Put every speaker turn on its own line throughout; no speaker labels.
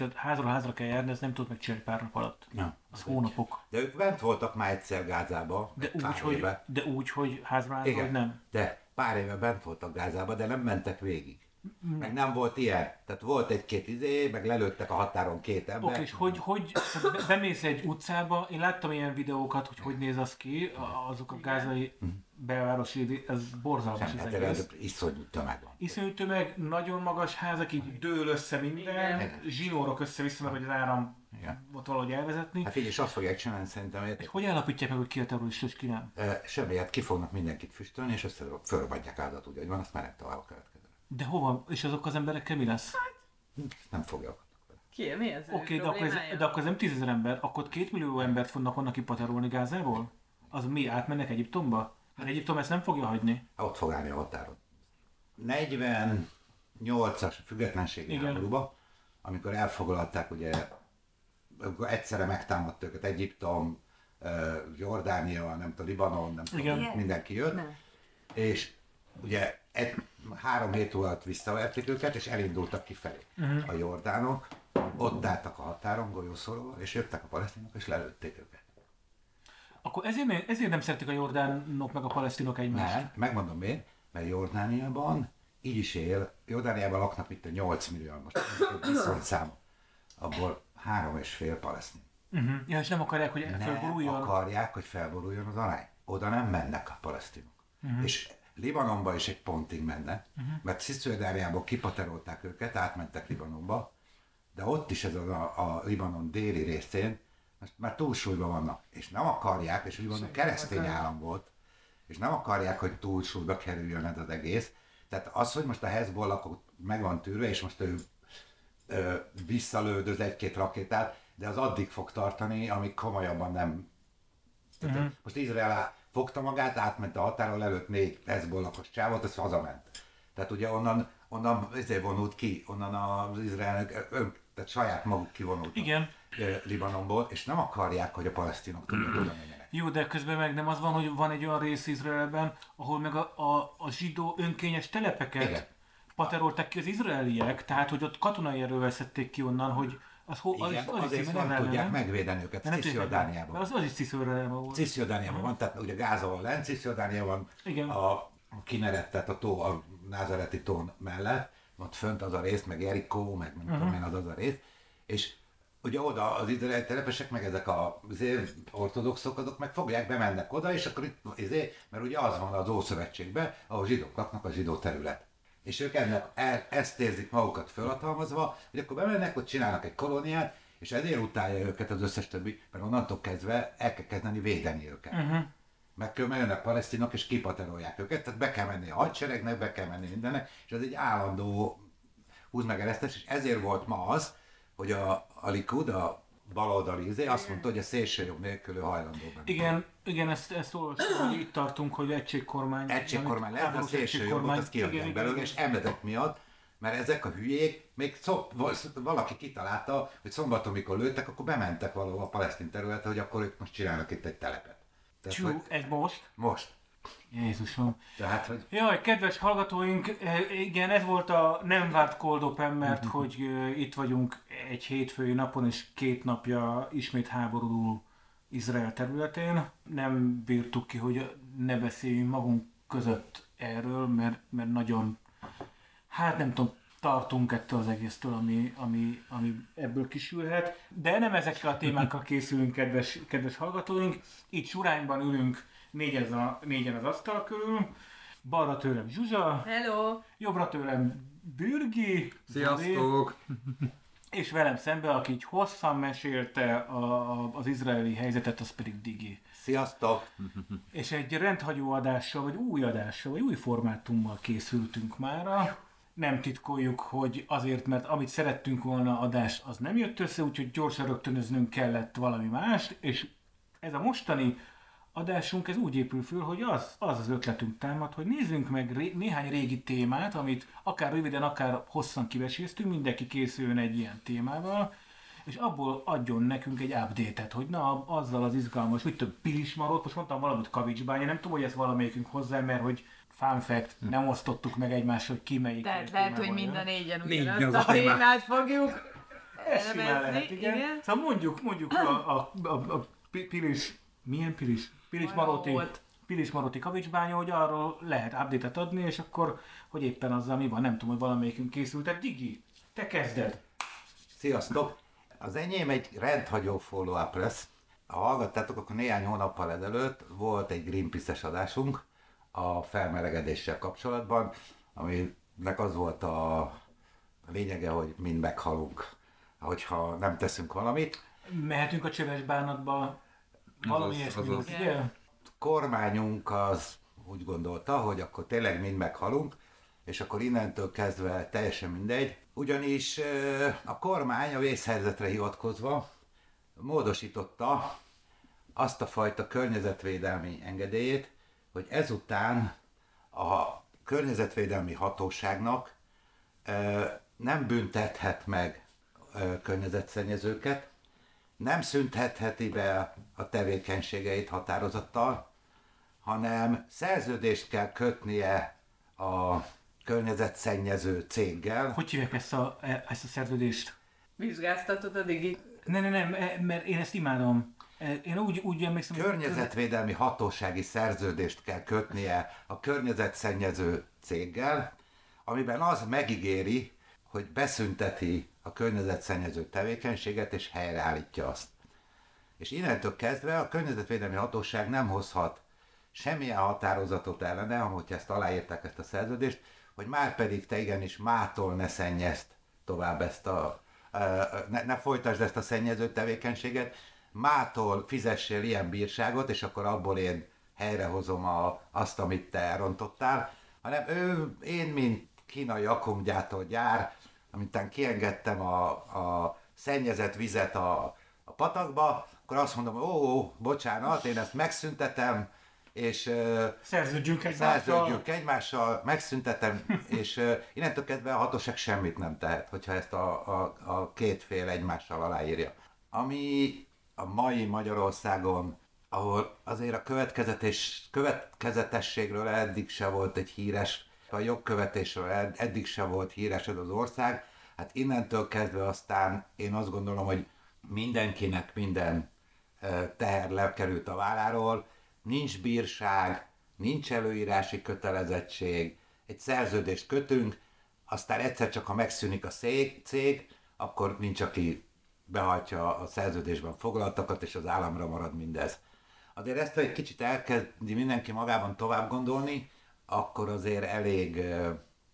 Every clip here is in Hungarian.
érted, házról házra kell járni, ezt nem tudod megcsinálni pár nap alatt.
Ja,
Az hónapok.
De ők bent voltak már egyszer Gázába,
De úgy, hogy,
éve.
de úgy, hogy házra házra, hogy
Igen,
nem.
de pár éve bent voltak Gázába, de nem mentek végig. Meg nem volt ilyen. Tehát volt egy-két izé, meg lelőttek a határon két ember.
Oké, és hogy, hogy bemész egy utcába, én láttam ilyen videókat, hogy hogy néz az ki, azok a gázai belvárosi, ez borzalmas
Sem,
az
hát
egész.
ez iszonyú tömeg van.
Iszonyú tömeg, nagyon magas házak, így dől össze minden,
Igen.
zsinórok össze-vissza, meg hogy az áram
Igen.
ott valahogy elvezetni.
Hát figyelj, és azt fogják csinálni szerintem,
És
hogy
hogy állapítják meg, hogy ki a terrorista és ki nem?
semmi, hát ki fognak mindenkit füstölni, és össze fölrobbantják áldat, úgy, hogy van, azt menet tovább a következő.
De hova? És azok az emberekkel mi lesz?
Nem fogják.
Ki? Mi ez?
Oké, de, akkor ez, de akkor ez nem tízezer ember, akkor két millió embert fognak onnan kipaterolni Gázából? Az mi átmennek Egyiptomba? Mert Egyiptom ezt nem fogja hagyni.
Ott fog állni a határon. 48-as függetlenségi
Igen.
háborúba, amikor elfoglalták, ugye, amikor egyszerre megtámadt őket Egyiptom, Jordánia, nem tudom, Libanon, nem tudom,
Igen.
mindenki jött,
Nem.
és ugye egy, három hét alatt visszaverték őket, és elindultak kifelé uh-huh. a Jordánok, ott álltak a határon, golyószorról, és jöttek a palesztinok, és lelőtték őket.
Akkor ezért, ezért nem szeretik a jordánok meg a palesztinok egymást.
Nem, megmondom miért, mert Jordániában így is él, Jordániában laknak itt a 8 millió, most viszont szám, abból három és fél palesztin.
Uh-huh. Ja, és nem akarják, hogy
Nem
fölboruljon.
akarják, hogy felboruljon az arány. Oda nem mennek a palesztinok. Uh-huh. És Libanonba is egy pontig mennek, uh-huh. mert Cisziordániából kipaterolták őket, átmentek Libanonba, de ott is ez a, a Libanon déli részén, most már túlsúlyban vannak, és nem akarják, és Libanon keresztény állam volt, és nem akarják, hogy túlsúlyba kerüljön ez az egész. Tehát az, hogy most a Hezbollah meg van tűrve, és most ő ö, visszalődöz egy-két rakétát, de az addig fog tartani, amíg komolyabban nem. Tehát uh-huh. Most Izrael fogta magát, átment a határon, előtt négy Hezbollahos csávot, az hazament. Tehát ugye onnan, onnan ezért vonult ki, onnan az izraelnek, tehát saját maguk kivonultak
Igen.
Libanonból, és nem akarják, hogy a palesztinok tudják oda menjenek.
Jó, de közben meg nem az van, hogy van egy olyan rész Izraelben, ahol meg a, a, a zsidó önkényes telepeket
Igen.
paterolták ki az izraeliek, tehát hogy ott katonai erővel szedték ki onnan, hogy az, ho, az,
Igen,
az, az
azért
is
nem tudják
nem?
megvédeni őket.
Mert Az, az is Cisziordániában volt.
Cisziordániában van, tehát ugye Gáza van lent, Cisziordániában
Igen.
a Kineret, tehát a tó, a názareti tó mellett, ott fönt az a rész, meg Jerikó, meg nem
Mhm.
tudom én az az a rész, és ugye oda az izraeli telepesek, meg ezek a azért, ortodoxok, azok meg fogják, bemennek oda, és akkor itt, izé, mert ugye az van az Ószövetségben, ahol zsidók laknak a zsidó terület. És ők ennek, el, ezt érzik magukat felhatalmazva, hogy akkor bemennek, ott csinálnak egy kolóniát, és ezért utálja őket az összes többi, mert onnantól kezdve el kell kezdeni védeni őket. Uh-huh. Meg jönnek palesztinok, és kipaterolják őket, tehát be kell menni a hadseregnek, be kell menni mindennek, és ez egy állandó húz meg eresztés, és ezért volt ma az, hogy a, a Likud, a baloldali izé, azt mondta, hogy a szélsőjobb nélkül ő hajlandó benne.
Igen, igen, ezt, ezt olvastam, hogy itt tartunk, hogy egységkormány.
Egységkormány lehet, a
háborús
szélső jobbot
egységkormány.
azt kiadják belőle, és emletek miatt, mert ezek a hülyék, még szop, valaki kitalálta, hogy szombaton, mikor lőttek, akkor bementek valahol a palesztin területre, hogy akkor ők most csinálnak itt egy telepet. Tehát,
Csú,
hogy
ez most?
most.
Jézusom.
Tehát, hogy
Jaj, kedves hallgatóink, eh, igen, ez volt a nem várt cold open, mert hogy eh, itt vagyunk egy hétfői napon, és két napja ismét háború Izrael területén. Nem bírtuk ki, hogy ne beszéljünk magunk között erről, mert, mert nagyon, hát nem tudom, tartunk ettől az egésztől, ami, ami, ami ebből kisülhet. De nem ezekkel a témákkal készülünk, kedves, kedves hallgatóink. Itt surányban ülünk négyen, a, négyen az asztal körül. Balra tőlem Zsuzsa,
Hello!
jobbra tőlem Bürgi, Zoli,
Sziasztok!
és velem szembe, aki így hosszan mesélte a, a, az izraeli helyzetet, az pedig Digi.
sziasztok!
És egy rendhagyó adással, vagy új adással, vagy új formátummal készültünk mára. Nem titkoljuk, hogy azért, mert amit szerettünk volna adást, az nem jött össze, úgyhogy gyorsan rögtönöznünk kellett valami mást, és ez a mostani adásunk ez úgy épül föl, hogy az az, az ötletünk támad, hogy nézzünk meg ré, néhány régi témát, amit akár röviden, akár hosszan kiveséztünk, mindenki készüljön egy ilyen témával, és abból adjon nekünk egy update-et, hogy na, azzal az izgalmas, hogy több pilismarot, most mondtam valamit kavicsbánya, nem tudom, hogy ez valamelyikünk hozzá, mert hogy fun fact, nem osztottuk meg egymással, hogy ki melyik.
Tehát lehet, hogy mind a négyen
Négy
ugyanazt
az
a témát fogjuk
Ez simán
elemezni.
lehet, igen.
igen.
Szóval mondjuk, mondjuk a, a, a, a pi- Pilis, milyen Pilis? Pilis Maroti,
Marot.
Pilis Maroti kavicsbánya, hogy arról lehet update-et adni, és akkor, hogy éppen azzal mi van, nem tudom, hogy valamelyikünk készült. Tehát Digi, te kezded.
Sziasztok! Az enyém egy rendhagyó follow-up lesz. Ha hallgattátok, akkor néhány hónappal ezelőtt volt egy Greenpeace-es adásunk a felmelegedéssel kapcsolatban, aminek az volt a lényege, hogy mind meghalunk, hogyha nem teszünk valamit.
Mehetünk a csöves bánatba, valami ilyesmi volt, ugye?
kormányunk az úgy gondolta, hogy akkor tényleg mind meghalunk, és akkor innentől kezdve teljesen mindegy. Ugyanis a kormány a vészhelyzetre hivatkozva módosította azt a fajta környezetvédelmi engedélyét, hogy ezután a környezetvédelmi hatóságnak nem büntethet meg környezetszennyezőket, nem szüntetheti be a tevékenységeit határozattal, hanem szerződést kell kötnie a környezetszennyező céggel.
Hogy hívják ezt a, e- ezt a szerződést?
Vizsgáztatod a digi.
Ne, ne, nem, e, mert én ezt imádom. E, Én úgy, úgy emlékszem,
Környezetvédelmi hatósági szerződést kell kötnie a környezetszennyező céggel, amiben az megígéri, hogy beszünteti a környezetszennyező tevékenységet és helyreállítja azt. És innentől kezdve a környezetvédelmi hatóság nem hozhat semmilyen határozatot ellene, hogyha ezt aláírták ezt a szerződést, hogy már pedig te igenis mától ne szennyezd tovább ezt a, ne, ne folytasd ezt a szennyező tevékenységet, mától fizessél ilyen bírságot, és akkor abból én helyrehozom a, azt, amit te elrontottál, hanem ő, én, mint kínai akumgyártó gyár, amintán kiengedtem a, a szennyezett vizet a, a patakba, akkor azt mondom, ó, ó, bocsánat, én ezt megszüntetem, és
Szerződjünk egymással.
szerződjünk egymással, megszüntetem, és innentől kezdve a hatóság semmit nem tehet, hogyha ezt a, a, a két fél egymással aláírja. Ami a mai Magyarországon, ahol azért a következetes, következetességről eddig se volt egy híres, a jogkövetésről ed- eddig se volt híres ez az ország, hát innentől kezdve aztán én azt gondolom, hogy mindenkinek minden teher lekerült a válláról, nincs bírság, nincs előírási kötelezettség, egy szerződést kötünk, aztán egyszer csak, ha megszűnik a szég, cég, akkor nincs, aki behajtja a szerződésben foglaltakat, és az államra marad mindez. Azért ezt, egy kicsit elkezdi mindenki magában tovább gondolni, akkor azért elég,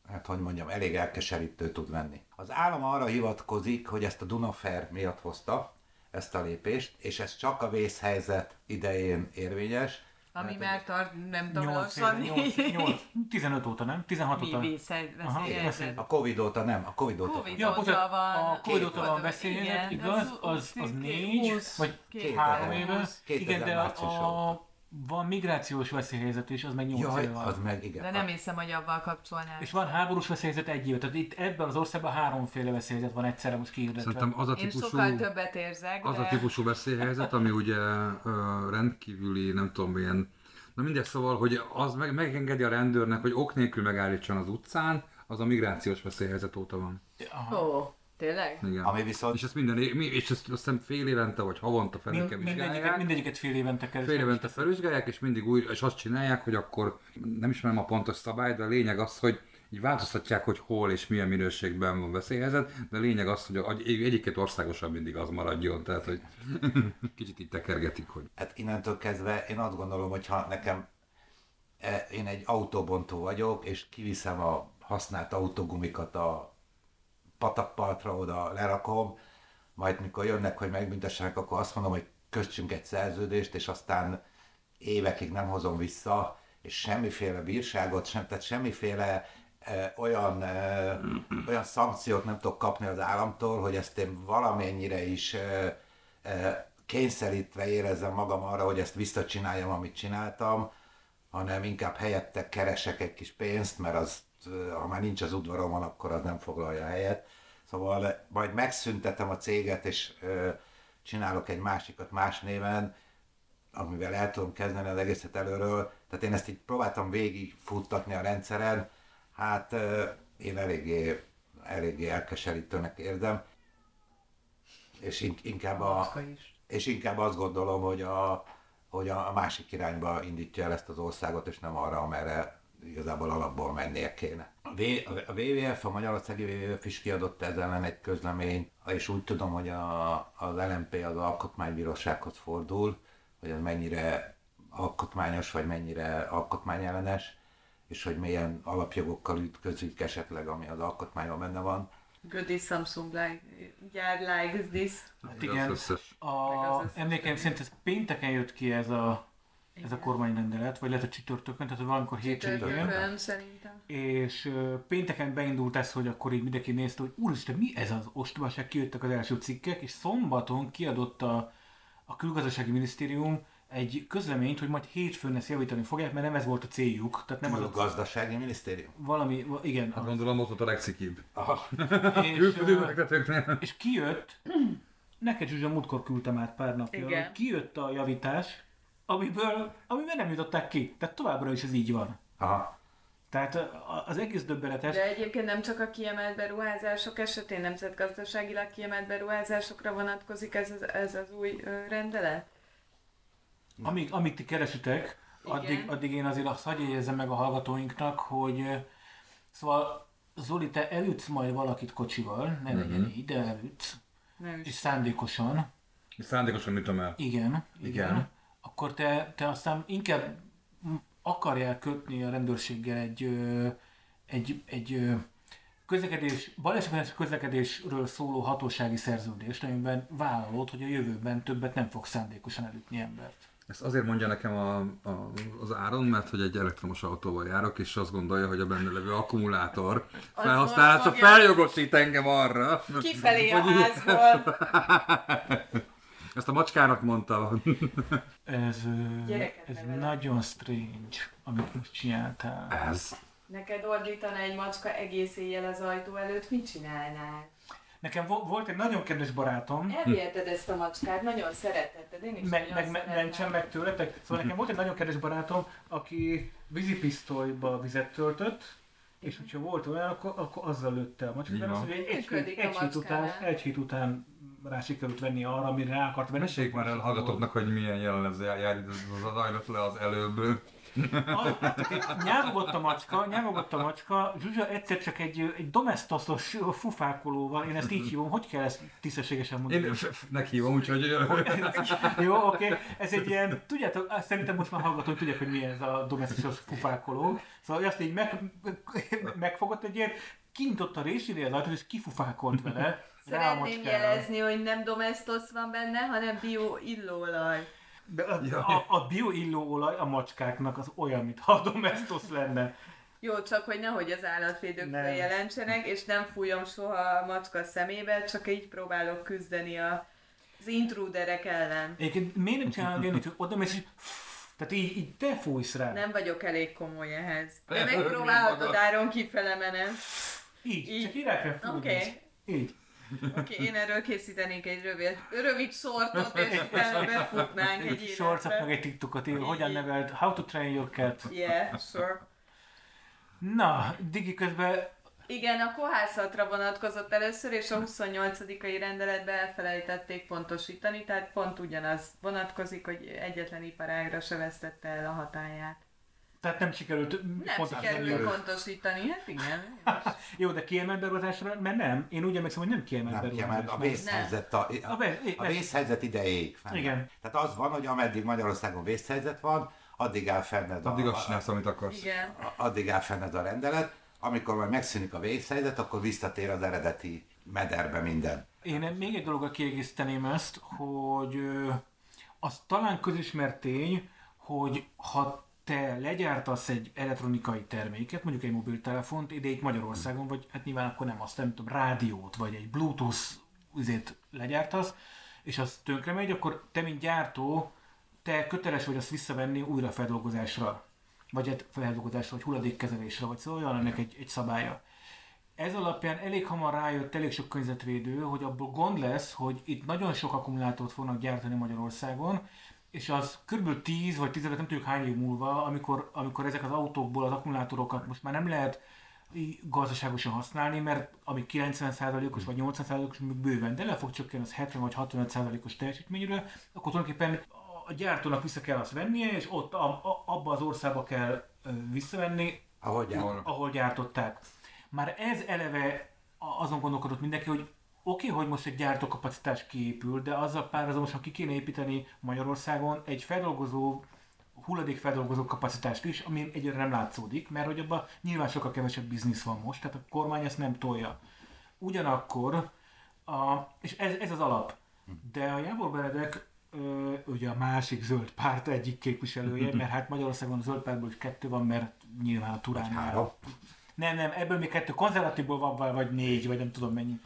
hát hogy mondjam, elég elkeserítő tud lenni. Az állam arra hivatkozik, hogy ezt a Dunafer miatt hozta, ezt a lépést, és ez csak a vészhelyzet idején érvényes.
Ami már tart, nem tudom,
8 éve,
lassan
8, 8, 15 óta, nem? 16
mi
óta. Aha,
vészhelyzet.
A Covid óta nem, a Covid óta.
Covid
Ja,
óta van.
a Covid óta van
igen,
igaz?
az-
Az, az
két-
négy,
húsz-
vagy
két-
három
húsz-
éve.
2000
Igen, de a, van migrációs veszélyhelyzet is, az meg 8
Jaj,
éve van.
az meg igen.
De nem hiszem, hogy avval kapcsolnál.
És van háborús veszélyhezet egy éve, tehát itt ebben az országban háromféle veszélyhezet van egyszerre most kihirdetve.
Szerintem az a
Én
típusú,
sokkal többet érzek,
az
de...
a típusú veszélyhelyzet, ami ugye rendkívüli, nem tudom milyen, na mindegy, szóval, hogy az meg, megengedi a rendőrnek, hogy ok nélkül megállítson az utcán, az a migrációs veszélyhelyzet óta van.
Ó, tényleg?
Igen.
Ami viszont-
És ezt minden, és ezt azt hiszem fél évente, vagy havonta felül kell
Mind, mindegyiket,
vizsgálják.
mindegyiket fél évente kell.
Fél évente felvizsgálják, és mindig új, és azt csinálják, hogy akkor nem ismerem a pontos szabályt, de a lényeg az, hogy így változtatják, hogy hol és milyen minőségben van veszélyhelyzet, de a lényeg az, hogy a- egy- egyiket országosan mindig az maradjon, tehát hogy kicsit így tekergetik, hogy
Hát innentől kezdve én azt gondolom, hogy ha nekem, e, én egy autóbontó vagyok, és kiviszem a használt autógumikat a patakpartra, oda lerakom, majd mikor jönnek, hogy megbüntessenek, akkor azt mondom, hogy kössünk egy szerződést, és aztán évekig nem hozom vissza, és semmiféle bírságot, sem, tehát semmiféle e, olyan, e, olyan szankciót nem tudok kapni az államtól, hogy ezt én valamennyire is e, e, kényszerítve érezzem magam arra, hogy ezt visszacsináljam, amit csináltam, hanem inkább helyette keresek egy kis pénzt, mert az, ha már nincs az udvaromon, akkor az nem foglalja a helyet. Szóval majd megszüntetem a céget, és csinálok egy másikat más néven, amivel el tudom kezdeni az egészet előről. Tehát én ezt így próbáltam végig futtatni a rendszeren, hát ö, én eléggé, eléggé elkeserítőnek érzem. És in- inkább a, és inkább azt gondolom, hogy a, hogy a másik irányba indítja el ezt az országot, és nem arra, amerre igazából alapból mennie kéne. A, WWF, a Magyarországi WWF is kiadott ezzel ellen egy közlemény, és úgy tudom, hogy a, az LMP az alkotmánybírósághoz fordul, hogy ez mennyire alkotmányos, vagy mennyire alkotmányellenes, és hogy milyen alapjogokkal ütközik esetleg, ami az alkotmányban benne van.
Good is Samsung like, gyár likes this.
Hát igen,
Az összes.
a,
az
emlékeim szerint ez pénteken jött ki ez a, ez a kormányrendelet, vagy lehet a csütörtökön, tehát valamikor hétvégén.
Csütörtökön szerintem.
És pénteken beindult ez, hogy akkor így mindenki nézte, hogy úristen, mi ez az ostobaság, kijöttek az első cikkek, és szombaton kiadott a, a külgazdasági minisztérium egy közleményt, hogy majd hétfőn ezt javítani fogják, mert nem ez volt a céljuk. Tehát nem az a,
gazdasági minisztérium.
valami, va- igen.
Hát
Az,
gondolom ott volt a legszikibb.
Aha.
és, és kijött, neked Zsuzsa múltkor küldtem át pár napja,
Igen.
kijött a javítás, amiből, amiből nem jutották ki. Tehát továbbra is ez így van.
Aha.
Tehát az egész döbbenetes.
De egyébként nem csak a kiemelt beruházások esetén, nemzetgazdaságilag kiemelt beruházásokra vonatkozik ez az, ez az új rendelet?
Amíg, amíg ti keresitek,
Igen.
addig, addig én azért azt hagyj jegyezzem meg a hallgatóinknak, hogy szóval Zoli, te elütsz majd valakit kocsival, ne legyen így, de elütsz,
Nem
és szándékosan,
És szándékosan ütöm el.
igen, igen,
Igen.
Akkor te, te aztán inkább akarjál kötni a rendőrséggel egy, egy, egy közlekedés, balesetmentes közlekedésről szóló hatósági szerződést, amiben vállalod, hogy a jövőben többet nem fog szándékosan elütni embert.
Ezt azért mondja nekem a, a, az Áron, mert hogy egy elektromos autóval járok, és azt gondolja, hogy a benne levő akkumulátor felhasználása feljogosít engem arra.
Kifelé a házból.
Ezt a macskának mondta.
Ez,
Gyereket
ez nagyon strange, amit most csináltál.
Ez.
Neked ordítana egy macska egész éjjel az ajtó előtt, mit csinálnál?
Nekem vo- volt egy nagyon kedves barátom,
Elviheted ezt a macskát, nagyon szeretetted, én is
meg,
nagyon
meg, meg
szeretem.
mentsen meg tőletek. Szóval nekem volt egy nagyon kedves barátom, aki vízipisztolyba vizet töltött, és hogyha volt olyan, akkor, akkor azzal lőtte a macskát. Mert az, hogy egy, egy,
a
egy, hét után, egy hét után rá sikerült venni arra, amire rá akart venni.
Meséljük már el hallgatóknak, hogy milyen jellemző jár az az ajlott le az előbb.
A- Nyávogott a macska, nyávogott a macska, Zsuzsa egyszer csak egy, egy domesztoszos fufákolóval, én ezt így hívom, hogy kell ezt tisztességesen mondani?
Én f- meghívom, úgyhogy...
Jó, oké. Ez egy ilyen, tudjátok, szerintem most már hallgatók tudják, hogy mi ez a domesztikus fufákoló. Szóval azt így meg, megfogott egy ilyen, kinyitott a résidé az ajtót, és kifufákolt vele.
Szeretném jelezni, hogy nem domestos van benne, hanem bio illóolaj.
De a,
Jaj.
a, a bioillóolaj a macskáknak az olyan, mintha a domestos lenne.
Jó, csak hogy nehogy az állatvédők
Nem.
feljelentsenek, és nem fújom soha a macska szemébe, csak így próbálok küzdeni a, az intruderek ellen.
Egyébként miért nem csinálod ilyen, hogy oda mész, és tehát így, így te fújsz rá.
Nem vagyok elég komoly ehhez. De megpróbálhatod. Áron kifele menem.
Így,
Így.
csak így rá kell fújni.
Oké.
Így.
Oké, én erről készítenék egy rövid, rövid sortot, és utána befutnánk egy
Egy sorcot, meg
életbe.
egy TikTokot ír, hogyan neveld, how to train your cat.
Yeah, sure.
Na, Digi közben
Igen, a kohászatra vonatkozott először, és a 28. rendeletbe elfelejtették pontosítani, tehát pont ugyanaz vonatkozik, hogy egyetlen iparágra se vesztette el a hatáját.
Tehát nem sikerült
Nem
pontosítani.
sikerült pontosítani, hát igen.
Jó, de kiemelt beruházásra, mert nem. Én úgy emlékszem, hogy nem kiemelt
Nem kiemelt, a vészhelyzet, a,
A
a, a vészhelyzet ideig fenn.
Igen.
Tehát az van, hogy ameddig Magyarországon vészhelyzet van, addig áll fenn ez a,
Addig azt
a,
csinálsz, amit akarsz.
Igen.
a- addig áll fenn ez a rendelet. Amikor majd megszűnik a vészhelyzet, akkor visszatér az eredeti mederbe minden.
Én még egy dologgal kiegészíteném ezt, hogy az talán közismert tény, hogy ha te legyártasz egy elektronikai terméket, mondjuk egy mobiltelefont, ide itt Magyarországon, vagy hát nyilván akkor nem azt, nem tudom, rádiót, vagy egy Bluetooth üzét legyártasz, és az tönkre megy, akkor te, mint gyártó, te köteles vagy azt visszavenni újra feldolgozásra, vagy egy feldolgozásra, vagy hulladékkezelésre, vagy szóval olyan ennek egy, egy szabálya. Ez alapján elég hamar rájött elég sok környezetvédő, hogy abból gond lesz, hogy itt nagyon sok akkumulátort fognak gyártani Magyarországon, és az kb. 10 vagy 15, nem tudjuk hány év múlva, amikor, amikor ezek az autókból az akkumulátorokat most már nem lehet gazdaságosan használni, mert ami 90%-os vagy 80%-os még bőven, de le fog csökkenni az 70 vagy 65%-os teljesítményre, akkor tulajdonképpen a gyártónak vissza kell azt vennie, és ott a, a, abba az országba kell visszavenni,
ahol, gyárt.
ahol gyártották. Már ez eleve azon gondolkodott mindenki, hogy oké, okay, hogy most egy gyártókapacitás kiépül, de azzal párhuzamosan ki kéne építeni Magyarországon egy feldolgozó hulladékfeldolgozó kapacitást is, ami egyre nem látszódik, mert hogy abban nyilván sokkal kevesebb biznisz van most, tehát a kormány ezt nem tolja. Ugyanakkor, a, és ez, ez az alap, de a Jábor Benedek ö, ugye a másik zöld párt egyik képviselője, mert hát Magyarországon a zöld pártból is kettő van, mert nyilván a Turán. Nem, nem, ebből még kettő konzervatívból van, vagy négy, vagy nem tudom mennyi.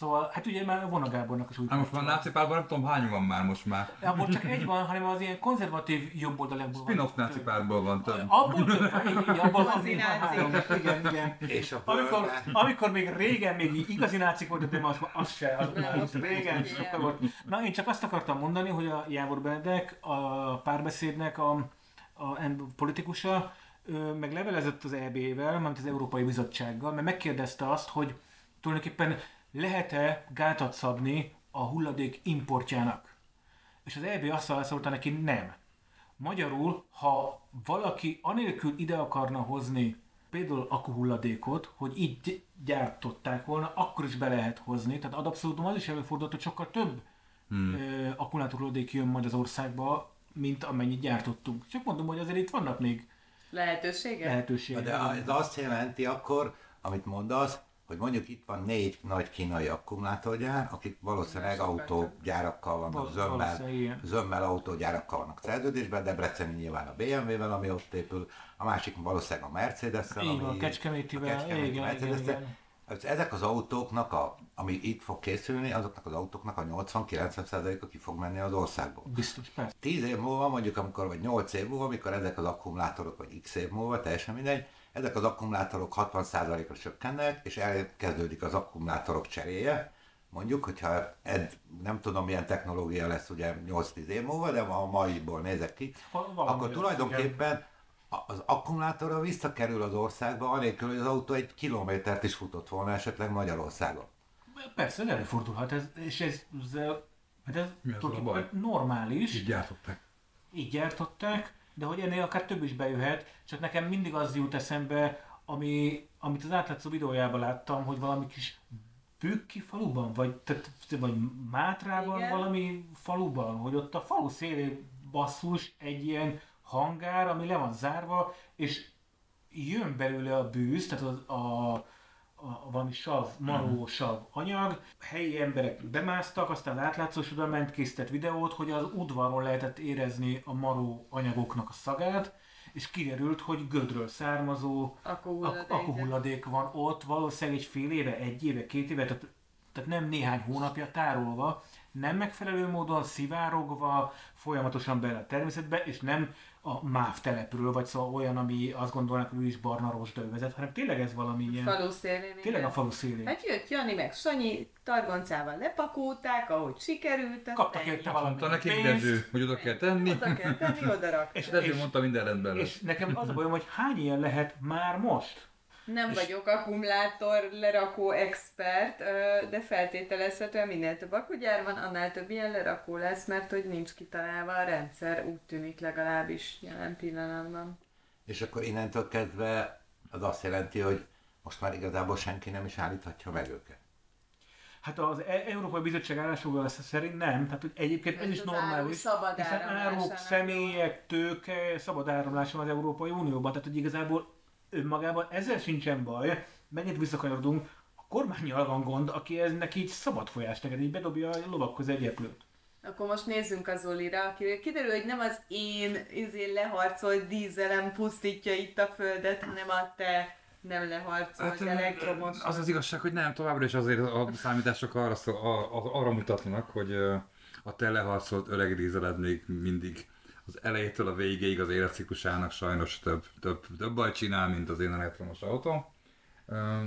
Szóval, hát ugye már Vona Gábornak is úgy.
Hát most már náci párban nem tudom hány van már most már.
Ja, most csak egy van, hanem az ilyen konzervatív jobboldalakból
Spin-off náci párból van több.
Abból több, abból van három. Igen, igen.
És a
amikor, amikor még régen még igazi nácik voltak, de most már az se, az már az régen sokkal volt. Na én csak azt akartam mondani, hogy a Jávor Benedek a párbeszédnek a, a politikusa, meg levelezett az EB-vel, mert az Európai Bizottsággal, mert megkérdezte azt, hogy tulajdonképpen lehet-e gátat szabni a hulladék importjának? És az EB azt válaszolta neki, nem. Magyarul, ha valaki anélkül ide akarna hozni például akkuhulladékot, hogy így gyártották volna, akkor is be lehet hozni. Tehát ad abszolút az is előfordult, hogy sokkal több hmm. akkumulátorhulladék jön majd az országba, mint amennyit gyártottunk. Csak mondom, hogy azért itt vannak még
lehetőségek.
lehetőségek.
De ez azt jelenti akkor, amit mondasz, hogy mondjuk itt van négy nagy kínai akkumulátorgyár, akik valószínűleg autógyárakkal vannak, zömmel, zömmel autógyárakkal vannak szerződésben, Debreceni nyilván a BMW-vel, ami ott épül, a másik valószínűleg a Mercedes-szel,
ami a Kecskemétivel, a Kecskeméti igen, igen, igen.
Ezek az autóknak, a, ami itt fog készülni, azoknak az autóknak a 80-90%-a ki fog menni az országból.
Biztos, persze.
10 év múlva, mondjuk amikor, vagy 8 év múlva, amikor ezek az akkumulátorok, vagy x év múlva, teljesen mindegy, ezek az akkumulátorok 60%-ra csökkennek, és elkezdődik az akkumulátorok cseréje. Mondjuk, hogyha ed, nem tudom milyen technológia lesz ugye 8-10 év múlva, de a maiból nézek ki, ha, akkor tulajdonképpen az akkumulátorra visszakerül az országba, anélkül, hogy az autó egy kilométert is futott volna esetleg Magyarországon.
Persze, előfordulhat, ez, és ez, ez, hát ez, ez normális.
Így gyártották.
Így gyártották, de hogy ennél akár több is bejöhet, csak nekem mindig az jut eszembe, ami, amit az átlátszó videójában láttam, hogy valami kis Bükki faluban, vagy, tehát, vagy Mátrában Igen. valami faluban, hogy ott a falu szélén basszus egy ilyen hangár, ami le van zárva, és jön belőle a bűz, tehát az, a, a, valami sav, maró mhm. sav anyag, helyi emberek bemásztak, aztán az átlátszós oda ment, készített videót, hogy az udvaron lehetett érezni a maró anyagoknak a szagát, és kiderült, hogy gödről származó akkuhulladék van ott, valószínűleg egy fél éve, egy éve, két éve, tehát, tehát nem néhány hónapja tárolva, nem megfelelő módon szivárogva, folyamatosan bele a természetbe, és nem a MÁV telepről, vagy szóval olyan, ami azt gondolnak, hogy ő is barna rozsda vezet, hanem tényleg ez valami ilyen...
Falu szélén.
Tényleg a falu szélén.
Hát jött Jani meg Sanyi, targoncával lepakolták, ahogy sikerült.
Kaptak érte valami
Mondta nekik Dezső, hogy oda kell tenni.
Oda kell tenni, oda rakták.
És Dezső mondta minden rendben.
És nekem az a bajom, hogy hány ilyen lehet már most?
Nem vagyok akkumulátor lerakó expert, de feltételezhetően minél több akkugyár van, annál több ilyen lerakó lesz, mert hogy nincs kitalálva a rendszer, úgy tűnik legalábbis jelen pillanatban.
És akkor innentől kezdve az azt jelenti, hogy most már igazából senki nem is állíthatja meg őket.
Hát az e- Európai Bizottság állásfoglalása szerint nem, tehát hogy egyébként ez, ez is normális,
szabad
hiszen áruk, személyek, tőke, szabad áramlás van az Európai Unióban, tehát hogy igazából önmagában ezzel sincsen baj, megint visszakanyarodunk, a kormányjal van gond, aki eznek így szabad folyást neked, így bedobja a lovakhoz egy eplőt.
Akkor most nézzünk az Olira, aki kiderül, hogy nem az én izé leharcolt dízelem pusztítja itt a földet, hanem a te nem leharcolt hát, elektromos.
Az az igazság, hogy nem, továbbra is azért a számítások arra, szó, arra mutatnak, hogy a te leharcolt öreg dízeled még mindig az elejétől a végéig az életciklusának sajnos több, több, több baj csinál, mint az én elektromos autó.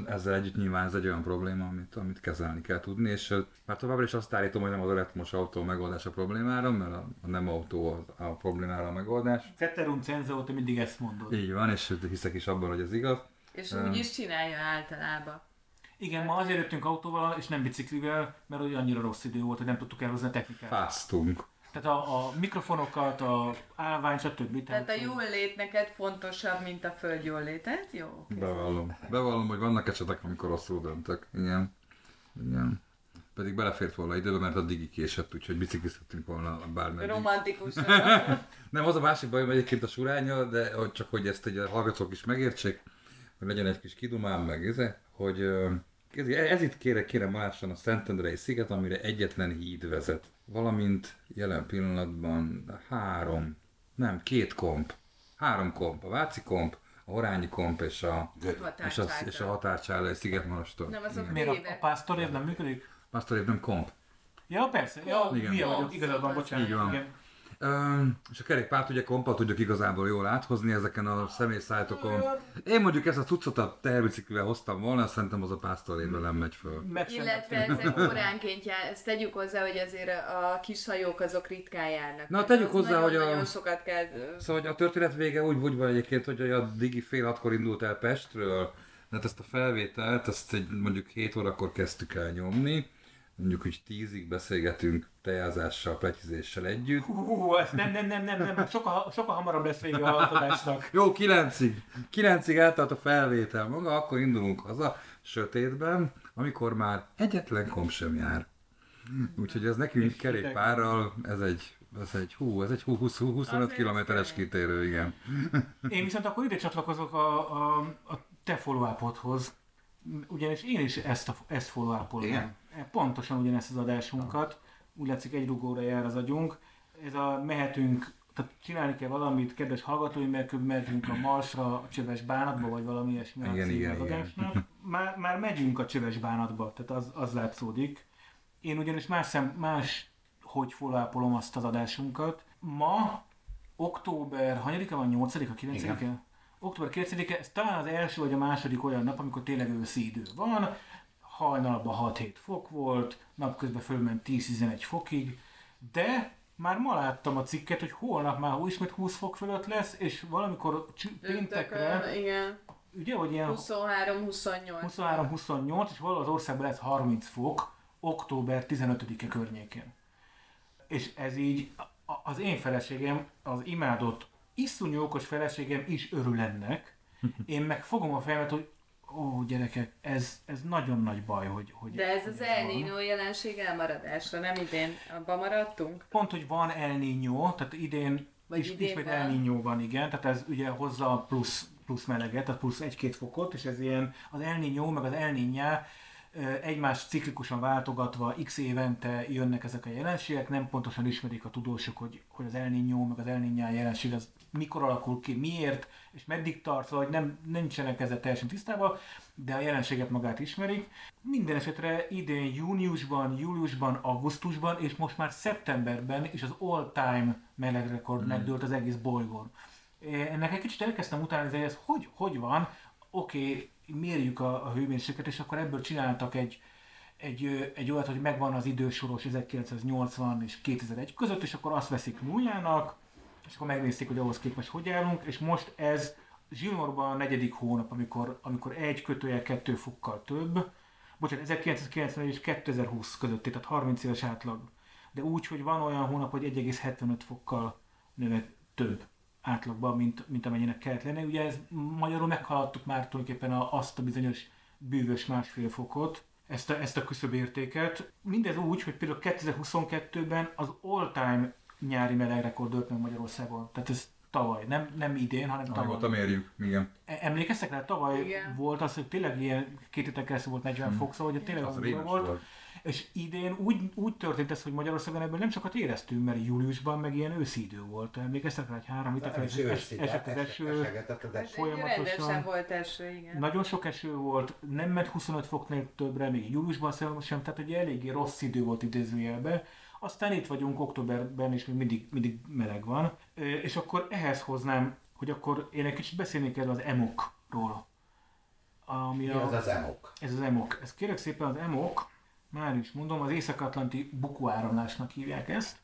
Ezzel együtt nyilván ez egy olyan probléma, amit, amit kezelni kell tudni, és már továbbra is azt állítom, hogy nem az elektromos autó a megoldás a problémára, mert a, a nem autó a, a problémára a megoldás.
Ceterum cenzeo, te mindig ezt mondod.
Így van, és hiszek is abban, hogy ez igaz.
És úgy is csinálja általában.
Igen, ma azért jöttünk autóval, és nem biciklivel, mert hogy annyira rossz idő volt, hogy nem tudtuk elhozni a technikát.
Fáztunk.
Tehát a, a mikrofonokat, a állvány, stb.
Tehát a jól lét neked fontosabb, mint a föld jól létet? Jó.
Bevallom. Bevallom, hogy vannak esetek, amikor rosszul döntök. Igen. Igen. Pedig belefért volna időbe, mert addig késett, úgyhogy bicikliztettünk volna bármeddig.
Romantikus.
Nem, az a másik bajom egyébként a suránya, de hogy csak hogy ezt egy a hallgatók is megértsék, hogy legyen egy kis kidumám meg, ez, hogy ez, ez itt kérek, kérem máson a Szentendrei sziget, amire egyetlen híd vezet. Valamint jelen pillanatban három, nem, két komp. Három komp. A Váci komp, a Horányi komp és a, és a, és a határcsállai szigetmonastor.
Nem, azok
Miért a, a pásztorév nem működik?
Pásztorév nem komp.
Ja, persze. Ja,
Igen.
hülye vagyok, igazad van, bocsánat.
Így van.
Igen.
És a kerékpárt ugye kompa tudjuk igazából jól áthozni ezeken a személyszállítokon. Én mondjuk ezt a cuccot a teherbiciklivel hoztam volna, szerintem az a pásztorévben nem megy föl.
Illetve ezek óránként jár, ezt tegyük hozzá, hogy azért a kis hajók azok ritkán járnak.
Na, tegyük hozzá, hogy a-
Nagyon sokat kell...
Szóval hogy a történet vége úgy, úgy van egyébként, hogy a Digi fél hatkor indult el Pestről, tehát ezt a felvételt, ezt egy, mondjuk 7 órakor kezdtük el nyomni, mondjuk hogy 10-ig beszélgetünk tejázással, pletyizéssel együtt.
Hú, ezt nem, nem, nem, nem, nem, sokkal, sokkal hamarabb lesz vége a adásnak.
Jó, 9-ig. 9-ig eltart a felvétel maga, akkor indulunk haza sötétben, amikor már egyetlen komp sem jár. Úgyhogy ez nekünk kerékpárral, ez egy, ez egy, hú, ez egy hú, 20, 25
Azért
kilométeres
ez kemény.
kitérő, igen.
Én viszont akkor ide csatlakozok a, a, a te follow ugyanis én is ezt, a, ezt follow
Igen?
Pontosan ugyanezt az adásunkat, úgy látszik egy rugóra jár az agyunk. Ez a mehetünk, tehát csinálni kell valamit, kedves hallgatói, mert mehetünk a Marsra, a csöves bánatba, vagy valami ilyesmi a
Igen, igen, igen.
Már, már megyünk a csöves bánatba, tehát az, az látszódik. Én ugyanis más, szem, más hogy follow azt az adásunkat. Ma október, hanyadika van, 8-a, 9-e? Október 9-e, ez talán az első vagy a második olyan nap, amikor tényleg őszi idő van. Hajnalban 6-7 fok volt, napközben fölment 10-11 fokig, de már ma láttam a cikket, hogy holnap már ismét 20 fok fölött lesz, és valamikor péntekre.
Igen.
ugye, hogy ilyen
23-28.
23-28, és valahol az országban lesz 30 fok, október 15-e környékén. És ez így, az én feleségem, az imádott, iszonyú okos feleségem is örül ennek. Én meg fogom a fejemet, hogy ó, gyerekek, ez, ez nagyon nagy baj, hogy... hogy
De ez
hogy
az. El Niño jelenség elmaradásra, nem idén abban maradtunk?
Pont, hogy van El Niño, tehát idén,
Vagy
is,
idén
ismét
van.
El Niño van, igen, tehát ez ugye hozza plusz, plusz meleget, tehát plusz egy-két fokot, és ez ilyen, az El Niño meg az El Niña egymás ciklikusan váltogatva x évente jönnek ezek a jelenségek, nem pontosan ismerik a tudósok, hogy, hogy az El Niño meg az El Niña jelenség az mikor alakul ki, miért, és meddig tart, hogy nem, nincsenek ezzel teljesen tisztában, de a jelenséget magát ismerik. Minden esetre idén júniusban, júliusban, augusztusban, és most már szeptemberben is az all-time melegrekord megdőlt az egész bolygón. Ennek egy kicsit elkezdtem utána, hogy ez hogy, hogy van, oké, okay, mérjük a, a hőmérsékletet, és akkor ebből csináltak egy, egy, egy olyat, hogy megvan az idősoros 1980 és 2001 között, és akkor azt veszik nullának, és akkor megnézték, hogy ahhoz képest hogy állunk, és most ez zsinórban a negyedik hónap, amikor, amikor egy kötője kettő fokkal több, bocsánat, 1990 és 2020 közötti, tehát 30 éves átlag. De úgy, hogy van olyan hónap, hogy 1,75 fokkal növe több átlagban, mint, mint amennyinek kellett lenni. Ugye ez magyarul meghaladtuk már tulajdonképpen a, azt a bizonyos bűvös másfél fokot, ezt a, ezt a küszöbértéket. Mindez úgy, hogy például 2022-ben az all-time nyári melegrekord meg Magyarországon. Tehát ez tavaly, nem, nem idén, hanem tavaly.
Régóta mérjük, igen.
E- Emlékeztek rá, tavaly
Igen.
volt az, hogy tényleg ilyen két héten keresztül volt 40 fok, szóval hogy tényleg
Az
az volt.
volt.
És idén úgy, úgy történt ez, hogy Magyarországon ebből nem sokat éreztünk, mert júliusban meg ilyen őszi idő volt. Emlékeztek rá, hogy három keresztül es- esett
tehát
az
es-
eső.
egy
Folyamatosan.
volt eső, igen.
Nagyon sok eső volt, nem ment 25 foknél többre, még júliusban sem, tehát ugye eléggé rossz idő volt idézőjelbe. Aztán itt vagyunk októberben, és még mindig, mindig meleg van. És akkor ehhez hoznám, hogy akkor én egy kicsit beszélni kell az emokról. ami
Mi
a,
az az emok?
ez az emok. Ez kérek szépen az emok, már is mondom, az észak-atlanti bukuáramlásnak hívják ezt.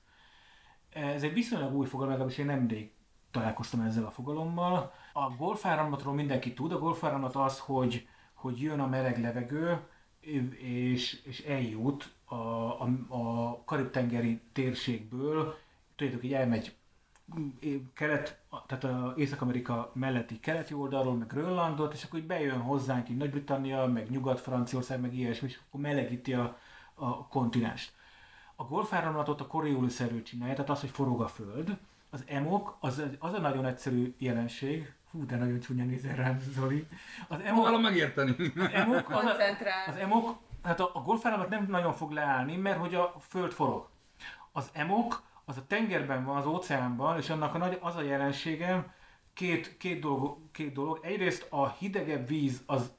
Ez egy viszonylag új fogalom, legalábbis én nemrég találkoztam ezzel a fogalommal. A golfáramlatról mindenki tud. A golfáramlat az, hogy, hogy jön a meleg levegő, és, és eljut a, a, a Karib-tengeri térségből, tudjátok, hogy elmegy kelet, tehát a Észak-Amerika melletti keleti oldalról, meg Grönlandot, és akkor így bejön hozzánk így Nagy-Britannia, meg Nyugat-Franciaország, meg ilyesmi, és akkor melegíti a, a kontinenst. A golfáramlatot a Coriolis erő csinálja, tehát az, hogy forog a föld. Az emok, az, az a nagyon egyszerű jelenség, Hú, de nagyon csúnya nézel rám, Zoli. Az emok,
Próbálom megérteni.
emok az, a,
Koncentrál.
az emok, hát a, a golfáramlat nem nagyon fog leállni, mert hogy a föld forog. Az emok az a tengerben van, az óceánban, és annak a nagy, az a jelensége, két, két, dolog, két dolog. Egyrészt a hidegebb víz az,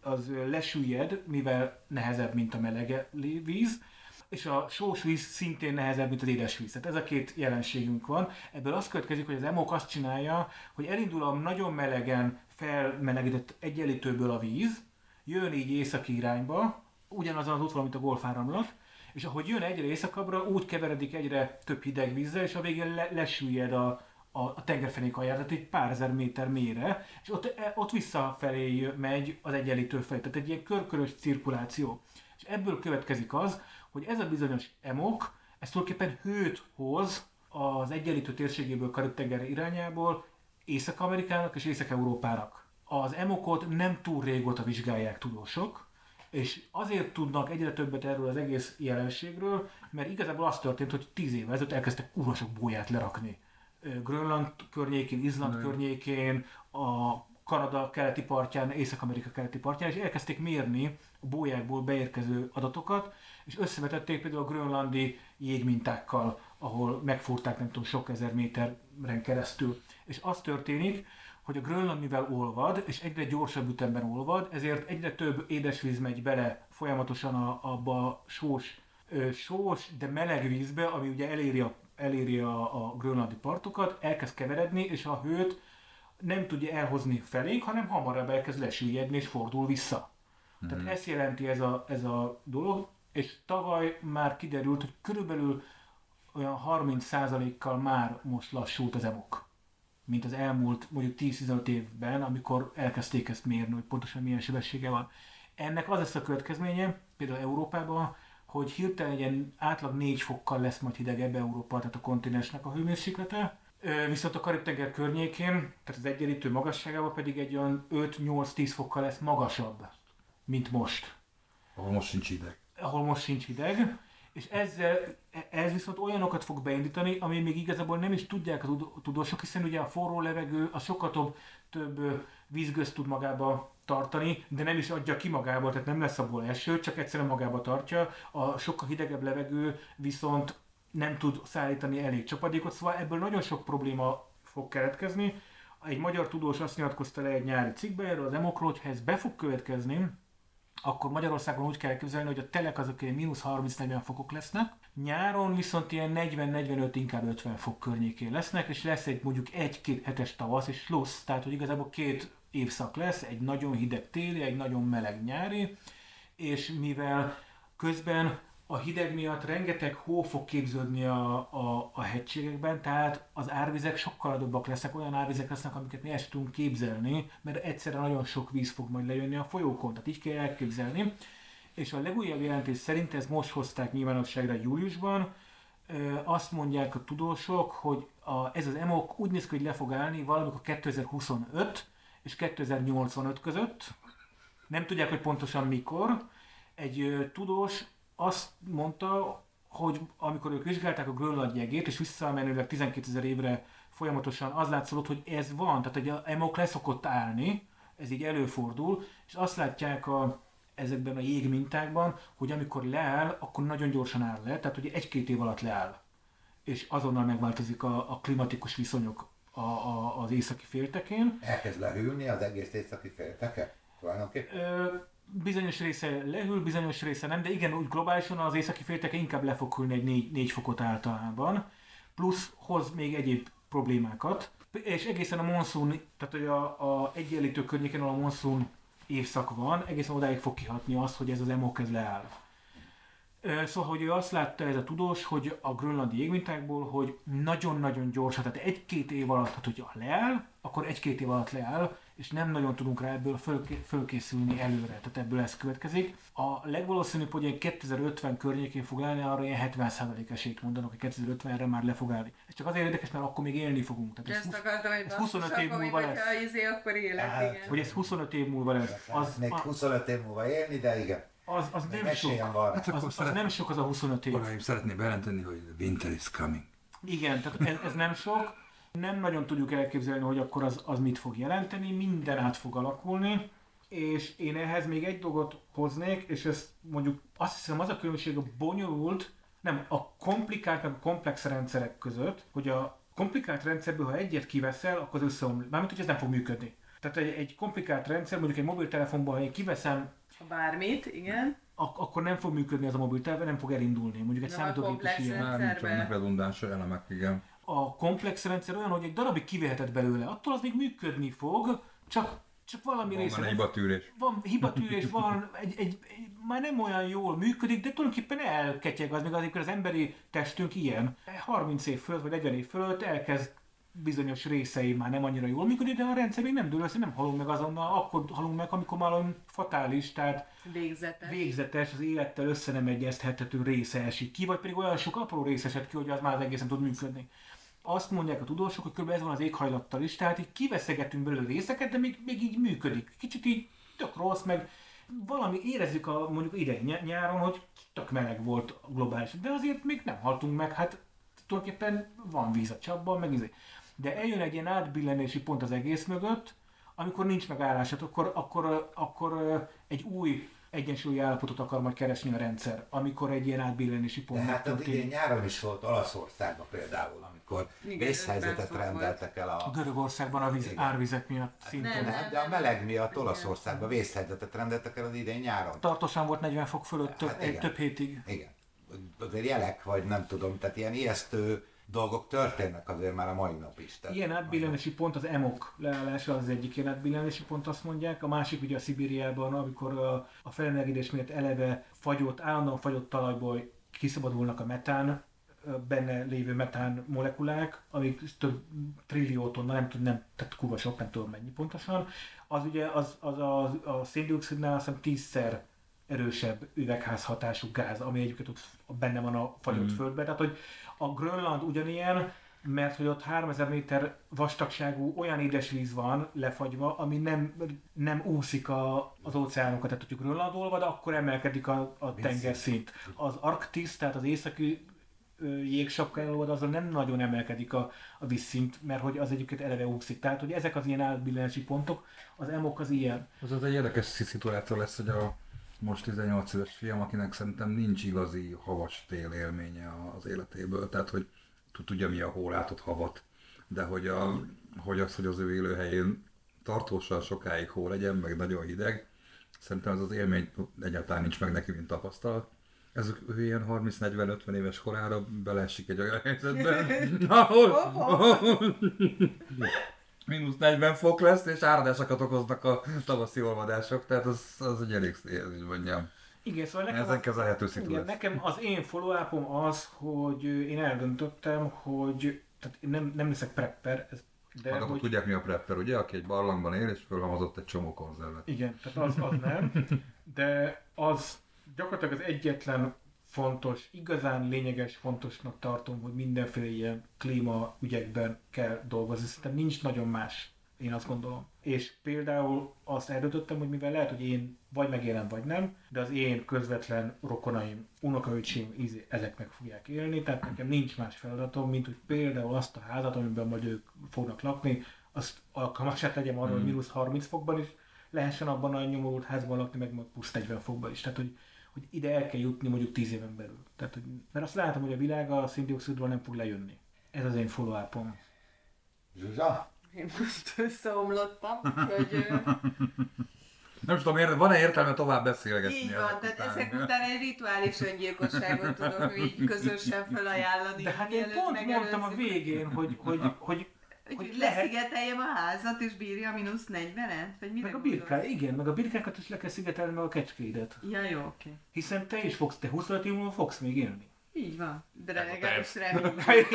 az lesüllyed, mivel nehezebb, mint a melege víz, és a sós víz szintén nehezebb, mint az édes víz. Tehát ez a két jelenségünk van. Ebből az következik, hogy az emok azt csinálja, hogy elindul a nagyon melegen felmelegített egyenlítőből a víz, jön így északi irányba, ugyanazon az útvonalon, mint a golfáramlat, és ahogy jön egyre északabbra, úgy keveredik egyre több hideg vízzel, és a végén le, lesüllyed a, a, a tengerfenék alján, tehát egy pár ezer méter mélyre, és ott, e, ott visszafelé megy az egyenlítő felé. Tehát egy ilyen körkörös cirkuláció. És ebből következik az, hogy ez a bizonyos emok, ez tulajdonképpen hőt hoz az egyenlítő térségéből Karib-tenger irányából Észak-Amerikának és Észak-Európának. Az emokot nem túl régóta vizsgálják tudósok, és azért tudnak egyre többet erről az egész jelenségről, mert igazából az történt, hogy tíz évvel ezelőtt elkezdtek kurva sok bóját lerakni. Grönland környékén, Izland
Nem.
környékén, a Kanada keleti partján, Észak-Amerika keleti partján, és elkezdték mérni a bójákból beérkező adatokat, és összevetették például a grönlandi jégmintákkal, ahol megfúrták nem tudom sok ezer méteren keresztül. És az történik, hogy a Grönland mivel olvad, és egyre gyorsabb ütemben olvad, ezért egyre több édesvíz megy bele folyamatosan a, abba a sós, ö, sós, de meleg vízbe, ami ugye eléri a, eléri a, a grönlandi partokat, elkezd keveredni, és a hőt nem tudja elhozni felénk, hanem hamarabb elkezd lesüllyedni és fordul vissza. Tehát ezt jelenti ez a, ez a dolog, és tavaly már kiderült, hogy körülbelül olyan 30%-kal már most lassult az emok mint az elmúlt mondjuk 10-15 évben, amikor elkezdték ezt mérni, hogy pontosan milyen sebessége van. Ennek az lesz a következménye, például Európában, hogy hirtelen egy ilyen átlag 4 fokkal lesz majd hidegebb Európa, tehát a kontinensnek a hőmérséklete, Viszont a Karib-tenger környékén, tehát az egyenlítő magasságában pedig egy olyan 5-8-10 fokkal lesz magasabb, mint most
Ahol most sincs ideg.
ahol most sincs hideg, és ezzel, ez viszont olyanokat fog beindítani, ami még igazából nem is tudják a tud- tudósok, hiszen ugye a forró levegő a sokkal több, több ö, vízgőzt tud magába tartani, de nem is adja ki magába, tehát nem lesz abból eső, csak egyszerűen magába tartja. A sokkal hidegebb levegő viszont nem tud szállítani elég csapadékot, szóval ebből nagyon sok probléma fog keletkezni. Egy magyar tudós azt nyilatkozta le egy nyári cikkbe erről az emokról, hogy ha ez be fog következni, akkor Magyarországon úgy kell elképzelni, hogy a telek azok ilyen mínusz 30-40 fokok lesznek, nyáron viszont ilyen 40-45, inkább 50 fok környékén lesznek, és lesz egy mondjuk egy-két hetes tavasz, és plusz, tehát hogy igazából két évszak lesz, egy nagyon hideg téli, egy nagyon meleg nyári, és mivel közben a hideg miatt rengeteg hó fog képződni a, a, a hegységekben, tehát az árvizek sokkal nagyobbak lesznek, olyan árvizek lesznek, amiket mi el sem tudunk képzelni, mert egyszerre nagyon sok víz fog majd lejönni a folyókon, tehát így kell elképzelni. És a legújabb jelentés szerint, ez most hozták nyilvánosságra júliusban, azt mondják a tudósok, hogy a, ez az EMOK úgy néz ki, hogy le fog állni valamikor 2025 és 2085 között. Nem tudják, hogy pontosan mikor. Egy tudós azt mondta, hogy amikor ők vizsgálták a Grönland jegét, és visszamenőleg 12 ezer évre folyamatosan az látszott, hogy ez van, tehát a emok leszokott állni, ez így előfordul, és azt látják a, ezekben a jégmintákban, hogy amikor leáll, akkor nagyon gyorsan áll le, tehát hogy egy-két év alatt leáll. És azonnal megváltozik a, a klimatikus viszonyok a, a, az északi féltekén.
Elkezd lehűlni az egész északi félteke? Tulajdonképpen.
Ö, bizonyos része lehűl, bizonyos része nem, de igen, úgy globálisan az északi félteke inkább le fog hűlni egy 4, 4 fokot általában, plusz hoz még egyéb problémákat, és egészen a monszun, tehát hogy a, a egyenlítő környéken, ahol a monszun évszak van, egészen odáig fog kihatni az, hogy ez az emok ez leáll. Szóval, hogy ő azt látta ez a tudós, hogy a grönlandi jégmintákból, hogy nagyon-nagyon gyorsan, tehát egy-két év alatt, hát hogyha leáll, akkor egy-két év alatt leáll, és nem nagyon tudunk rá ebből fölké- fölkészülni előre, tehát ebből ez következik. A legvalószínűbb, hogy egy 2050 környékén fog állni, arra ilyen 70% esélyt mondanak, hogy 2050-re már le fog állni. Ez csak azért érdekes, mert akkor még élni fogunk. Tehát ez
Ezt
20,
akartam, hogy
ez 25 év múlva
akkor,
lesz.
hogyha izé, akkor élet,
Hát,
igen.
hogy ez 25 év múlva lesz. Az,
Még
a-
25 év múlva élni, de igen.
az, az nem sok.
Hát
Az,
akkor
az
szeret...
nem sok az a 25 év.
Uraim, szeretném bejelenteni, hogy winter is coming.
Igen, tehát ez, ez nem sok. Nem nagyon tudjuk elképzelni, hogy akkor az, az mit fog jelenteni. Minden át fog alakulni. És én ehhez még egy dolgot hoznék, és ez mondjuk azt hiszem az a különbség a bonyolult, nem, a komplikált meg a komplex rendszerek között, hogy a komplikált rendszerből, ha egyet kiveszel, akkor az összeomlik. Mármint, hogy ez nem fog működni. Tehát egy, egy komplikált rendszer, mondjuk egy mobiltelefonban, ha én kiveszem
Bármit, igen.
ak- akkor nem fog működni az a mobiltelefon, nem fog elindulni. Mondjuk egy számítógép is
komplex
ilyen.
nincsenek redundáns elemek, igen.
A komplex rendszer olyan, hogy egy darabig kiveheted belőle, attól az még működni fog, csak, csak valami
Van
része.
benne hibatűrés.
van hibatűrés, van, egy, egy, egy, már nem olyan jól működik, de tulajdonképpen elketyeg az, még azért az emberi testünk ilyen. 30 év fölött, vagy 40 év fölött elkezd bizonyos részei már nem annyira jól működik, de a rendszer még nem dől össze, nem halunk meg azonnal, akkor halunk meg, amikor már olyan fatális, tehát
Végzetes.
végzetes, az élettel össze nem egyeztethető része esik ki, vagy pedig olyan sok apró rész esett ki, hogy az már az egészen tud működni. Azt mondják a tudósok, hogy kb. ez van az éghajlattal is, tehát így kiveszegetünk belőle részeket, de még, még így működik. Kicsit így tök rossz, meg valami érezzük a mondjuk idei ny- nyáron, hogy tök meleg volt globális, de azért még nem haltunk meg, hát tulajdonképpen van víz a csapban, meg izé. De eljön egy ilyen átbillenési pont az egész mögött, amikor nincs megállásod, akkor, akkor, akkor egy új egyensúlyi állapotot akar majd keresni a rendszer, amikor egy ilyen átbillenési
De
pont
hát az idén nyáron is volt Olaszországban például, amikor
Igen,
vészhelyzetet rendeltek el a...
Görögországban a víz,
Igen.
árvizek miatt szintén.
Nem.
Nem, de a meleg miatt Olaszországban vészhelyzetet rendeltek el az idén nyáron.
Tartósan volt 40 fok fölött több,
Hát
egy,
igen.
több hétig.
Igen. Azért jelek, vagy nem tudom, tehát ilyen ijesztő dolgok történnek azért már a mai nap is. Tehát
Ilyen átbillenési pont az emok leállása az egyik ilyen átbillenési pont, azt mondják. A másik ugye a Szibériában, amikor a, a felemelkedés miatt eleve fagyott, állandóan fagyott talajból kiszabadulnak a metán, benne lévő metán molekulák, amik több trillió tonna, nem tudom, nem, tehát kurva sok, nem tudom mennyi pontosan. Az ugye az, az a, a széndiokszidnál azt hiszem tízszer erősebb üvegházhatású gáz, ami egyébként ott benne van a fagyott mm. földben. Tehát, hogy a Grönland ugyanilyen, mert hogy ott 3000 méter vastagságú olyan édesvíz van lefagyva, ami nem, nem úszik a, az óceánokat. Tehát, hogyha Grönland olvad, akkor emelkedik a, a tengerszint. Az Arktisz, tehát az északi ö, jégsapka elolvad, azon nem nagyon emelkedik a, a vízszint, mert hogy az egyébként eleve úszik. Tehát, hogy ezek az ilyen átbillenési pontok, az emok az ilyen.
Az az egy érdekes szituáció lesz, hogy a most 18 éves fiam, akinek szerintem nincs igazi havas tél élménye az életéből, tehát hogy tud- tudja mi a hólátott havat, de hogy, a, hogy az, hogy az ő élőhelyén tartósan sokáig hó legyen, meg nagyon hideg, szerintem ez az élmény egyáltalán nincs meg neki, mint tapasztalat. Ez ő ilyen 30-40-50 éves korára beleesik egy olyan helyzetben, ahol, ahol mínusz 40 fok lesz, és áradásokat okoznak a tavaszi olvadások, tehát az, az egy elég, hogy mondjam,
Igen, szóval nekem,
ezen kezelhető szitu
igen, nekem az én follow az, hogy én eldöntöttem, hogy tehát én nem, nem leszek prepper, ez, de
Hát akkor
hogy,
tudják mi a prepper, ugye? Aki egy barlangban él és fölhalmozott egy csomó konzervet.
igen, tehát az, az nem, de az gyakorlatilag az egyetlen fontos, igazán lényeges, fontosnak tartom, hogy mindenféle ilyen klímaügyekben kell dolgozni. Szerintem nincs nagyon más, én azt gondolom. És például azt eldöntöttem, hogy mivel lehet, hogy én vagy megélem, vagy nem, de az én közvetlen rokonaim, unokaöcsém, ezek meg fogják élni, tehát nekem nincs más feladatom, mint hogy például azt a házat, amiben majd ők fognak lakni, azt alkalmasát tegyem arra, hogy mínusz 30 fokban is lehessen abban a nyomorult házban lakni, meg majd plusz 40 fokban is. Tehát, hogy, hogy ide el kell jutni mondjuk 10 éven belül. Tehát, hogy, mert azt látom, hogy a világ a széndiokszidról nem fog lejönni. Ez az én follow
Zsuzsa?
Én most összeomlottam, hogy
Nem tudom, ér- van-e értelme tovább beszélgetni?
így van,
ezek
tehát
után?
ezek után egy rituális öngyilkosságot tudok így közösen felajánlani.
De hát én pont mondtam a végén, hogy, hogy, hogy
Hogy,
Hogy lehet-
leszigeteljem a házat, és bírja a mínusz 40-et? Vagy mire
Meg a
gondolsz?
birká, igen, meg a birkákat is le kell szigetelni, meg a kecskéidet.
Ja, jó, oké.
Hiszen te is fogsz, te 25 év múlva fogsz még élni.
Így van. De legalábbis
terv.
reméljük.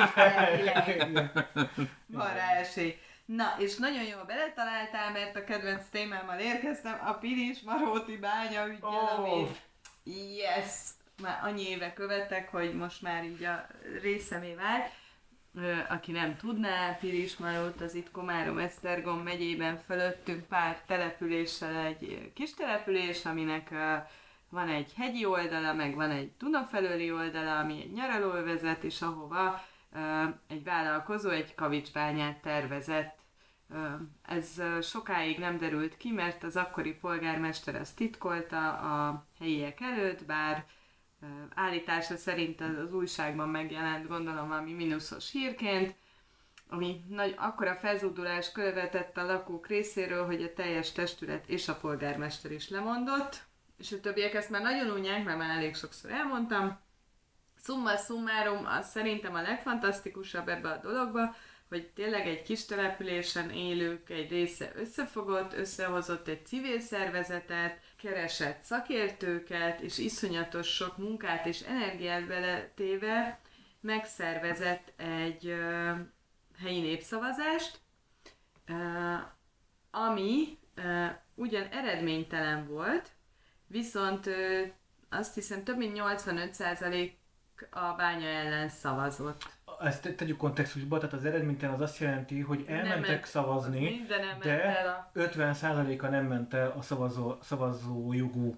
Van rá esély. Na, és nagyon jól beletaláltál, mert a kedvenc témámmal érkeztem, a Piris Maróti bánya ügyel,
Ó.
ami yes, már annyi éve követek, hogy most már így a részemé vált. Aki nem tudná, Piris Marót az itt Komárom-Esztergom megyében fölöttünk pár településsel egy kis település, aminek van egy hegyi oldala, meg van egy Dunafelőli oldala, ami egy nyaralóvezet, és ahova egy vállalkozó egy kavicsbányát tervezett. Ez sokáig nem derült ki, mert az akkori polgármester ezt titkolta a helyiek előtt, bár állítása szerint az, újságban megjelent, gondolom valami mínuszos hírként, ami nagy, akkora felzúdulás követett a lakók részéről, hogy a teljes testület és a polgármester is lemondott, és a többiek ezt már nagyon unják, mert már elég sokszor elmondtam. Summa summarum, az szerintem a legfantasztikusabb ebbe a dologba, hogy tényleg egy kis településen élők egy része összefogott, összehozott egy civil szervezetet, keresett szakértőket, és iszonyatos sok munkát és energiát beletéve megszervezett egy helyi népszavazást, ami ö, ugyan eredménytelen volt, viszont ö, azt hiszem több mint 85% a bánya ellen szavazott.
Ezt te- tegyük kontextusba, tehát az eredménytelen az azt jelenti, hogy elmentek szavazni,
nem ment
de
a...
50%-a nem ment el a szavazó, szavazó jogú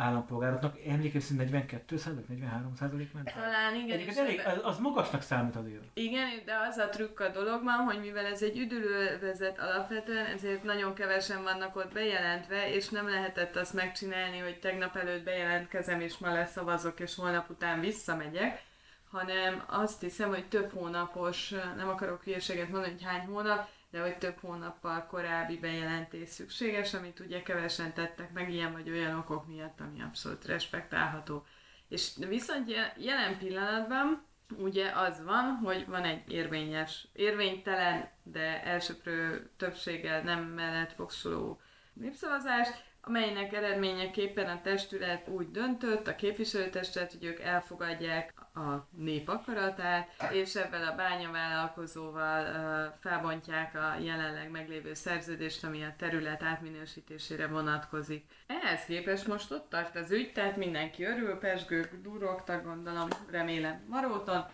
állampolgároknak. Emlékezz, 42 százalék, 43 százalék ment.
Talán igen,
Egyébként elég, az, az magasnak számít azért.
Igen, de az a trükk a dologban, hogy mivel ez egy üdülővezet alapvetően, ezért nagyon kevesen vannak ott bejelentve, és nem lehetett azt megcsinálni, hogy tegnap előtt bejelentkezem, és ma leszavazok, és holnap után visszamegyek, hanem azt hiszem, hogy több hónapos, nem akarok hülyeséget mondani, hogy hány hónap, de hogy több hónappal korábbi bejelentés szükséges, amit ugye kevesen tettek meg ilyen vagy olyan okok miatt, ami abszolút respektálható. És viszont je- jelen pillanatban ugye az van, hogy van egy érvényes, érvénytelen, de elsőprő többséggel nem mellett fogsoló népszavazás, amelynek eredményeképpen a testület úgy döntött, a képviselőtestület, hogy ők elfogadják a nép akaratát, és ebben a bányavállalkozóval uh, felbontják a jelenleg meglévő szerződést, ami a terület átminősítésére vonatkozik. Ehhez képest most ott tart az ügy, tehát mindenki örül, pesgők durogtak, gondolom, remélem Maróton.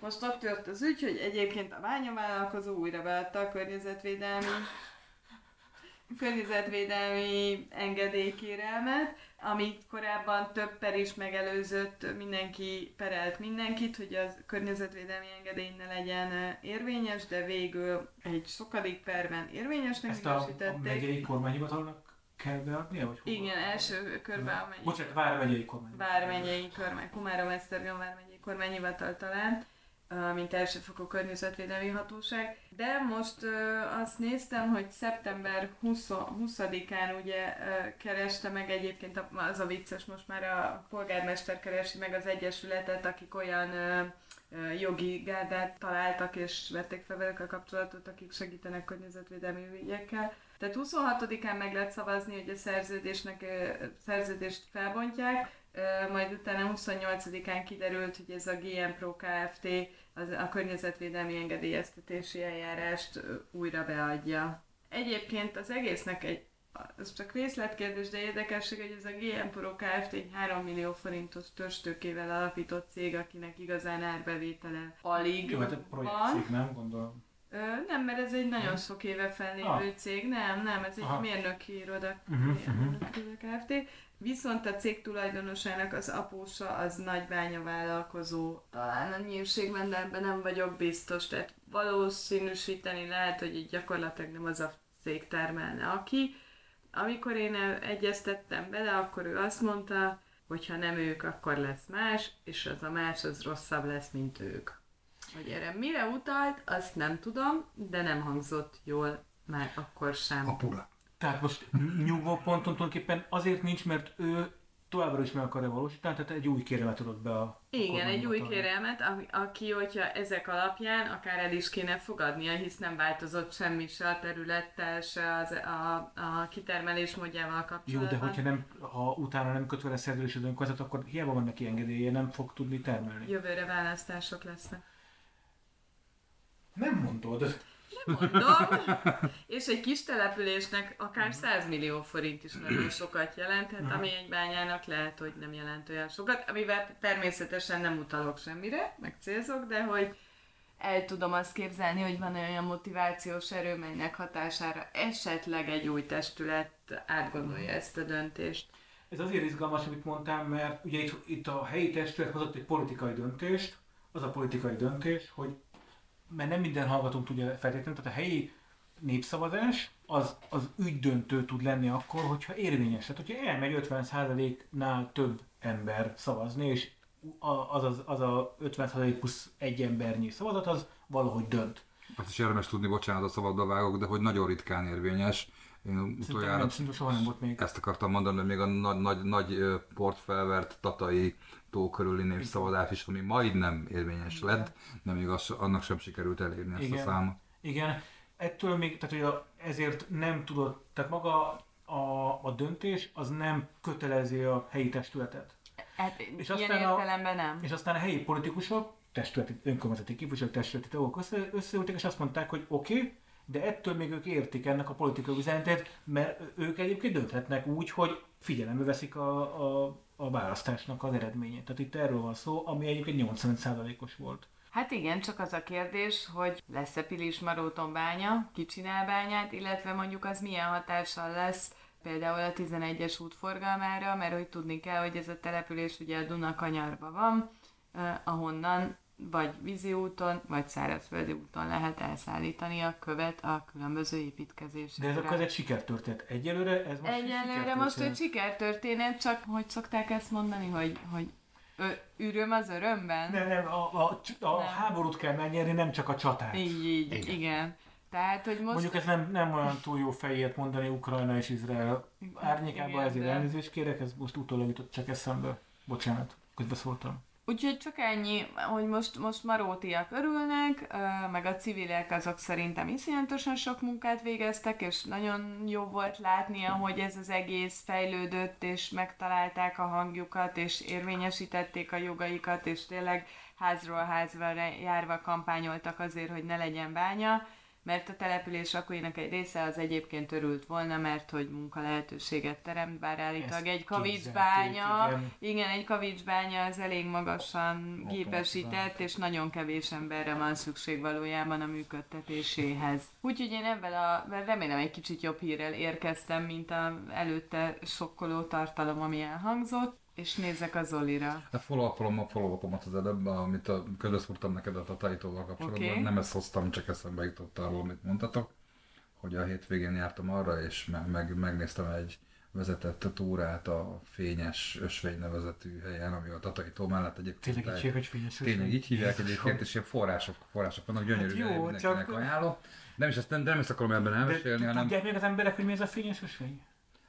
Most ott tört az ügy, hogy egyébként a bányavállalkozó újra beadta a környezetvédelmi környezetvédelmi engedélykérelmet, amit korábban több per is megelőzött, mindenki perelt mindenkit, hogy az környezetvédelmi engedély ne legyen ö, érvényes, de végül egy sokadik perben érvényesnek
Ezt a, a megyei kormányhivatalnak kell beadnia? Vagy hova?
Igen, első körben a megyei,
Bocsánat, Vármegyei kormány.
vármegyei kormány, Komárom Esztergom vármegyei kormányhivatal talán, mint elsőfokú környezetvédelmi hatóság. De most azt néztem, hogy szeptember 20, 20-án ugye kereste meg egyébként, az a vicces, most már a polgármester keresi meg az egyesületet, akik olyan jogi gárdát találtak és vették fel velük a kapcsolatot, akik segítenek környezetvédelmi ügyekkel. Tehát 26-án meg lehet szavazni, hogy a szerződésnek, szerződést felbontják, majd utána 28-án kiderült, hogy ez a GM Pro Kft. Az, a környezetvédelmi engedélyeztetési eljárást újra beadja. Egyébként az egésznek egy ez csak részletkérdés, de érdekesség, hogy ez a GM Pro Kft. egy 3 millió forintos törstőkével alapított cég, akinek igazán árbevétele alig
Jó, hát a
van.
projektcég, nem gondolom.
Nem, mert ez egy nagyon sok éve fellévő
Ah.
cég, nem, nem, ez egy
Aha.
mérnöki iroda, mérnöki iroda Kft. Viszont a cég tulajdonosának az apósa az nagybánya vállalkozó. Talán a nyírségben, de ebben nem vagyok biztos. Tehát valószínűsíteni lehet, hogy így gyakorlatilag nem az a cég termelne, aki. Amikor én egyeztettem bele, akkor ő azt mondta, hogy ha nem ők, akkor lesz más, és az a más az rosszabb lesz, mint ők. Hogy erre mire utalt, azt nem tudom, de nem hangzott jól már akkor sem.
A pura.
Tehát most nyugvó ponton tulajdonképpen azért nincs, mert ő továbbra is meg akarja valósítani, tehát egy új kérelmet adott be a
Igen, egy új kérelmet, ami- aki, hogyha ezek alapján akár el is kéne fogadnia, hisz nem változott semmi se a területtel, se az, a, a kitermelés módjával
Jó,
kapcsolatban.
de hogyha nem, ha utána nem köt vele szerződés az önkormányzat, akkor hiába van neki engedélye, nem fog tudni termelni.
Jövőre választások lesznek.
Nem mondod.
Mondom, és egy kis településnek akár 100 millió forint is nagyon sokat jelenthet, ami egy bányának lehet, hogy nem jelent olyan sokat, amivel természetesen nem utalok semmire, meg célzok, de hogy el tudom azt képzelni, hogy van olyan motivációs erő, melynek hatására esetleg egy új testület átgondolja ezt a döntést.
Ez azért izgalmas, amit mondtam, mert ugye itt, itt a helyi testület hozott egy politikai döntést, az a politikai döntés, hogy mert nem minden hallgatónk tudja feltétlenül, tehát a helyi népszavazás az, az ügydöntő tud lenni akkor, hogyha érvényes. Tehát, hogyha elmegy 50%-nál több ember szavazni, és az, az, az a 50% plusz egy embernyi szavazat, az valahogy dönt.
Azt is érdemes tudni, bocsánat, a szabadba vágok, de hogy nagyon ritkán érvényes. Én utoljára
nem, soha nem volt még.
ezt akartam mondani, hogy még a nagy, nagy, nagy portfelvert tatai tó körüli népszavazás is, ami majdnem érvényes lett, de még az, annak sem sikerült elérni ezt
Igen.
a számot.
Igen, ettől még, tehát hogy a, ezért nem tudod, tehát maga a, a döntés az nem kötelezi a helyi testületet.
Hát
És
ilyen
aztán a-
értelemben nem.
És aztán a helyi politikusok, testületi, önkormányzati képviselők, testületi tagok össze, összeültek, és azt mondták, hogy oké, okay, de ettől még ők értik ennek a politikai üzenetét, mert ők egyébként dönthetnek úgy, hogy figyelembe veszik a, a, a választásnak az eredményét. Tehát itt erről van szó, ami egyébként 85%-os volt.
Hát igen, csak az a kérdés, hogy lesz-e Pilis Maróton bánya, ki csinál bányát, illetve mondjuk az milyen hatással lesz például a 11-es út forgalmára, mert hogy tudni kell, hogy ez a település ugye a Duna kanyarban van, eh, ahonnan vagy vízi úton, vagy szárazföldi úton lehet elszállítani a követ a különböző építkezésekre.
De ez akkor egy sikertörténet. Egyelőre ez most egy
Egyelőre most egy
sikertörténet.
csak hogy szokták ezt mondani, hogy, hogy ö, üröm az örömben?
Nem, nem, a, a, a
Nem.
háborút kell megnyerni, nem csak a csatát.
Így, így, igen. igen. Tehát, hogy most...
Mondjuk ez nem, nem olyan túl jó fejét mondani Ukrajna és Izrael árnyékában, ezért
de-
elnézést kérek, ez most utólag jutott csak eszembe. Bocsánat, közbeszóltam.
Úgyhogy csak ennyi, hogy most, most marótiak örülnek, meg a civilek azok szerintem iszonyatosan sok munkát végeztek, és nagyon jó volt látni, hogy ez az egész fejlődött, és megtalálták a hangjukat, és érvényesítették a jogaikat, és tényleg házról házra járva kampányoltak azért, hogy ne legyen bánya, mert a település lakóinak egy része az egyébként örült volna, mert hogy munka lehetőséget teremt, bár állítólag egy kavicsbánya,
igen.
igen, egy kavicsbánya az elég magasan gépesített, és nagyon kevés emberre van szükség valójában a működtetéséhez. Úgyhogy én ebben a, remélem egy kicsit jobb hírrel érkeztem, mint a előtte sokkoló tartalom, ami elhangzott, és nézzek a Zolira.
A follow-upom a follow az előbb, amit a, közbeszúrtam neked a Tataitóval kapcsolatban.
Oké.
Nem ezt hoztam, csak eszembe jutott arról, amit mondtatok, hogy a hétvégén jártam arra, és meg, meg, megnéztem egy vezetett túrát a Fényes Ösvény nevezetű helyen, ami a Tataitó mellett egyébként.
Tényleg így hogy fényes
Tényleg
ösvény?
így hívják egyébként, és ilyen források, források vannak, gyönyörű,
Hát jó,
hát mindenkinek
csak-
ajánlom. Nem is ezt nem, nem ezt akarom ebben elmesélni,
De
hanem
tudják még az emberek, hogy mi ez a fényes ösvény?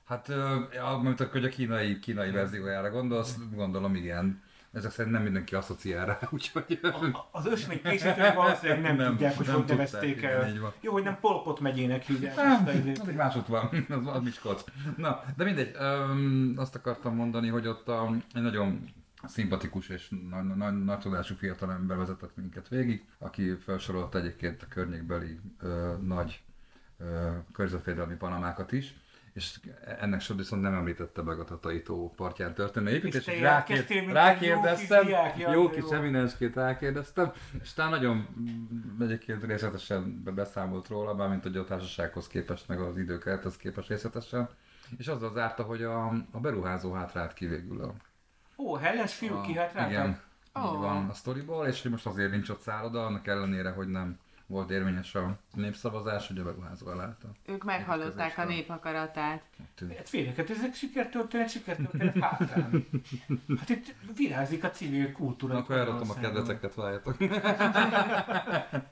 Hát, mint akkor, hogy a kínai, kínai verziójára gondolsz, gondolom igen. Ezek szerint nem mindenki asszociál rá, úgyhogy...
A- Az ösvény készítők valószínűleg nem,
Nem,
tudják, hogy hogy nevezték el. Jó, hogy nem Polpot megyének hívják.
Nem, az egy másod van, az, az Miskolc. Na, de mindegy, öm, azt akartam mondani, hogy ott a, egy nagyon szimpatikus és nagy, nagy, nagy tudású fiatalember vezetett minket végig, aki felsorolt egyébként a környékbeli ö, nagy ö, környezetvédelmi panamákat is, és ennek sem viszont nem említette meg a Tataitó partján történő építést, és rákér, rákérdeztem, jó kis
jó.
eminensként rákérdeztem, és talán nagyon mm, egyébként részletesen beszámolt róla, mármint hogy a társasághoz képest, meg az időkerethez képest részletesen, és azzal zárta, hogy a, a beruházó hátrált ki végül a,
Ó, Hellens fiú
a
kihátráltak?
Igen,
Ó.
így van a sztoriból, és hogy most azért nincs ott szálloda, annak ellenére, hogy nem volt érvényes a népszavazás, ugye beruházó aláta.
Ők meghallották a nép akaratát.
Hát félek, hát ezek sikertörténet, sikertörténet hátán. Hát itt virázik a civil kultúra.
Akkor elratom a kedveteket, várjatok.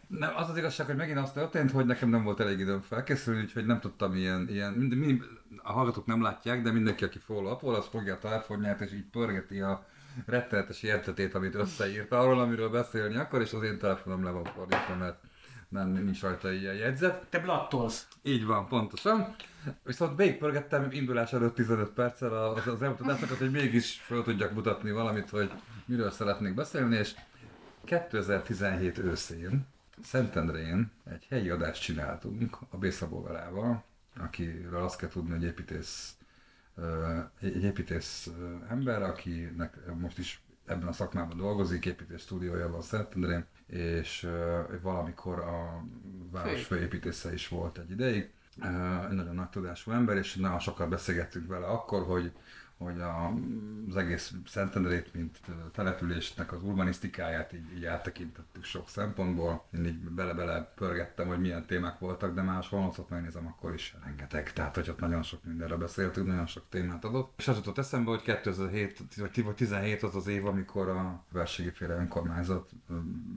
nem, az az igazság, hogy megint az történt, hogy nekem nem volt elég időm felkészülni, úgyhogy nem tudtam ilyen, ilyen mind, mind, a hallgatók nem látják, de mindenki, aki follow up az fogja a telefonját, és így pörgeti a rettenetes értetét, amit összeírt arról, amiről beszélni akar, és az én telefonom le van fordítva, mert nem, nincs rajta ilyen jegyzet.
Te blattolsz.
Így van, pontosan. Viszont végigpörgettem indulás előtt 15 perccel az, az elmutatásokat, hogy mégis fel tudjak mutatni valamit, hogy miről szeretnék beszélni, és 2017 őszén Szentendrén egy helyi adást csináltunk a Bészabó Verával, akiről azt kell tudni, hogy építész, egy építész ember, akinek most is ebben a szakmában dolgozik, építés stúdiója van Szentendrén, és valamikor a város főépítésze is volt egy ideig. Egy nagyon nagy tudású ember, és nagyon sokat beszélgettünk vele akkor, hogy hogy a, az egész Szentendrét, mint településnek az urbanisztikáját így, így áttekintettük sok szempontból. Én így bele-bele pörgettem, hogy milyen témák voltak, de más honlapot megnézem, akkor is rengeteg. Tehát, hogy ott nagyon sok mindenre beszéltünk, nagyon sok témát adott. És az jutott eszembe, hogy 2007 vagy 2017 az az év, amikor a verségi féle önkormányzat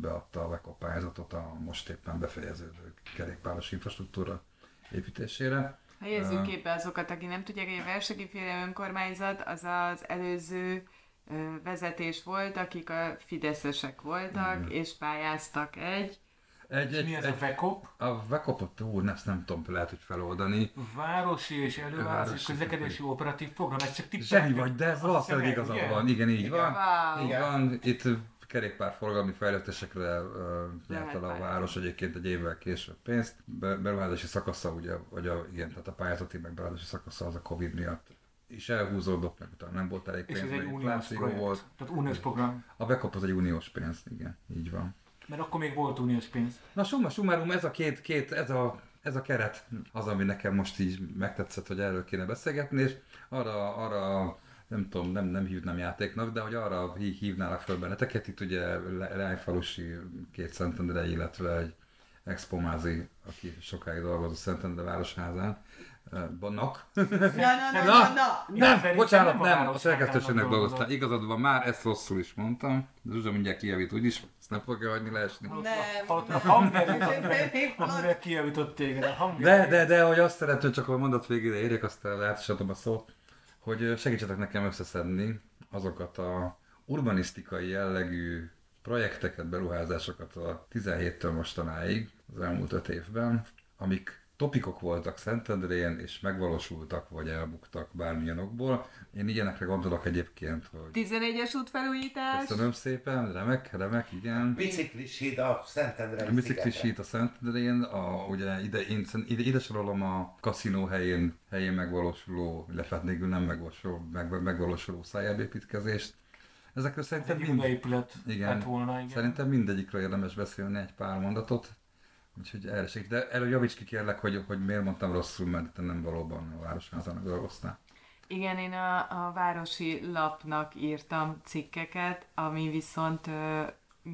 beadta a VECO pályázatot a most éppen befejeződő kerékpáros infrastruktúra építésére
Helyezzük képbe azokat, akik nem tudják, hogy a Versegi féle önkormányzat az az előző vezetés volt, akik a fideszesek voltak, mm. és pályáztak egy
egy, egy, mi ez egy, a VECOP?
A VECOP-ot, ú, ezt nem tudom, lehet, hogy feloldani.
Városi és elővárosi közlekedési operatív program, ez csak
tippelni. Zseni vagy, de ez valószínűleg igazad van. Igen, így igen. van. Wow. Így van. Itt kerékpárforgalmi fejlesztésekre uh, nyert el a város egyébként egy évvel később pénzt. Be, beruházási szakasza, ugye, vagy a, igen, tehát a pályázati meg beruházási szakasza az a Covid miatt is elhúzódott, meg utána nem volt elég pénz,
És ez egy uniós projekt, volt. tehát uniós program.
A backup az egy uniós pénz, igen, így van.
Mert akkor még volt uniós pénz.
Na summa summarum, ez a két, két ez a ez a keret az, ami nekem most így megtetszett, hogy erről kéne beszélgetni, és arra, arra nem tudom, nem, nem hívnám játéknak, de hogy arra hívnálak fel benneteket, itt ugye Leányfalusi két Szentendre, illetve egy expomázi, aki sokáig dolgozott Szentendre városházán, vannak.
Na, na, na, na, na,
Nem, nem bocsánat, nem, a szerkesztőségnek dolgoztál. Igazad van, már ezt rosszul is mondtam, de Zsuzsa mindjárt kijavít úgyis, ezt nem fogja hagyni leesni.
Nem.
A hangerőt kijavított téged.
De, de, de, hogy azt szeretném, csak a mondat végére érjek, aztán adom a szót hogy segítsetek nekem összeszedni azokat a urbanisztikai jellegű projekteket, beruházásokat a 17-től mostanáig, az elmúlt 5 évben, amik topikok voltak Szentendrén, és megvalósultak, vagy elbuktak bármilyen okból. Én ilyenekre gondolok egyébként, hogy...
11-es útfelújítás.
Köszönöm szépen, remek, remek, igen.
Biciklis híd a Szentendrén.
A biciklis híd a Szentendrén, a, ugye ide, én, ide, ide sorolom a kaszinó helyén, helyén megvalósuló, illetve hát nem megvalósuló, meg, megvalósuló szájábépítkezést. Ezekről szerintem
mind... épület
igen, volna, igen. Szerintem mindegyikről érdemes beszélni egy pár mondatot. Úgyhogy erre segít. De erről javíts ki kérlek, hogy, hogy miért mondtam rosszul, mert te nem valóban a Városházának dolgoztál.
Igen, én a, a Városi Lapnak írtam cikkeket, ami viszont ö,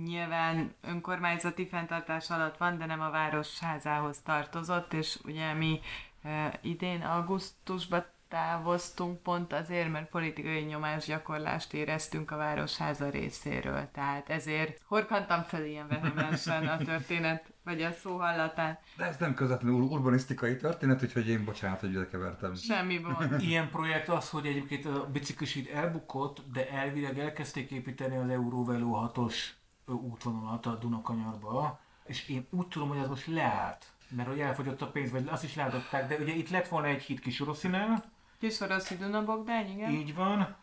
nyilván önkormányzati fenntartás alatt van, de nem a Városházához tartozott, és ugye mi ö, idén augusztusban távoztunk pont azért, mert politikai nyomásgyakorlást éreztünk a Városháza részéről. Tehát ezért horkantam fel ilyen vehemensen a történet, vagy a szó hallatán.
De ez nem közvetlenül urbanisztikai történet, úgyhogy én bocsánat, hogy kevertem.
Semmi van.
Ilyen projekt az, hogy egyébként a biciklisít elbukott, de elvileg elkezdték építeni az Euróveló 6-os útvonalat a Dunakanyarba, és én úgy tudom, hogy az most leállt mert hogy elfogyott a pénz, vagy azt is látották, de ugye itt lett volna egy híd kis Oroszinál,
Kiszoroszi Dunabogdány, igen.
Így van.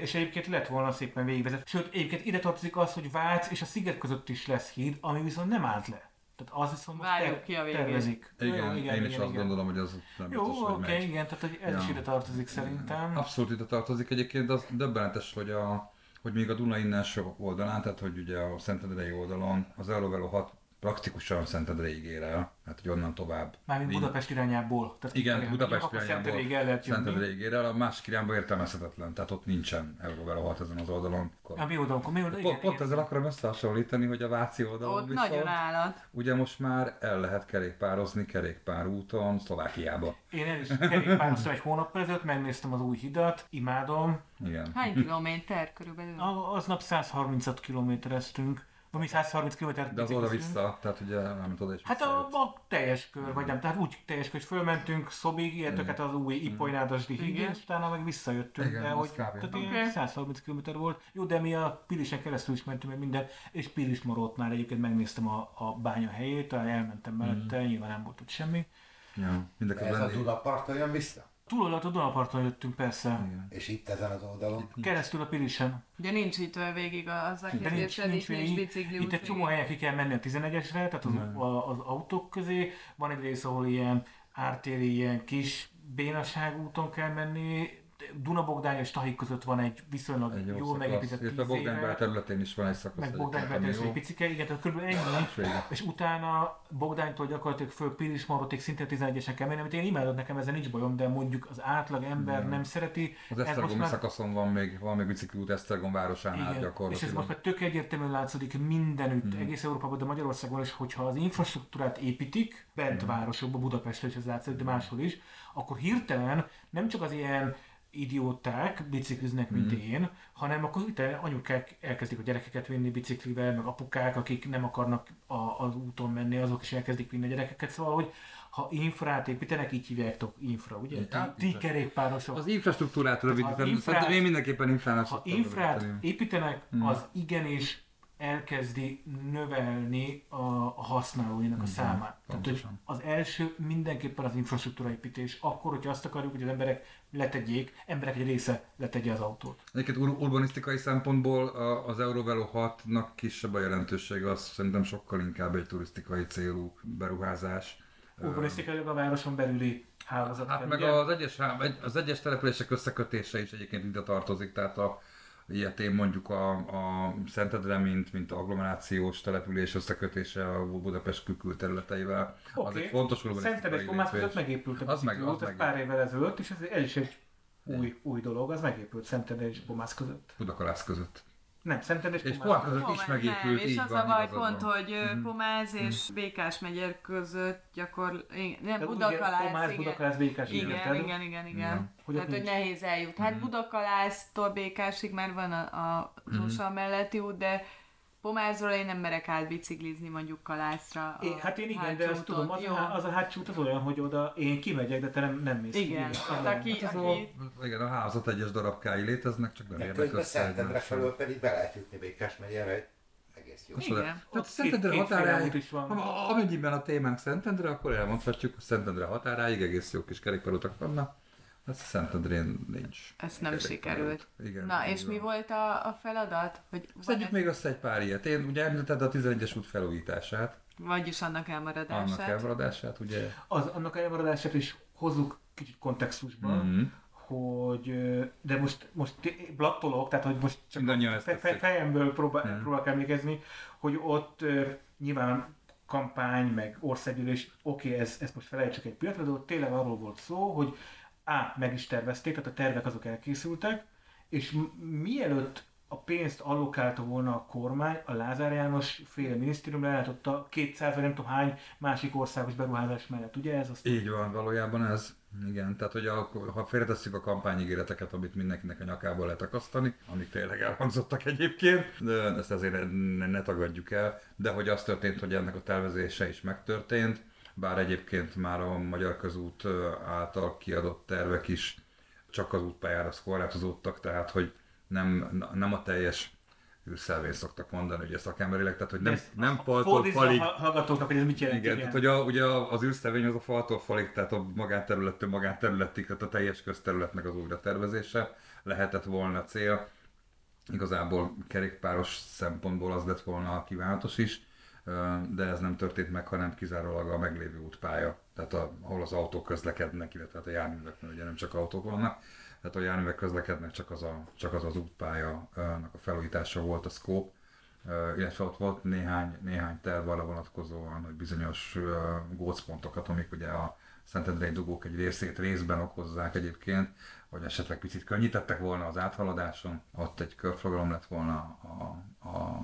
És egyébként lett volna szépen végigvezet. Sőt, egyébként ide tartozik az, hogy Vác és a sziget között is lesz híd, ami viszont nem állt le. Tehát az viszont most
Várjuk ki a végén.
tervezik.
Igen, igen, én is igen, azt igen. gondolom, hogy az nem
Jó, biztos, oké, okay, igen, tehát hogy ez ja. is ide tartozik szerintem.
Abszolút ide tartozik egyébként, de az döbbenetes, hogy a hogy még a Duna innen oldalán, tehát hogy ugye a Szentendrei oldalon az Eurovelo 6 praktikusan Szentendréig ér el, hát hogy onnan tovább.
Mármint Budapest irányából. Tehát
Igen, Budapest
akkor
irányából
Szentendréig el lehet jönni.
Szentendréig ér el, a másik irányba értelmezhetetlen, tehát ott nincsen Euróvel 6 ezen az oldalon.
A mi oldalon, mi oldalon,
Pont,
igen,
pont
igen.
ezzel akarom összehasonlítani, hogy a Váci oldalon
Ott
viszont,
nagyon állat.
ugye most már el lehet kerékpározni kerékpárúton Szlovákiába.
Én el is kerékpároztam egy hónappal ezelőtt, megnéztem az új hidat, imádom.
Igen.
Hány kilométer körülbelül?
A- Aznap 130-at kilométereztünk, ami 130 kilométer.
De az oda-vissza, tehát ugye nem oda is
Hát a, a teljes kör, vagy nem, tehát úgy teljes kör, hogy fölmentünk Szobig, illetőket az új Ipolynádasdi hídig,
Igen.
és utána meg visszajöttünk,
Igen,
de hogy tehát ilyen 130 km volt. Jó, de mi a Pilisen keresztül is mentünk meg minden, és Pilismarótnál egyébként megnéztem a, a bánya helyét, elmentem mellette, nyilván nem volt ott semmi.
Ja,
Ez
mindeközben
a Dunaparton jön vissza?
Túl alatt a Dunaparton jöttünk persze,
Igen.
És itt ezen az oldalon?
keresztül a Pilisen.
Ugye nincs itt végig az a
De nincs, nincs
itt nincs
végig.
bicikli
Itt egy csomó helyen ki kell menni a 11-esre, tehát az, a, az autók közé. Van egy rész, ahol ilyen ártéri, ilyen kis bénaság úton kell menni. Dunabogdány és Tahik között van egy viszonylag
Egy
jól
jó szakasz,
megépített tíz
Bogdánybár
éve,
területén is van egy szakasz.
meg is
jó.
egy picike, igen, tehát kb. ennyi.
És
utána Bogdánytól gyakorlatilag föl Pilismarotig szintén 11-esen kell menni, amit én imádok, nekem ezzel nincs bajom, de mondjuk az átlag ember nem szereti.
Az Esztergomi
már-
szakaszon van még, van még bicikliút Esztergom városánál
Igen, és ez
gyakorlatilag.
most már tök egyértelműen látszódik mindenütt, mm. egész Európában, de Magyarországon is, hogyha az infrastruktúrát építik, bent mm. városokban, Budapesten is ez látszik, de máshol is, akkor hirtelen nem csak az ilyen idióták bicikliznek, mint én, hanem akkor hirtelen anyukák elkezdik a gyerekeket vinni biciklivel, meg apukák, akik nem akarnak a, az úton menni, azok is elkezdik vinni a gyerekeket. Szóval, hogy ha infrát építenek, így hívjátok infra, ugye?
Hát,
ti kerékpárosok.
Az infrastruktúrát rövidítem, szerintem én mindenképpen infrának
Ha infrát építenek, az igenis elkezdi növelni a, a használóinak a számát. Tehát, hogy az első mindenképpen az infrastruktúra építés. Akkor, hogyha azt akarjuk, hogy az emberek letegyék, emberek egy része letegye az autót.
Egyébként ur- urbanisztikai szempontból az Eurovelo 6-nak kisebb a jelentősége, az szerintem sokkal inkább egy turisztikai célú beruházás.
Urbanisztikailag a városon belüli hálózat.
Hát meg
ugye?
az egyes, az egyes települések összekötése is egyébként ide tartozik, tehát a ilyetén mondjuk a, a Szentendre, mint, mint agglomerációs település összekötése a Budapest kül- külterületeivel. Az
Oké.
egy fontos urbanisztikai
Pomász között
lépés.
megépült a
Az meg- az meg-
pár évvel ezelőtt, és ez, ez is egy új, új dolog, az megépült Szentendre és Pomász között.
Budakalász között.
Nem, Szentendre és,
És
Pomász között.
között is megépült,
nem, és
így
az
van,
a baj pont,
van.
hogy mm Pomáz és Békás megyer között gyakor... igen, Nem, Budakalász,
Pomász,
igen.
Budakalász, Békás,
Igen,
érted?
igen, igen, igen.
Hogy
Tehát, hogy nehéz eljut. Hát Budakalásztól Békásig már van a, a, az USA melletti út, de Pomázról én nem merek átbiciklizni mondjuk Kalászra. a
É, hát én igen, de azt tudom, az a, az a hátsó az olyan, hogy oda én kimegyek, de te nem, nem mész. ki.
Igen,
az
hát aki,
Hát az
aki
a, igen, a házat egyes darabkái léteznek, csak nem
De
érnek össze
Szentendre felől pedig be lehet jutni Békás megyere, egész jó.
Igen.
Tehát
Ott
Szentendre
két-
határáig,
út is van.
amennyiben a témánk Szentendre, akkor elmondhatjuk, hogy Szentendre határáig egész jó kis kerékpárutak vannak. Hát Szentendrén nincs.
Ez nem
kerékpárút.
sikerült.
Igen,
Na, és mi
van.
volt a, a feladat? Hogy
Szedjük még össze egy pár ilyet. Én ugye említetted a 11-es út felújítását,
Vagyis annak elmaradását.
annak elmaradását, ugye.
Az, annak elmaradását is hozzuk kicsit kontextusba,
Mhm.
hogy, de most, most blattolok, tehát hogy most csak
ezt
fe, fe, fejemből próbál,
Mhm.
próbálok emlékezni, hogy ott nyilván kampány, meg országgyűlés, oké, ez, ezt most felejtsük egy pillanatra, de ott tényleg arról volt szó, hogy A. meg is tervezték, tehát a tervek azok elkészültek, és mielőtt a pénzt allokálta volna a kormány, a Lázár János féle minisztérium leállította 200 vagy nem tudom hány másik országos beruházás mellett. Ugye ez azt
Így van, valójában ez. Igen, tehát hogy a, ha félretesszük a kampányígéreteket, amit mindenkinek a nyakába lehet akasztani, amik tényleg elhangzottak egyébként, de ezt azért ne, ne tagadjuk el, de hogy az történt, hogy ennek a tervezése is megtörtént, bár egyébként már a Magyar Közút által kiadott tervek is csak az útpályára korlátozódtak, tehát hogy nem, nem a teljes űrszelvény szoktak mondani, ugye szakemberileg, tehát hogy nem,
Ezt
nem faltól falig,
hallgatóknak, hogy ez mit jelent.
igen, tehát hogy a, ugye az űrszevény az a faltól falig, tehát a magánterülettől magánterületig, tehát a teljes közterületnek az újra tervezése lehetett volna cél. Igazából kerékpáros szempontból az lett volna a kívánatos is, de ez nem történt meg, hanem kizárólag a meglévő útpálya, tehát a, ahol az autók közlekednek, illetve hát a járművek, mert ugye nem csak autók vannak, tehát a járművek közlekednek, csak az a, csak az, az útpálya-nak a felújítása volt a scope, illetve ott volt néhány, néhány terv arra vonatkozóan, hogy bizonyos gócpontokat, amik ugye a Szentendrei dugók egy részét részben okozzák egyébként, hogy esetleg picit könnyítettek volna az áthaladáson, ott egy körforgalom lett volna a, a,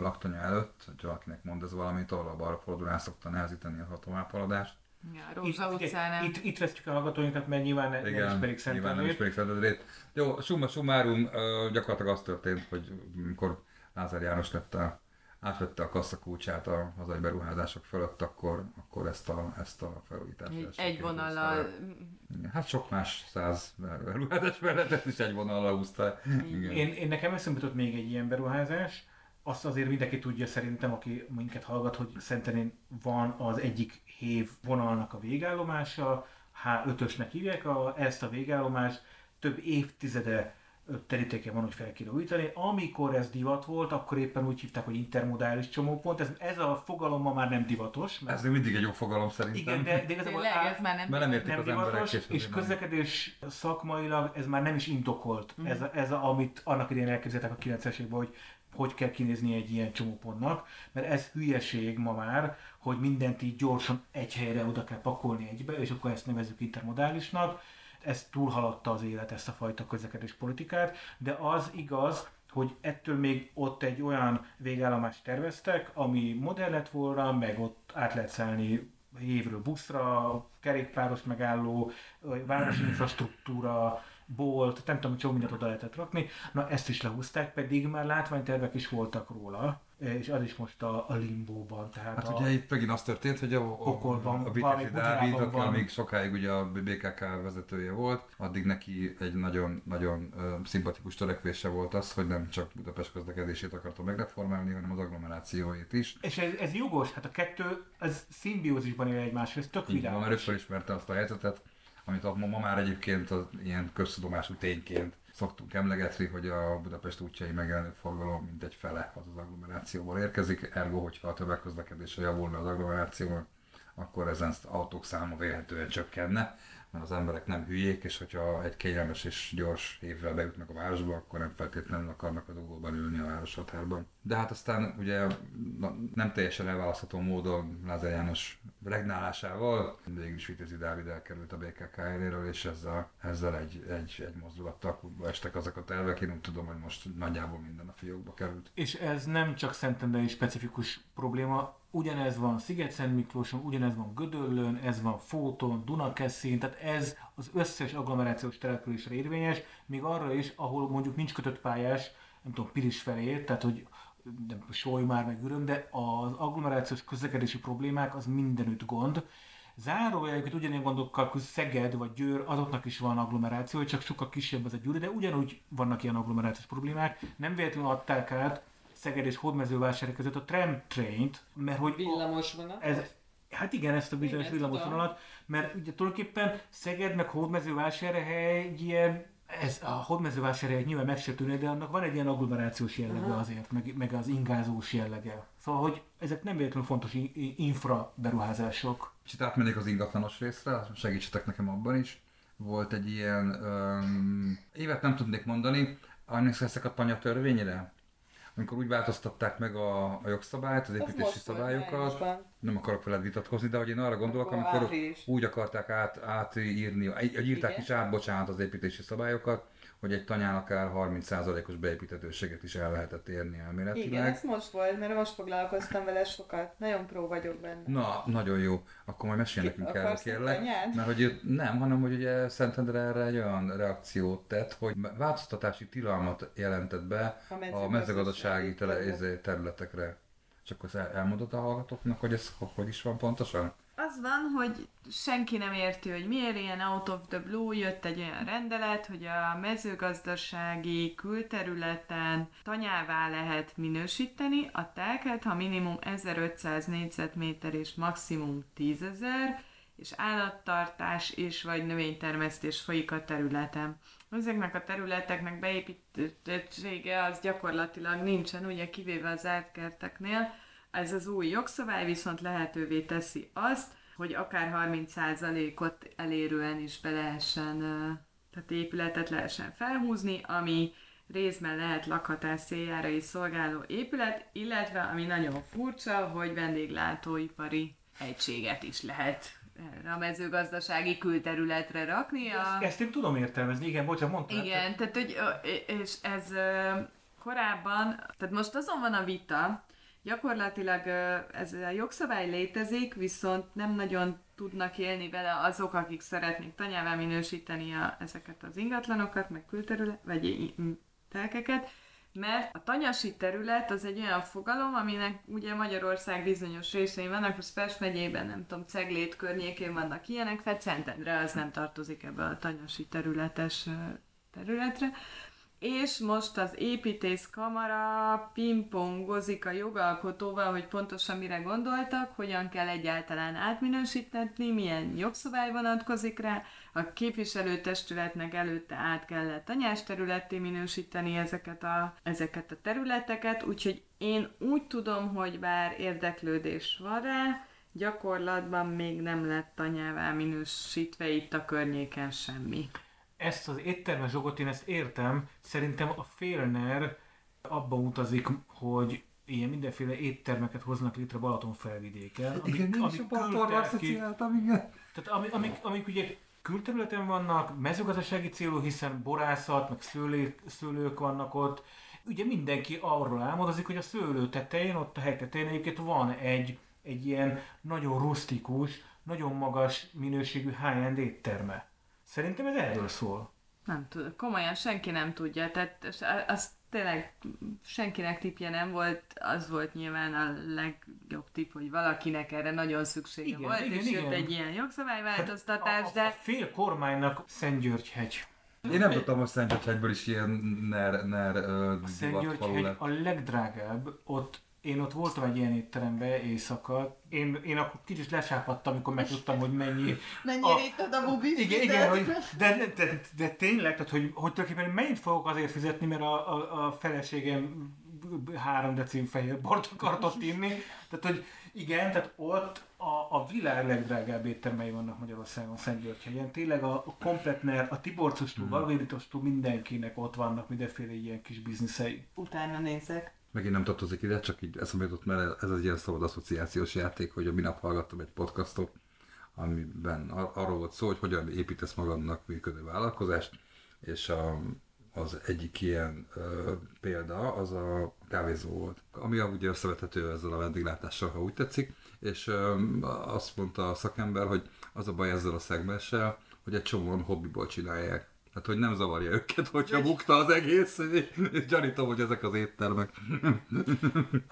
laktanya előtt, hogy valakinek mond ez valamit, ahol a balra fordulás szokta nehezíteni a továbbhaladást.
Ja,
Itt,
Rózsa
ugye,
utcánál.
itt, itt vesztjük a hallgatóinkat, mert nyilván ne, nem ismerik
nyilván nem
Szentendrét.
ismerik Szentendrét. Jó, summa summarum, gyakorlatilag az történt, hogy amikor Lázár János lett a, átvette a kasszakulcsát a hazai beruházások fölött, akkor, akkor ezt a, ezt a felújítást.
Egy, egy vonallal,
Hát sok más száz beruházás mellett ezt is egy vonallal húzta. Igen.
Én, én nekem eszembe jutott még egy ilyen beruházás, azt azért mindenki tudja szerintem, aki minket hallgat, hogy Szentenén van az egyik hév vonalnak a végállomása, H5-ösnek hívják a, ezt a végállomást, több évtizede ö, terítéke van, hogy fel kéne újítani. Amikor ez divat volt, akkor éppen úgy hívták, hogy intermodális csomópont. Ez, ez a fogalom ma már nem divatos. Mert
Ez még mindig egy jó fogalom szerintem.
igen, de, de igazából
Tényleg, ez már nem
Mert nem értik
nem
az emberek.
divatos,
és
és közlekedés szakmailag ez már nem is indokolt.
Mhm.
Ez, ez a, amit annak idején elképzeltek a 90-es években, hogy hogy kell kinézni egy ilyen csomópontnak, mert ez hülyeség ma már, hogy mindent így gyorsan egy helyre oda kell pakolni egybe, és akkor ezt nevezzük intermodálisnak. Ez túlhaladta az élet, ezt a fajta közlekedés politikát, de az igaz, hogy ettől még ott egy olyan végállomást terveztek, ami modern lett volna, meg ott át lehet szállni évről buszra, kerékpáros megálló, városi infrastruktúra, bolt, nem tudom, csomó mindent oda lehetett rakni. Na ezt is lehúzták, pedig már látványtervek is voltak róla, és az is most a, a limbóban. Tehát
Hát
a,
ugye itt megint az történt, hogy a, a,
Pokolban,
a Vitézi Dávid, aki még sokáig ugye a BKK vezetője volt, addig neki egy nagyon, nagyon ö, szimpatikus törekvése volt az, hogy nem csak Budapest közlekedését akarta megreformálni, hanem az agglomerációit is.
és ez, ez jogos, hát a kettő, ez szimbiózisban él egymásra, ez tök
Így van, mert
világos.
azt a helyzetet, amit a, ma, ma már egyébként az ilyen köztudomású tényként szoktunk emlegetni, hogy a Budapest útjai megjelenő forgalom mint egy fele az az agglomerációból érkezik, ergo, hogyha a tömegközlekedésre javulna az agglomerációban, akkor ezen az autók száma vélhetően csökkenne, mert az emberek nem hülyék, és hogyha egy kényelmes és gyors évvel bejutnak a városba, akkor nem feltétlenül akarnak a dugóban ülni a városhatárban. De hát aztán ugye na, nem teljesen elválasztható módon Lázár János regnálásával végül is Vitézi Dávid elkerült a BKK eléről, és ezzel, ezzel egy, egy, egy mozdulattal estek azok a tervek. Én úgy tudom, hogy most nagyjából minden a fiókba került.
És ez nem csak Szentendrei specifikus probléma, ugyanez van Sziget-Szent Miklóson, ugyanez van Gödöllőn, ez van Fóton, Dunakeszin, tehát ez az összes agglomerációs településre érvényes, még arra is, ahol mondjuk nincs kötött pályás, nem tudom, Pilis felé, tehát hogy nem tudom, már meg Üröm, de az agglomerációs közlekedési problémák az mindenütt gond. Zárójelként ugyanilyen gondokkal, hogy Szeged vagy Győr, azoknak is van agglomeráció, csak sokkal kisebb az a Győr, de ugyanúgy vannak ilyen agglomerációs problémák. Nem véletlenül adták át Szeged és Hódmezővásárhely között a tram traint, mert hogy
Villamos vonat.
ez, hát igen, ezt a bizonyos
Igen,
villamos
tudom.
vonalat, mert ugye tulajdonképpen Szeged meg Hódmezővásárhely egy ilyen, ez a Hódmezővásárhely nyilván megsértőnél, de annak van egy ilyen agglomerációs jellege azért, meg, meg az ingázós jellege. Szóval, hogy ezek nem véletlenül fontos infra beruházások.
Kicsit átmennék az ingatlanos részre, segítsetek nekem abban is. Volt egy ilyen, um, évet nem tudnék mondani, emlékszek a tanya törvényre? Amikor úgy változtatták meg a, a jogszabályt, az építési szabályokat, nem akarok veled vitatkozni, de hogy én arra gondolok,
Akkor
amikor
április.
úgy akarták át, átírni, írták
Igen.
is át, bocsánat, az építési szabályokat, hogy egy tanyán akár 30%-os beépítetőséget is el lehetett érni elméletileg.
Igen, ez most volt, mert most foglalkoztam vele sokat. Nagyon pró vagyok benne.
Na, nagyon jó. Akkor majd mesélj nekünk erről, kérlek.
tanyát?
Mert hogy nem, hanem hogy ugye Szentendre erre egy olyan reakciót tett, hogy változtatási tilalmat jelentett be
A
a
mezőgazdasági
mezőgazdasági tele-
terület.
izé, területekre. Csak akkor el- elmondod a hallgatóknak, hogy ez ho- hogy is van pontosan?
Az van, hogy senki nem érti, hogy miért ilyen out of the blue jött egy olyan rendelet, hogy a mezőgazdasági külterületen tanyává lehet minősíteni a telket, ha minimum 1500 négyzetméter és maximum 10.000, és állattartás és vagy növénytermesztés folyik a területen. Ezeknek a területeknek beépítettsége az gyakorlatilag nincsen, ugye kivéve az átkerteknél, ez az új jogszabály viszont lehetővé teszi azt, hogy akár 30%-ot elérően is be lehessen, tehát épületet lehessen felhúzni, ami részben lehet lakhatás céljára is szolgáló épület, illetve, ami nagyon furcsa, hogy vendéglátóipari egységet is lehet a mezőgazdasági külterületre rakni. A...
Ezt, ezt én tudom értelmezni, igen, bocsánat, mondtad.
Igen, tehát hogy, és ez korábban, tehát most azon van a vita, gyakorlatilag ez a jogszabály létezik, viszont nem nagyon tudnak élni vele azok, akik szeretnék tanyává minősíteni a, ezeket az ingatlanokat, meg külterület, vagy telkeket, mert a tanyasi terület az egy olyan fogalom, aminek ugye Magyarország bizonyos részein vannak, most Pest megyében, nem tudom, Ceglét környékén vannak ilyenek, fel az nem tartozik ebbe a tanyasi területes területre. És most az építész kamara pingpongozik a jogalkotóval, hogy pontosan mire gondoltak, hogyan kell egyáltalán átminősíteni, milyen jogszabály vonatkozik rá. A képviselőtestületnek előtte át kellett tanyás területté minősíteni ezeket a, ezeket a területeket, úgyhogy én úgy tudom, hogy bár érdeklődés van rá, gyakorlatban még nem lett tanyává minősítve itt a környéken semmi.
Ezt az éttermes jogot én ezt értem, szerintem a Félner abba utazik, hogy ilyen mindenféle éttermeket hoznak létre Balaton felvidéken.
Igen, nincs a Balatonra asszociáltam, igen.
Tehát amik, amik, amik ugye külterületen vannak, mezőgazdasági célú, hiszen borászat, meg szőlő, szőlők vannak ott. Ugye mindenki arról álmodozik, hogy a szőlő tetején, ott a hely tetején egyébként van egy, egy ilyen nagyon rustikus, nagyon magas minőségű high-end étterme. Szerintem ez erről szól.
Nem tudom, komolyan senki nem tudja, tehát az tényleg senkinek tipje nem volt, az volt nyilván a legjobb tipp, hogy valakinek erre nagyon szüksége
Igen,
volt,
igen,
és jött
igen.
egy ilyen jogszabályváltoztatás,
a, a,
de
a fél kormánynak Szentgyörgyhegy.
Én nem tudtam, hogy Szentgyörgyhegyből is ilyen ner, ner ö,
A Szentgyörgyhegy a legdrágább, ott én ott voltam egy ilyen étterembe éjszaka, én, én akkor kicsit lesápadtam, amikor megtudtam, hogy mennyi...
mennyire
A-
itt a bubi
Igen, igen, hogy, de, de, de, de, tényleg, tehát hogy, hogy tulajdonképpen mennyit fogok azért fizetni, mert a, a, a feleségem három decim fehér bort akart ott inni. Tehát, hogy igen, tehát ott a, a világ legdrágább éttermei vannak Magyarországon, Szentgyörgyhegyen. Tényleg a, a kompletner, a Tiborcostól, Valvéritostól mindenkinek ott vannak mindenféle ilyen kis bizniszei.
Utána nézek.
Megint nem tartozik ide, csak így eszembe jutott, mert ez egy ilyen szabad asszociációs játék, hogy a minap hallgattam egy podcastot, amiben ar- arról volt szó, hogy hogyan építesz magadnak működő vállalkozást, és a, az egyik ilyen ö, példa az a kávézó volt, ami ugye összevethető ezzel a vendéglátással, ha úgy tetszik, és ö, azt mondta a szakember, hogy az a baj ezzel a szegmenssel, hogy egy csomóan hobbiból csinálják. Tehát, hogy nem zavarja őket, hogyha bukta az egész, és gyanítom, hogy ezek az éttermek.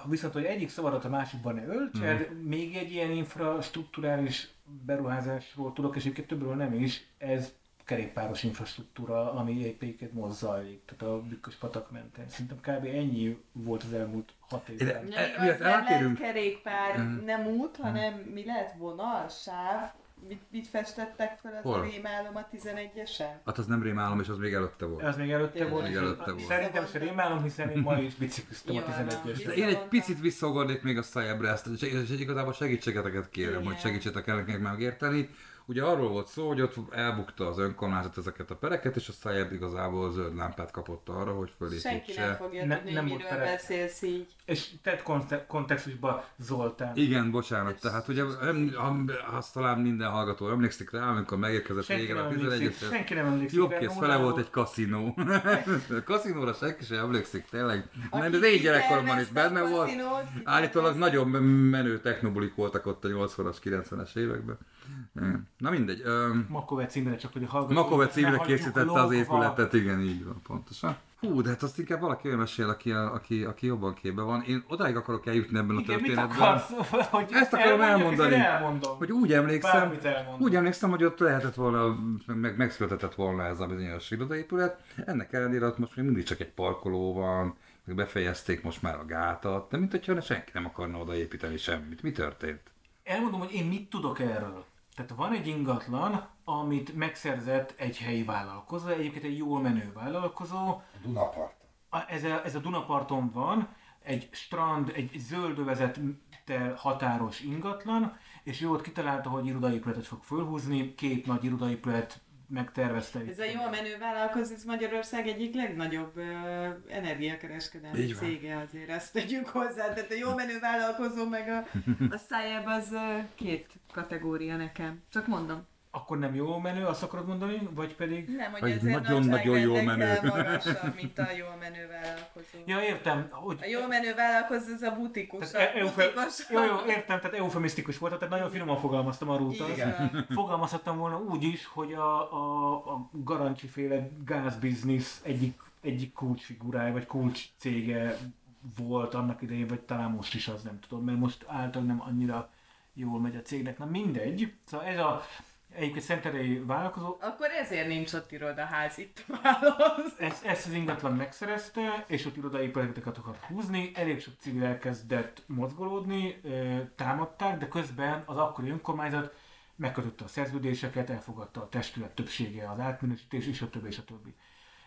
Viszont, hogy egyik szavarat a másikban ne öltsed,
Hmm.
még egy ilyen infrastruktúrális beruházásról tudok, és egyébként többről nem is, ez kerékpáros infrastruktúra, ami egyébként most zajlik, tehát a Bükkös patak mentén. Szerintem kb. ennyi volt az elmúlt hat évben.
Ja,
E, miért
nem lehet
eltérünk?
kerékpár,
Mhm.
nem út, hanem mi lehet vonal, sáv, mit, mit festettek fel az
Hol?
a rémálom a 11-esen?
Hát az nem rémálom, és az még előtte volt.
Ez még előtte
Tényleg.
volt.
Még előtte volt.
Szerintem se rémálom, hiszen én ma is bicikliztem a
Jó,
11-es.
na.
De én egy picit visszaugornék még a szájebbre ezt, és és igazából segítségeteket kérem,
Igen.
hogy segítsetek el nekik megérteni. Ugye arról volt szó, hogy ott elbukta az önkormányzat ezeket a pereket, és a szájebb igazából zöld lámpát kapott arra, hogy
Senki nem
fölépítse.
fogja
Ne-
tudni,
nem
miről
perek.
beszélsz így.
És tett konte- kontextusba Zoltán.
Igen, bocsánat, tehát ugye azt talán minden hallgató emlékszik rá, amikor megérkezett
Senki nem
a
emlékszik,
11
senki nem emlékszik.
Jobbkész fele
Bernódáról.
volt egy kaszinó. a kaszinóra senki sem emlékszik, tényleg. Mert az én gyerekkoromban is benne
a
volt. Állítólag nagyon menő technobulik voltak ott a 80-as, 90-es években. Igen. Na mindegy. öm,
Makovec Imre, csak hogy a hallgatók
Makovec Imre készítette az épületet, igen, így van, pontosan. Hú, de hát azt inkább valaki olyan mesél, aki, aki, aki jobban képbe van. Én odáig akarok eljutni ebben a
Igen, mit
történetben.
akarsz? Hogy
Ezt akarom elmondani.
elmondom.
Hogy úgy emlékszem, úgy emlékszem, hogy ott lehetett volna, meg, megszületett volna ez a bizonyos irodaépület. Ennek ellenére ott most még mindig csak egy parkoló van, meg befejezték most már a gátat, de mint hogyha senki nem akarna odaépíteni semmit. Mi történt?
Elmondom, hogy én mit tudok erről. Tehát van egy ingatlan, amit megszerzett egy helyi vállalkozó, egyébként egy jól menő vállalkozó,
Dunaparton.
A- ez a, ez a Dunaparton van, egy strand, egy zöldövezettel határos ingatlan, és ő ott kitalálta, hogy irodaépületet fog fölhúzni, két nagy irodaépület megtervezte.
Ez a jó menő vállalkozó, ez Magyarország egyik legnagyobb uh, energiakereskedelmi
Így van.
cége azért, ezt tegyük hozzá. Tehát a jó menő vállalkozó meg a, a szájába az uh, két kategória nekem. Csak mondom.
Akkor nem jó menő, azt akarod mondani? Vagy pedig...
Nem, hogy
Vagy
ezért
nagyon-nagyon jó
nagyságrendekkel
menő.
magasabb, mint a jó menő vállalkozó.
Ja, értem, hogy...
A jó menő vállalkozó, ez a butikus.
Tehát e- eufe... Jó, jó, értem, tehát eufemisztikus volt, tehát nagyon finoman fogalmaztam arról utalsz.
Igen.
Fogalmazhattam volna úgy is, hogy a, a, a Garancsi féle gázbiznisz egyik, egyik kulcsfigurája, vagy kulcscége volt annak idején, vagy talán most is az, nem tudom, mert most által nem annyira jól megy a cégnek. Na mindegy. Szóval ez a egyébként szenterei vállalkozó,
Akkor ezért nincs ott irodaház itt válasz.
ezt, ezt az ingatlan megszerezte, és ott irodai projekteket akart húzni, elég sok civil elkezdett mozgolódni, támadták, de közben az akkori önkormányzat megkötötte a szerződéseket, elfogadta a testület többsége az átminősítés, és a többi, és a többi.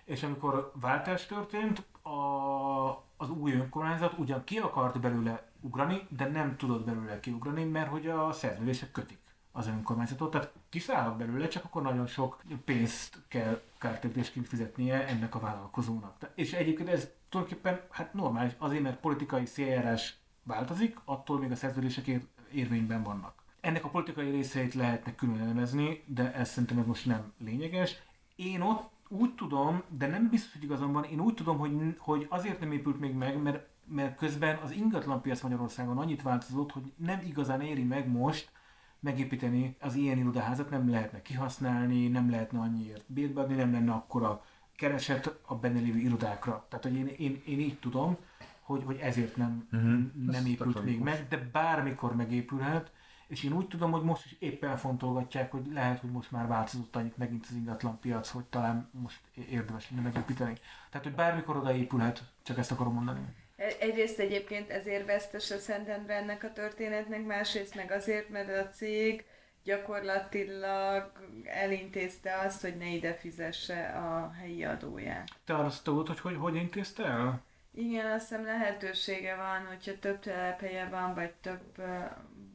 És amikor váltás történt, a, az új önkormányzat ugyan ki akart belőle ugrani, de nem tudott belőle kiugrani, mert hogy a szerződések kötik az önkormányzatot, tehát kiszállhat belőle, csak akkor nagyon sok pénzt kell kártérítésként fizetnie ennek a vállalkozónak. És egyébként ez tulajdonképpen hát normális, azért mert politikai széljárás változik, attól még a szerződések ér- érvényben vannak. Ennek a politikai részeit lehetne külön elemezni, de ez szerintem ez most nem lényeges. Én ott úgy tudom, de nem biztos, hogy igazam van, én úgy tudom, hogy, hogy azért nem épült még meg, mert, mert közben az ingatlanpiac Magyarországon annyit változott, hogy nem igazán éri meg most megépíteni az ilyen irodaházat, nem lehetne kihasználni, nem lehetne annyiért bérbe adni, nem lenne akkora kereset a benne lévő irodákra. Tehát, hogy én, én, én így tudom, hogy, hogy ezért nem,
Mhm.
nem épült
tök
még meg, de bármikor megépülhet, és én úgy tudom, hogy most is éppen fontolgatják, hogy lehet, hogy most már változott annyit megint az ingatlan piac, hogy talán most érdemes lenne megépíteni. Tehát, hogy bármikor odaépülhet, csak ezt akarom mondani.
E- Egyrészt egyébként ezért vesztes a Szentendre ennek a történetnek, másrészt meg azért, mert a cég gyakorlatilag elintézte azt, hogy ne ide fizesse a helyi adóját.
Te azt tudod, hogy hogy, hogy intézte el?
Igen, azt hiszem lehetősége van, hogyha több telephelye van, vagy több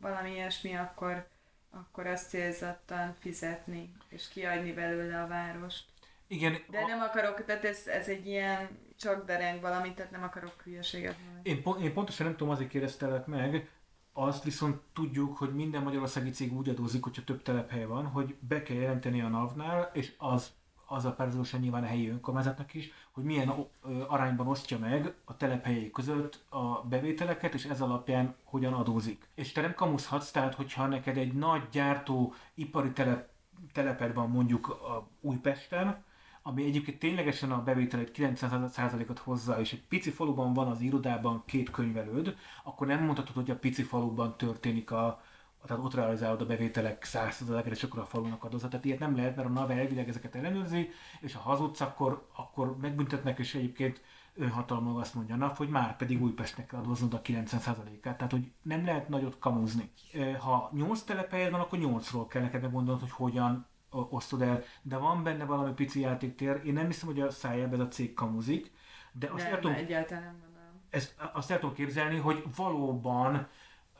valami ilyesmi, akkor, akkor azt célzattan fizetni, és kiadni belőle a várost.
Igen,
De
a-
nem akarok, tehát ez, ez egy ilyen csak dereng valami, tehát nem akarok hülyeséget mondani.
Én, pont, én pontosan nem tudom, azért kérdeztelek meg, azt viszont tudjuk, hogy minden magyarországi cég úgy adózik, hogyha több telephely van, hogy be kell jelenteni a NAV-nál, és az, az a párhuzamosan nyilván a helyi önkormányzatnak is, hogy milyen arányban osztja meg a telephelyei között a bevételeket, és ez alapján hogyan adózik. És te nem kamuszhatsz, tehát hogyha neked egy nagy gyártó ipari telep, teleped van mondjuk a Újpesten, ami egyébként ténylegesen a bevételét 90%-ot hozza, és egy pici faluban van az irodában két könyvelőd, akkor nem mondhatod, hogy a pici faluban történik a, tehát ott realizálod a bevételek 100%-et, és akkor a falunak adózat. Tehát ilyet nem lehet, mert a NAV elvileg ezeket ellenőrzi, és ha hazudsz, akkor, akkor megbüntetnek, és egyébként önhatalmag azt mondja a NAV, hogy már pedig Újpestnek kell adóznod a 90%-át. Tehát, hogy nem lehet nagyot kamuzni. Ha 8 telephelyed van, akkor 8-ról kell neked megmondanod, hogy hogyan osztod el, de van benne valami pici játéktér. Én nem hiszem, hogy a szájába ez a cég kamuzik, de azt el
Nem,
tudom,
egyáltalán nem gondolom.
ezt, azt el tudom képzelni, hogy valóban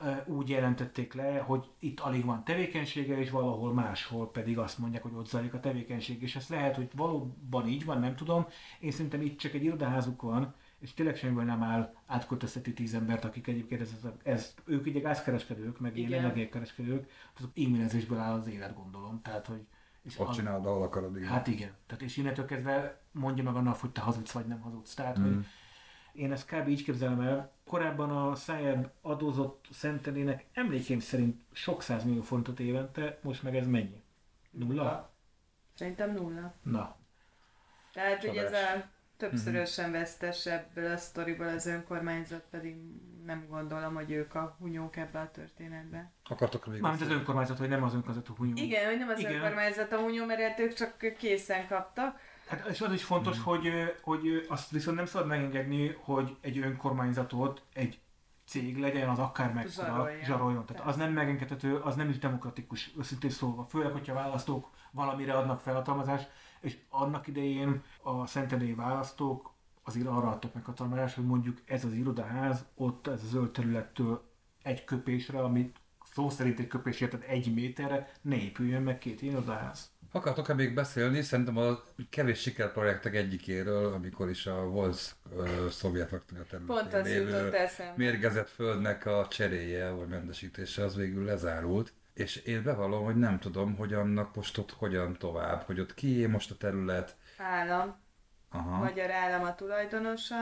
e, úgy jelentették le, hogy itt alig van tevékenysége, és valahol máshol pedig azt mondják, hogy ott zajlik a tevékenység. És ez lehet, hogy valóban így van, nem tudom. Én szerintem itt csak egy irodaházuk van, és tényleg semmiből nem áll átköltözteti tíz embert, akik egyébként ez, ez, ez ők ugye gázkereskedők, meg ilyen
Igen.
energiakereskedők, tehát e-mailezésből áll az élet, gondolom. Tehát, hogy és
Ott
az-
csinálod, ahol akarod, igen.
Hát igen. Tehát és innentől kezdve mondja meg annak, hogy te hazudsz vagy nem hazudsz. Tehát, mm. hogy én ezt kb. így képzelem el. Korábban a Szájeb adózott szentelének emlékeim szerint sok millió fontot évente, most meg ez mennyi? Nulla?
Szerintem nulla.
Na.
Tehát, hogy ez a többszörösen vesztes ebből a sztoriból az önkormányzat, pedig nem gondolom, hogy ők a hunyók ebbe a történetbe.
Akartok még
Mármint az önkormányzat, hogy nem az önkormányzat, hogy
Igen, hogy nem az
Igen.
önkormányzat a hunyó, mert hát ők csak készen kaptak.
Hát és az is fontos,
Hmm.
hogy, hogy azt viszont nem szabad megengedni, hogy egy önkormányzatot egy cég legyen, az akár mekkora,
Zsarolja.
zsaroljon. Tehát az nem megengedhető, az nem is demokratikus, őszintén szólva. Főleg, hogyha választók valamire adnak felhatalmazást, és annak idején a szentendélyi választók azért arra adtak meg hatalmazást, hogy mondjuk ez az irodaház, ott ez a zöld területtől egy köpésre, amit szó szerint egy köpésért, tehát egy méterre, ne épüljön meg két irodaház.
Akartok-e még beszélni? Szerintem a kevés sikerprojektek egyikéről, amikor is a volt uh, szovjet vaktina
Pont az
területén
jutott
lévő
eszembe.
mérgezett földnek a cseréje vagy mentesítése az végül lezárult. És én bevallom, hogy nem tudom, hogy annak most ott hogyan tovább, hogy ott kié most a terület.
Állam,
Aha.
magyar állam a tulajdonosa,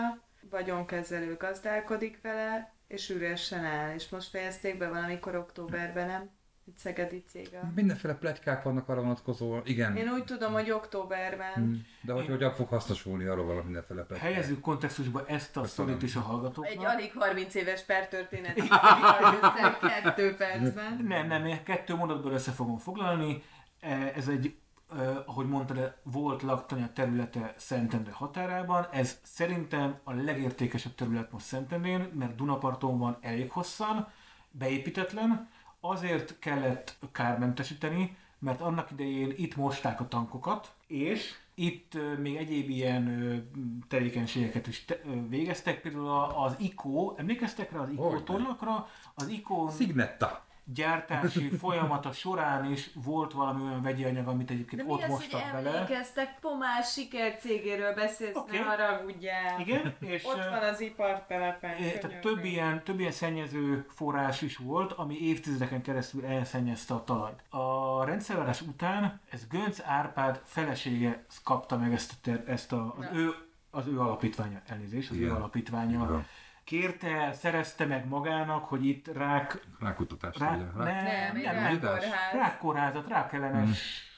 vagyonkezelő gazdálkodik vele, és üresen áll. És most fejezték be valamikor októberben, nem? Egy szegedi cég. a-
Mindenféle pletykák vannak arra vonatkozóan, igen.
Én úgy tudom, hogy októberben.
Mm. De hogy hogyan fog hasznosulni arról valami mindenféle pletykák.
Helyezzük kontextusba ezt a sztorit is a hallgatóknak.
Egy alig 30 éves pertörténet kettő percben.
Nem, nem, én kettő mondatból össze fogom foglalni. E, Ez egy, eh, ahogy mondtad, volt laktanya területe Szentendre határában. Ez szerintem a legértékesebb terület most Szentendrén, mert Dunaparton van elég hosszan, beépítetlen. Azért kellett kármentesíteni, mert annak idején itt mosták a tankokat, és itt még egyéb ilyen tevékenységeket is te, végeztek, például az ICO, emlékeztek rá az ICO tollakra? Az ICO
Szignetta.
Gyártási folyamata során is volt valami olyan vegyi anyag, amit egyébként
De mi
ott
az, hogy
mostak bele.
emlékeztek, Pomás sikercégéről beszélsz, okay. ne haragudjál.
Igen, és
Ott van az ipartelepen.
É, Tehát több ilyen, több ilyen szennyező forrás is volt, ami évtizedeken keresztül elszennyezte a talajt. A rendszerváltás után ez Gönc Árpád felesége kapta meg ezt, a ter, ezt a, az,
Na.
ő, az ő alapítványa, elnézést, az ő
Igen.
alapítványa.
Igen.
Kérte, szerezte meg magának, hogy itt rák,
Rákutatás.
nem,
Rá...
Nem,
nem, nem,
rákórház.
rákkórházat, rákellenes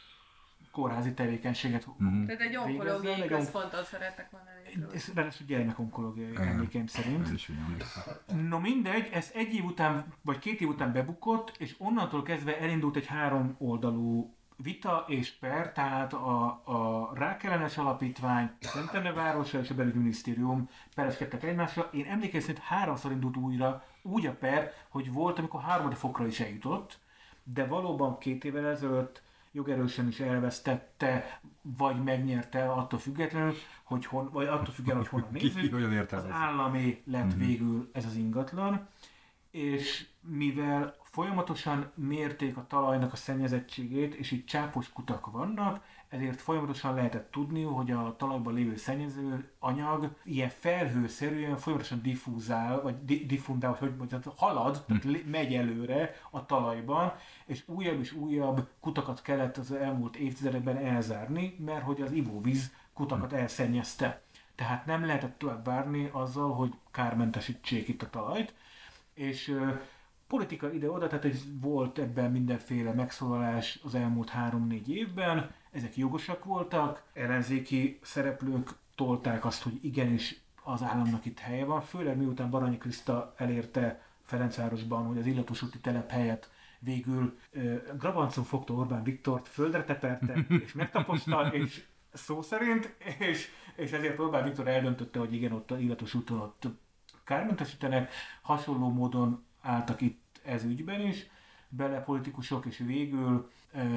kórházi tevékenységet
Mhm.
Tehát egy onkológiai
on-
központot szeretek volna létrehozni.
ez ráadásul gyermekonkológiai emlékeim szerint.
Ez is.
No mindegy, ez egy év után, vagy két év után bebukott, és onnantól kezdve elindult egy három oldalú vita és per, tehát a, a rákellenes alapítvány, a Szentendre városa és a belügyminisztérium pereskedtek egymásra. Én emlékezem, szerint háromszor indult újra úgy a per, hogy volt, amikor harmadik fokra is eljutott, de valóban két évvel ezelőtt jogerősen is elvesztette, vagy megnyerte attól függetlenül, hogy hon, vagy attól függetlenül, hogy honnan
Ki,
nézzük
hogyan
az állami lett végül ez az ingatlan, és mivel folyamatosan mérték a talajnak a szennyezettségét, és itt csápos kutak vannak, ezért folyamatosan lehetett tudni, hogy a talajban lévő szennyező anyag ilyen felhőszerűen folyamatosan diffúzál, vagy di- diffundál, vagy hogy mondjam, halad, tehát megy előre a talajban, és újabb és újabb kutakat kellett az elmúlt évtizedekben elzárni, mert hogy az ivóvíz kutakat elszennyezte. Tehát nem lehetett tovább várni azzal, hogy kármentesítsék itt a talajt, és politika ide-oda, tehát ez volt ebben mindenféle megszólalás az elmúlt három-négy évben, ezek jogosak voltak, ellenzéki szereplők tolták azt, hogy igenis az államnak itt helye van, főleg miután Baranyi Kriszta elérte Ferencvárosban, hogy az illatos úti telep helyett végül ö, Grabancon fogta Orbán Viktort, földre teperte, és megtaposta, és szó szerint, és, és ezért Orbán Viktor eldöntötte, hogy igen, ott a illatos úton ott kármentesítenek, hasonló módon álltak itt ez ügyben is, bele politikusok, és végül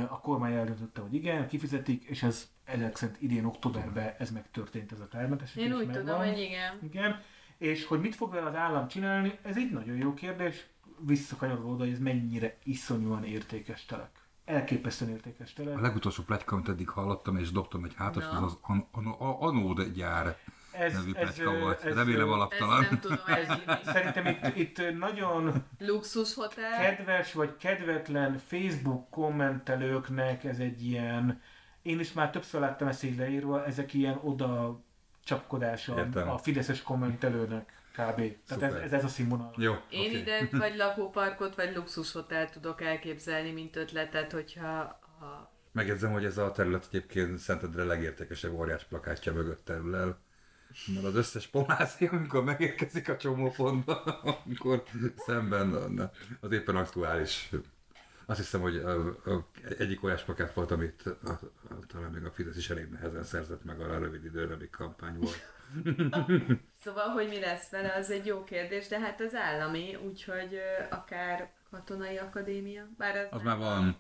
a kormány eldöntötte, hogy igen, kifizetik, és ez ezek szerint idén októberben ez megtörtént, ez a kármentesítés.
Én úgy
megvan.
tudom, hogy igen.
Igen, és hogy mit fog vele az állam csinálni, ez egy nagyon jó kérdés, visszakanyarodva oda, hogy ez mennyire iszonyúan értékes telek. Elképesztően értékes
A
telek.
legutolsó pletyka, amit eddig hallottam, és dobtam egy hátas,
Na.
az az an- an- a- Anód gyár
Ez,
nevű
ez,
volt.
ez,
Remélem alaptalan.
nem tudom elhívni.
Szerintem itt, itt nagyon
Luxus hotel.
kedves vagy kedvetlen Facebook kommentelőknek ez egy ilyen, én is már többször láttam ezt így leírva, ezek ilyen oda csapkodása
Értem.
a fideszes kommentelőnek kb. Tehát ez, ez, ez a színvonal.
Jó,
Én
oké.
ide vagy lakóparkot, vagy luxushotel tudok elképzelni, mint ötletet, hogyha ha
Megjegyzem, hogy ez a terület egyébként Szentendre legértékesebb óriás plakátja mögött terül el. Mert az összes pomászi, amikor megérkezik a csomópontba, amikor szemben az éppen aktuális. Azt hiszem, hogy egyik óriás plakát volt, amit talán még a Fidesz is elég nehezen szerzett meg arra a rövid időre, amíg kampány volt.
Szóval, hogy mi lesz vele, az egy jó kérdés, de hát az állami, úgyhogy akár katonai akadémia, bár az,
Az már van.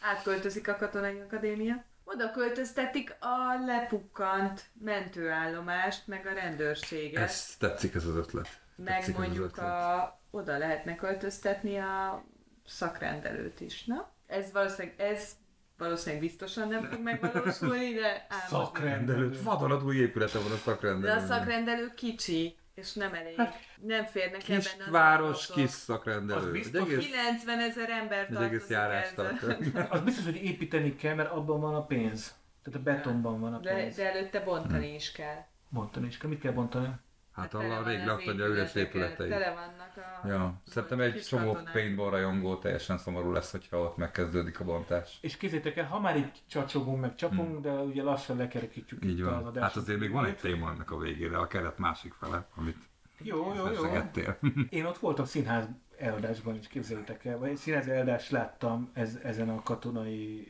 átköltözik a katonai akadémia. Oda költöztetik a lepukkant mentőállomást, meg a rendőrséget,
Ez tetszik ez az ötlet.
meg
tetszik
mondjuk
ötlet.
a, oda lehetne költöztetni a szakrendelőt is, na? Ez valószínűleg, ez valószínűleg biztosan nem fog megvalósulni, de.
Szakrendelő. Vadonatúj épülete van a
De
szakrendelő.
a szakrendelő kicsi, és nem elég. Nem férnek
Kis
ebben az
város, kis szakrendelő.
Az biztos,
Egy egész,
90 ezer ember tartozik
egész járás.
Az biztos, hogy építeni kell, mert abban van a pénz. Tehát a betonban van a
De,
pénz.
de előtte bontani is kell.
Bontani is kell. Mit kell bontani?
Hát
tele
a
az
laktanya üres épületei.
Tele vannak a...
Ja, szerintem egy csomó
katonák.
paintball rajongó teljesen szomorú lesz, hogyha ott megkezdődik a bontás.
És képzeljétek el, ha már így csacsogunk, meg csapunk, de ugye lassan lekerekítjük
Hmm. Így
itt az
van.
adás.
Hát azért még van egy téma ennek a végére, a keret másik fele, amit
Jó, jó, jó. Én ott voltam színház eladásban is, képzeljétek el, vagy egy színház eladást láttam ez, ezen a katonai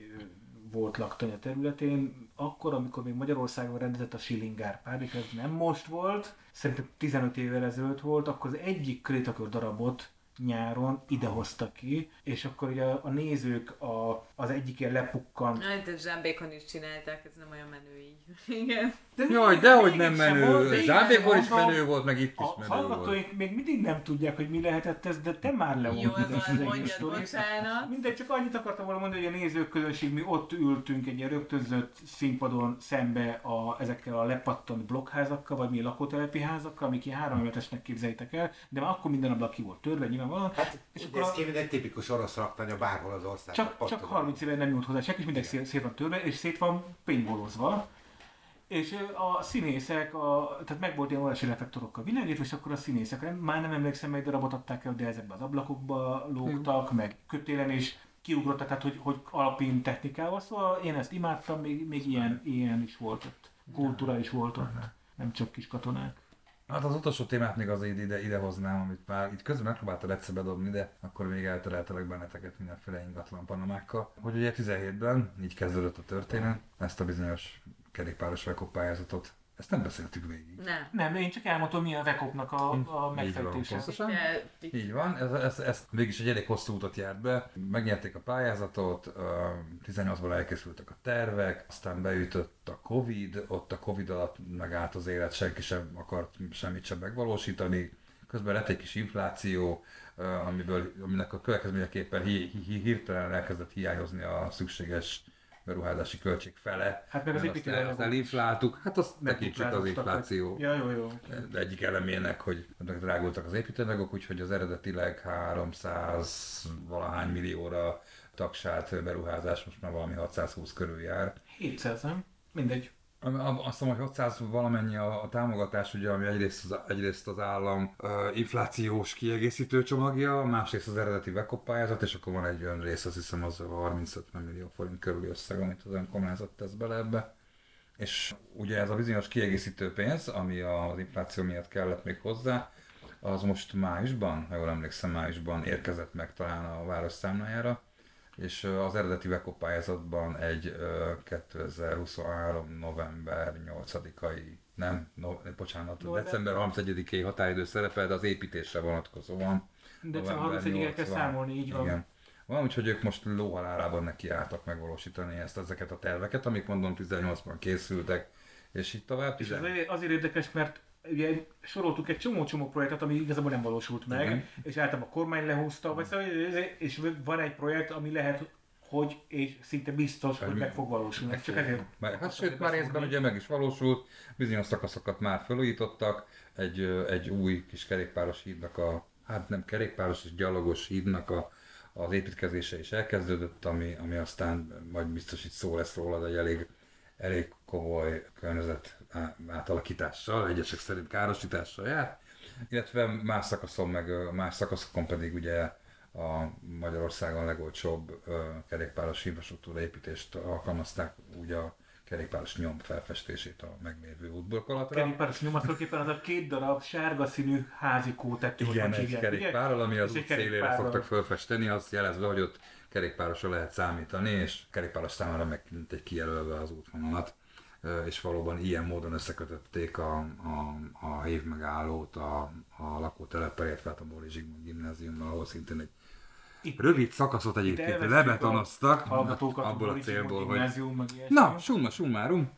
volt laktanya területén, akkor, amikor még Magyarországon rendezett a Schillingár Pádik, ez nem most volt, szerintem 15 évvel ezelőtt volt, akkor az egyik Krétakör darabot nyáron idehozta ki, és akkor ugye a nézők a, az egyik ilyen lepukkant
Hát ez zsámbékon is csinálták, ez nem olyan menő így. Igen.
De
Jaj, dehogy nem menő. Zsámbékon is menő volt, meg itt is
A
menő volt.
hallgatóink még mindig nem tudják, hogy mi lehetett ez, de te már
Jó,
leolvasd
az
egész
bocsánat.
Mindegy, csak annyit akartam volna mondani, hogy a nézőközönség, mi ott ültünk egy ilyen rögtönzött színpadon szembe a, ezekkel a lepattant blokkházakkal, vagy mi lakótelepi házakkal, amik ilyen három képzeljétek el, de már akkor minden ablak ki volt törve, nyilvánvalóan.
Hát,
és akkor
ez
a,
ki, mint egy tipikus orosz raktanya bárhol az országban.
csak, csak
tudom.
30 éve nem nyújt hozzá senki, és mindenki szét, szét van törve, és szét van paintballozva. És a színészek, a, tehát meg volt ilyen óriási reflektorokkal világítva, és akkor a színészek, nem, már nem emlékszem, melyik darabot adták el, de ezekbe az ablakokba lógtak, meg kötélen is kiugrottak, tehát hogy, hogy alpin technikával, szóval én ezt imádtam, még, még ilyen, ilyen is volt ott, kultúra is volt ott, nem csak kis katonák.
Hát az utolsó témát még azért ide, ide hoznám, amit már itt közben megpróbáltad egyszer bedobni, de akkor még eltereltelek benneteket mindenféle ingatlan panomákkal. Hogy ugye 17-ben így kezdődött a történet, ezt a bizonyos kerékpáros pályázatot, ezt nem beszéltük végig.
Nem.
Nem, én csak elmondom, mi a vekopnak a, a
Így van,
megfejtése.
Így van, ez, ez, ez mégis egy elég hosszú utat járt be. Megnyerték a pályázatot, ö, 18-ban elkészültek a tervek, aztán beütött a Covid, ott a Covid alatt megállt az élet, senki sem akart semmit sem megvalósítani. Közben lett egy kis infláció, amiből, aminek a következményeképpen hi, hi, hi, hirtelen elkezdett hiányozni a szükséges beruházási költség fele.
Hát meg az
Mert azt, el,
építőanyagok
azt elinfláltuk, hát azt tekintsük az infláció
Ja, jó, jó.
de egyik elemének, hogy drágultak az építőanyagok, úgyhogy az eredetileg 300 valahány millióra tagsált beruházás most már valami 620 körül jár.
700, nem? Mindegy.
Azt mondom, hogy 600 valamennyi a, támogatás, ugye, ami egyrészt az, egyrészt az állam uh, inflációs kiegészítő csomagja, másrészt az eredeti VECOP pályázat, és akkor van egy olyan rész, azt hiszem az a 35 millió forint körüli összeg, amit az önkormányzat tesz bele ebbe. És ugye ez a bizonyos kiegészítő pénz, ami az infláció miatt kellett még hozzá, az most májusban, ha jól emlékszem, májusban érkezett meg talán a város számlájára, és az eredeti VECO pályázatban egy ö, 2023. november 8-ai, nem, no, bocsánat,
November-
december 31-i határidő szerepel, de az építésre vonatkozóan.
December
november
31-ig kell
80.
számolni, így van.
Igen. Van, úgyhogy ők most lóhalálában nekiálltak megvalósítani ezt, ezeket a terveket, amik mondom 18-ban készültek, és így tovább.
És
10
azért, azért érdekes, mert ugye soroltuk egy csomó-csomó projektet, ami igazából nem valósult meg,
Igen.
és általában a kormány lehúzta, vagy szóval, és van egy projekt, ami lehet, hogy és szinte biztos, hogy
Hogy
meg fog valósulni. Csak ezért
Már, hát sőt, már részben ugye meg is valósult, bizonyos szakaszokat már felújítottak, egy, egy új kis kerékpáros hídnak a, hát nem kerékpáros és gyalogos hídnak a, az építkezése is elkezdődött, ami, ami aztán majd biztos itt szó lesz róla, de egy elég, elég komoly környezet átalakítással, egyesek szerint károsítással jár, illetve más szakaszon, meg más szakaszokon pedig ugye a Magyarországon legolcsóbb kerékpáros infrastruktúra építést alkalmazták, úgy a kerékpáros nyom felfestését a meglévő útburkolatra.
kerékpáros nyomatfőképpen az a két darab sárga színű házi kótető,
Igen, egy kerékpárral, ami az út szélére szoktak fölfesteni, azt jelezve, hogy ott kerékpárosra lehet számítani, és kerékpáros számára meg egy kijelölve az útvonalat. És valóban ilyen módon összekötötték a, a, a hévmegállót a, a lakóteleppel, illetve a Bóli Zsigmond gimnáziummal, ahol szintén egy
Itt-
rövid szakaszot egyébként lebetonoztak, abból a célból, hogy. Na, summa summarum.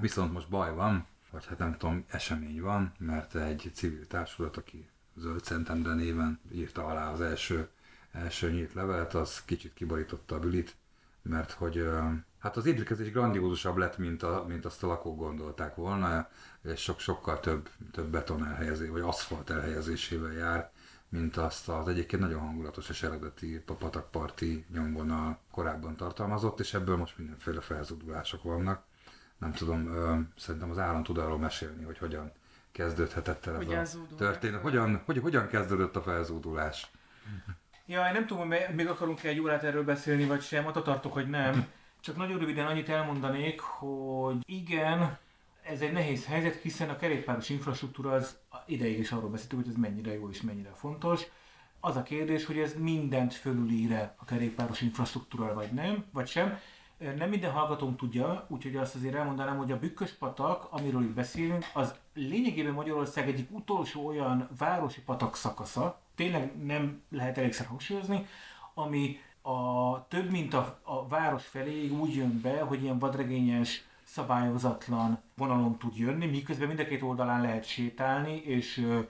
Viszont most baj van, vagy hát nem tudom, esemény van, mert egy civil társulat, aki Zöld Szentendre néven írta alá az első, első nyílt levelet, az kicsit kiborította a bülit, mert hogy hát az építkezés grandiózusabb lett, mint, a, mint azt a lakók gondolták volna, és sok, sokkal több, több beton elhelyezés, vagy aszfalt elhelyezésével jár, mint azt az egyébként nagyon hangulatos és eredeti patakparti nyomvonal korábban tartalmazott, és ebből most mindenféle felzudulások vannak. Nem tudom, ö, szerintem az állam tud arról mesélni, hogy hogyan kezdődhetett el ez a történet. Hogyan, hogy, hogyan kezdődött a felzúdulás?
Ja, én nem tudom, hogy még akarunk egy órát erről beszélni, vagy sem, attól tartok, hogy nem. Csak nagyon röviden annyit elmondanék, hogy igen, ez egy nehéz helyzet, hiszen a kerékpáros infrastruktúra az ideig is arról beszéltük, hogy ez mennyire jó és mennyire fontos. Az a kérdés, hogy ez mindent fölülír a kerékpáros infrastruktúra, vagy nem, vagy sem. Nem minden hallgatónk tudja, úgyhogy azt azért elmondanám, hogy a Bükkös patak, amiről itt beszélünk, az lényegében Magyarország egyik utolsó olyan városi patak szakasza, tényleg nem lehet elégszer hangsúlyozni, ami a több mint a, a város felé úgy jön be, hogy ilyen vadregényes, szabályozatlan vonalon tud jönni, miközben mind a két oldalán lehet sétálni, és ö,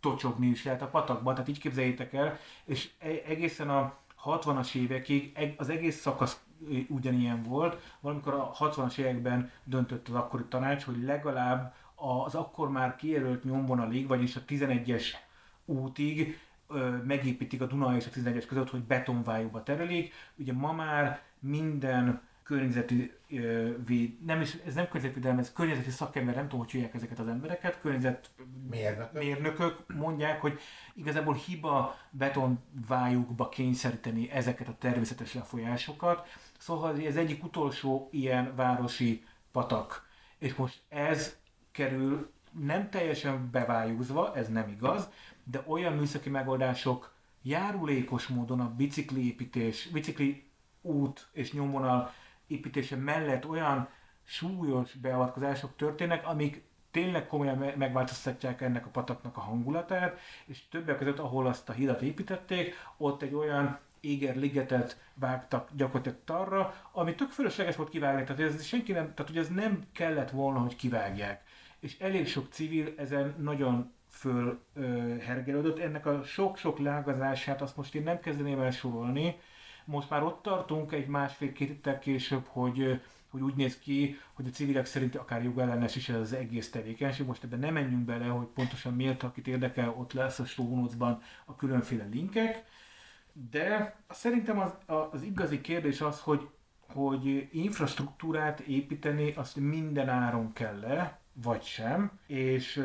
tocsogni is lehet a patakban, tehát így képzeljétek el, és e, egészen a 60-as évekig az egész szakasz ugyanilyen volt. Valamikor a 60-as években döntött az akkori tanács, hogy legalább az akkor már kijelölt nyomvonalig, vagyis a 11-es útig megépítik a Duna és a 11-es között, hogy betonvájúba terelik. Ugye ma már minden környezeti véd, nem is, ez nem környezetvédelem, ez környezeti szakember, nem tudom, hogy hívják ezeket az embereket, környezet
mérnökök.
mérnökök mondják, hogy igazából hiba betonvájukba kényszeríteni ezeket a természetes lefolyásokat. Szóval ez egyik utolsó ilyen városi patak. És most ez kerül nem teljesen bevájúzva, ez nem igaz, de olyan műszaki megoldások járulékos módon a bicikliépítés, bicikli út és nyomvonal építése mellett olyan súlyos beavatkozások történnek, amik tényleg komolyan megváltoztatják ennek a pataknak a hangulatát, és többek között, ahol azt a hidat építették, ott egy olyan éger ligetet vágtak gyakorlatilag tarra, ami tök fölösleges volt kivágni, tehát ez senki nem, tehát hogy ez nem kellett volna, hogy kivágják. És elég sok civil ezen nagyon fölhergelődött. Ennek a sok-sok lágazását azt most én nem kezdeném el sorolni. Most már ott tartunk egy másfél-két héttel később, hogy hogy úgy néz ki, hogy a civilek szerint akár jogellenes is ez az egész tevékenység. Most ebben nem menjünk bele, hogy pontosan miért, akit érdekel, ott lesz a show a különféle linkek. De szerintem az, az igazi kérdés az, hogy, hogy infrastruktúrát építeni azt minden áron kell le, vagy sem, és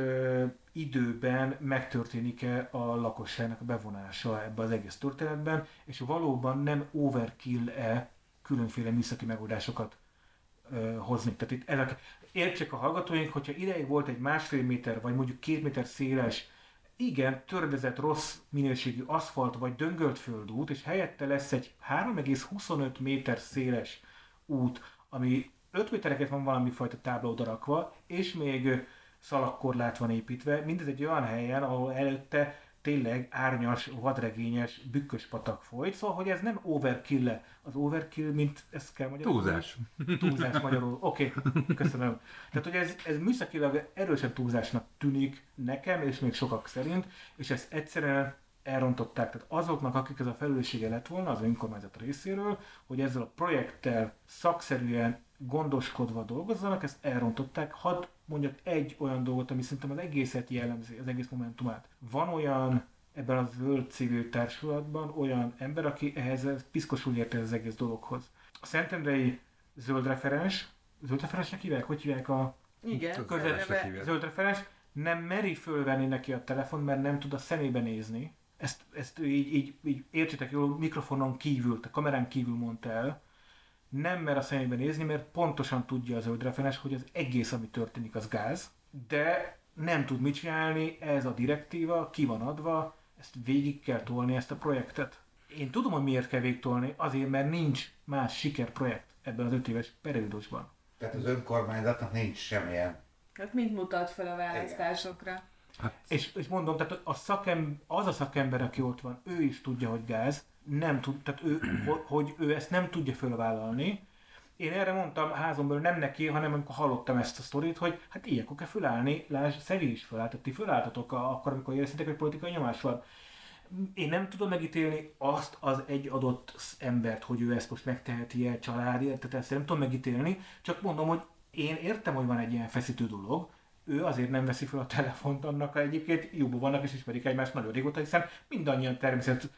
időben megtörténik-e a lakosságnak a bevonása ebbe az egész történetben, és valóban nem overkill-e különféle műszaki megoldásokat ö, hozni. Tehát itt ezek, értsék a hallgatóink, hogyha ideig volt egy másfél méter, vagy mondjuk két méter széles igen, törbezett rossz minőségű aszfalt vagy döngölt földút, és helyette lesz egy 3,25 méter széles út, ami 5 métereket van valami fajta tábla odarakva, és még szalagkorlát van építve, mindez egy olyan helyen, ahol előtte tényleg árnyas, vadregényes, bükkös patak folyt, szóval hogy ez nem overkill -e. Az overkill, mint ezt kell magyarul.
Túlzás.
Túlzás magyarul. Oké, okay, köszönöm. Tehát, hogy ez, ez műszakilag erősen túlzásnak tűnik nekem, és még sokak szerint, és ezt egyszerűen elrontották. Tehát azoknak, akik ez a felelőssége lett volna az önkormányzat részéről, hogy ezzel a projekttel szakszerűen gondoskodva dolgozzanak, ezt elrontották. Hadd mondjak egy olyan dolgot, ami szerintem az egészet jellemzi, az egész momentumát. Van olyan ebben a zöld civil társulatban olyan ember, aki ehhez piszkosul érte az egész dologhoz. A Szentendrei zöld referens, zöld referensnek hívják? Hogy hívják a
Igen,
körzet, zöld referens, nem meri fölvenni neki a telefon, mert nem tud a szemébe nézni. Ezt, ezt így, így, így értsétek jól, mikrofonon kívül, a kamerán kívül mondta el, nem mer a szemébe nézni, mert pontosan tudja az zöldreferens, hogy az egész, ami történik, az gáz, de nem tud mit csinálni, ez a direktíva, ki van adva, ezt végig kell tolni ezt a projektet. Én tudom, hogy miért kell végtolni, azért, mert nincs más sikerprojekt ebben az öt éves periódusban.
Tehát az önkormányzatnak nincs semmilyen.
Hát mind mutat fel a választásokra.
Hát. És, és mondom, tehát a szakem, az a szakember, aki ott van, ő is tudja, hogy gáz, nem tud, tehát ő, hogy ő ezt nem tudja fölvállalni. Én erre mondtam házomból nem neki, hanem amikor hallottam ezt a sztorit, hogy hát ilyenkor kell fölállni, lásd, Szevi is fölállt, ti fölálltatok akkor, amikor éreztétek, hogy politikai nyomás van. én nem tudom megítélni azt az egy adott embert, hogy ő ezt most megteheti el családért, tehát ezt nem tudom megítélni, csak mondom, hogy én értem, hogy van egy ilyen feszítő dolog, ő azért nem veszi fel a telefont annak, ha egyébként jóban vannak és ismerik egymást nagyon régóta, hiszen mindannyian természet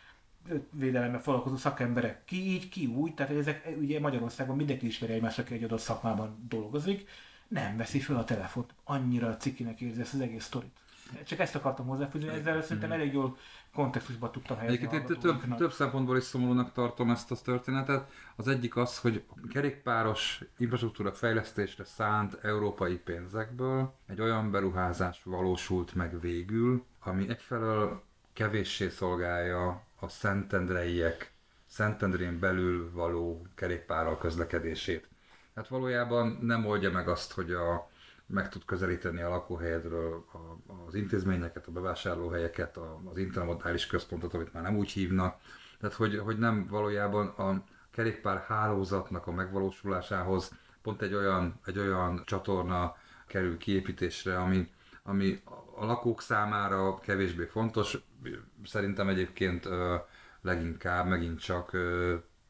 védelemmel foglalkozó szakemberek, ki így, ki úgy, tehát ezek ugye Magyarországon mindenki ismeri egymást, aki egy adott szakmában dolgozik, nem veszi fel a telefont. Annyira cikinek érzi ezt az egész sztorit. Csak ezt akartam hozzáfűzni, ezzel szerintem elég jól kontextusba tudtam helyezni.
Egyébként én több, több szempontból is szomorúnak tartom ezt a történetet. Az egyik az, hogy kerékpáros infrastruktúra fejlesztésre szánt európai pénzekből egy olyan beruházás valósult meg végül, ami egyfelől kevéssé szolgálja a szentendreiek Szentendrén belül való kerékpárral közlekedését. Hát valójában nem oldja meg azt, hogy a, meg tud közelíteni a lakóhelyedről a, az intézményeket, a bevásárlóhelyeket, a, az intermodális központot, amit már nem úgy hívnak. Tehát, hogy, hogy nem valójában a kerékpár hálózatnak a megvalósulásához pont egy olyan, egy olyan csatorna kerül kiépítésre, ami, ami a lakók számára kevésbé fontos. Szerintem egyébként leginkább megint csak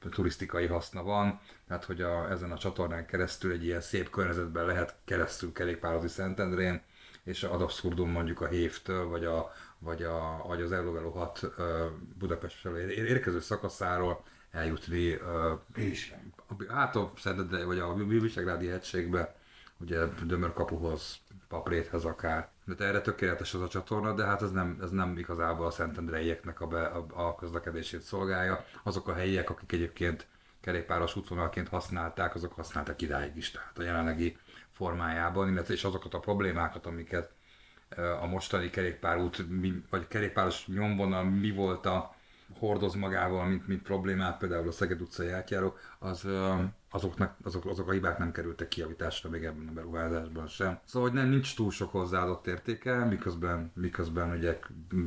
turisztikai haszna van, tehát hogy a, ezen a csatornán keresztül egy ilyen szép környezetben lehet keresztül kerékpározni Szentendrén, és ad abszurdum mondjuk a Hévtől, vagy, a, vagy, a, vagy az Eurovelo 6 Budapest felé érkező szakaszáról eljutni
És.
hát a Szentendrén, vagy a Visegrádi hegységbe, ugye Dömörkapuhoz, Papréthez akár. De erre tökéletes az a csatorna, de hát ez nem, ez nem igazából a Szentendreieknek a, be, a, a közlekedését szolgálja. Azok a helyiek, akik egyébként kerékpáros útvonalként használták, azok használták idáig is, tehát a jelenlegi formájában, illetve és azokat a problémákat, amiket a mostani kerékpárút, vagy kerékpáros nyomvonal mi volt a hordoz magával, mint, mint problémát, például a Szeged utcai átjáró, az, azoknak, azok, azok a hibák nem kerültek kiavításra még ebben a beruházásban sem. Szóval, hogy nem nincs túl sok hozzáadott értéke, miközben, miközben ugye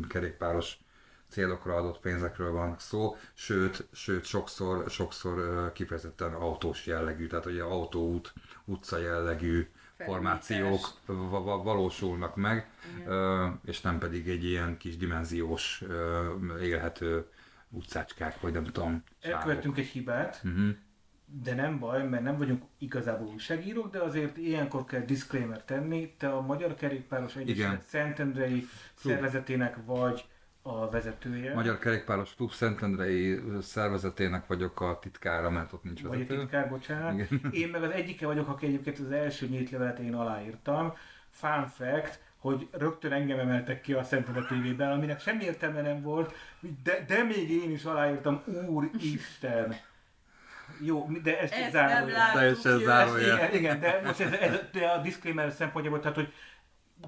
kerékpáros célokra adott pénzekről van szó, sőt, sőt sokszor, sokszor kifejezetten autós jellegű, tehát ugye autóút, utca jellegű formációk valósulnak meg, Igen. és nem pedig egy ilyen kis dimenziós, élhető utcácskák, vagy nem tudom.
Elkövettünk egy hibát, uh-huh. de nem baj, mert nem vagyunk igazából újságírók, de azért ilyenkor kell disclaimer tenni. Te a Magyar Kerékpáros Egyesület Szentendrei szervezetének vagy a vezetője.
Magyar Kerékpáros Klub Szentendrei szervezetének vagyok a titkára, mert ott nincs vezető.
Vagy a titkár, bocsánat. Igen. Én meg az egyike vagyok, aki egyébként az első nyílt én aláírtam. Fun fact, hogy rögtön engem emeltek ki a Szentendre TV-ben, aminek semmi értelme nem volt, de, de még én is aláírtam, Úristen! Jó, de ez
Ezt zárója.
Teljesen zárója.
Igen, igen, de most ez, ez, de a disclaimer szempontjából, tehát hogy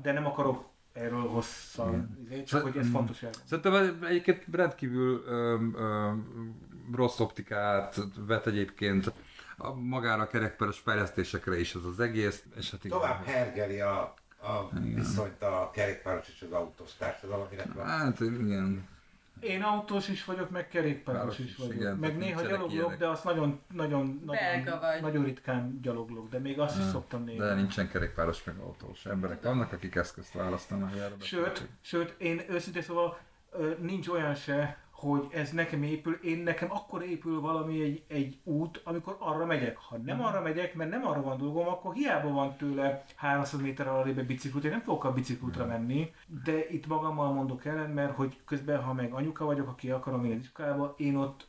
de nem akarok erről hosszan, izé, csak hogy ez fontos el.
Szerintem egyébként rendkívül ö, ö, rossz optikát vet egyébként a, magára a kerekperes fejlesztésekre is ez az egész. És hát
igen, Tovább hergeli a, a viszonyt a kerékpáros és az autós társadalom, illetve...
Hát igen.
Én autós is vagyok, meg kerékpáros is vagyok. Igen, meg néha gyaloglok, ilyenek. de azt nagyon, nagyon, nagyon, nagyon ritkán gyaloglok, de még azt is szoktam néha.
De nincsen kerékpáros, meg autós emberek vannak, akik eszközt választanak
erre. Sőt, sőt, én őszintén szóval nincs olyan se, hogy ez nekem épül, én nekem akkor épül valami egy, egy út, amikor arra megyek. Ha nem arra megyek, mert nem arra van dolgom, akkor hiába van tőle 300 méter alárébe biciklut, én nem fogok a biciklutra menni, de itt magammal mondok ellen, mert hogy közben, ha meg anyuka vagyok, aki akarom menni iskolába, én ott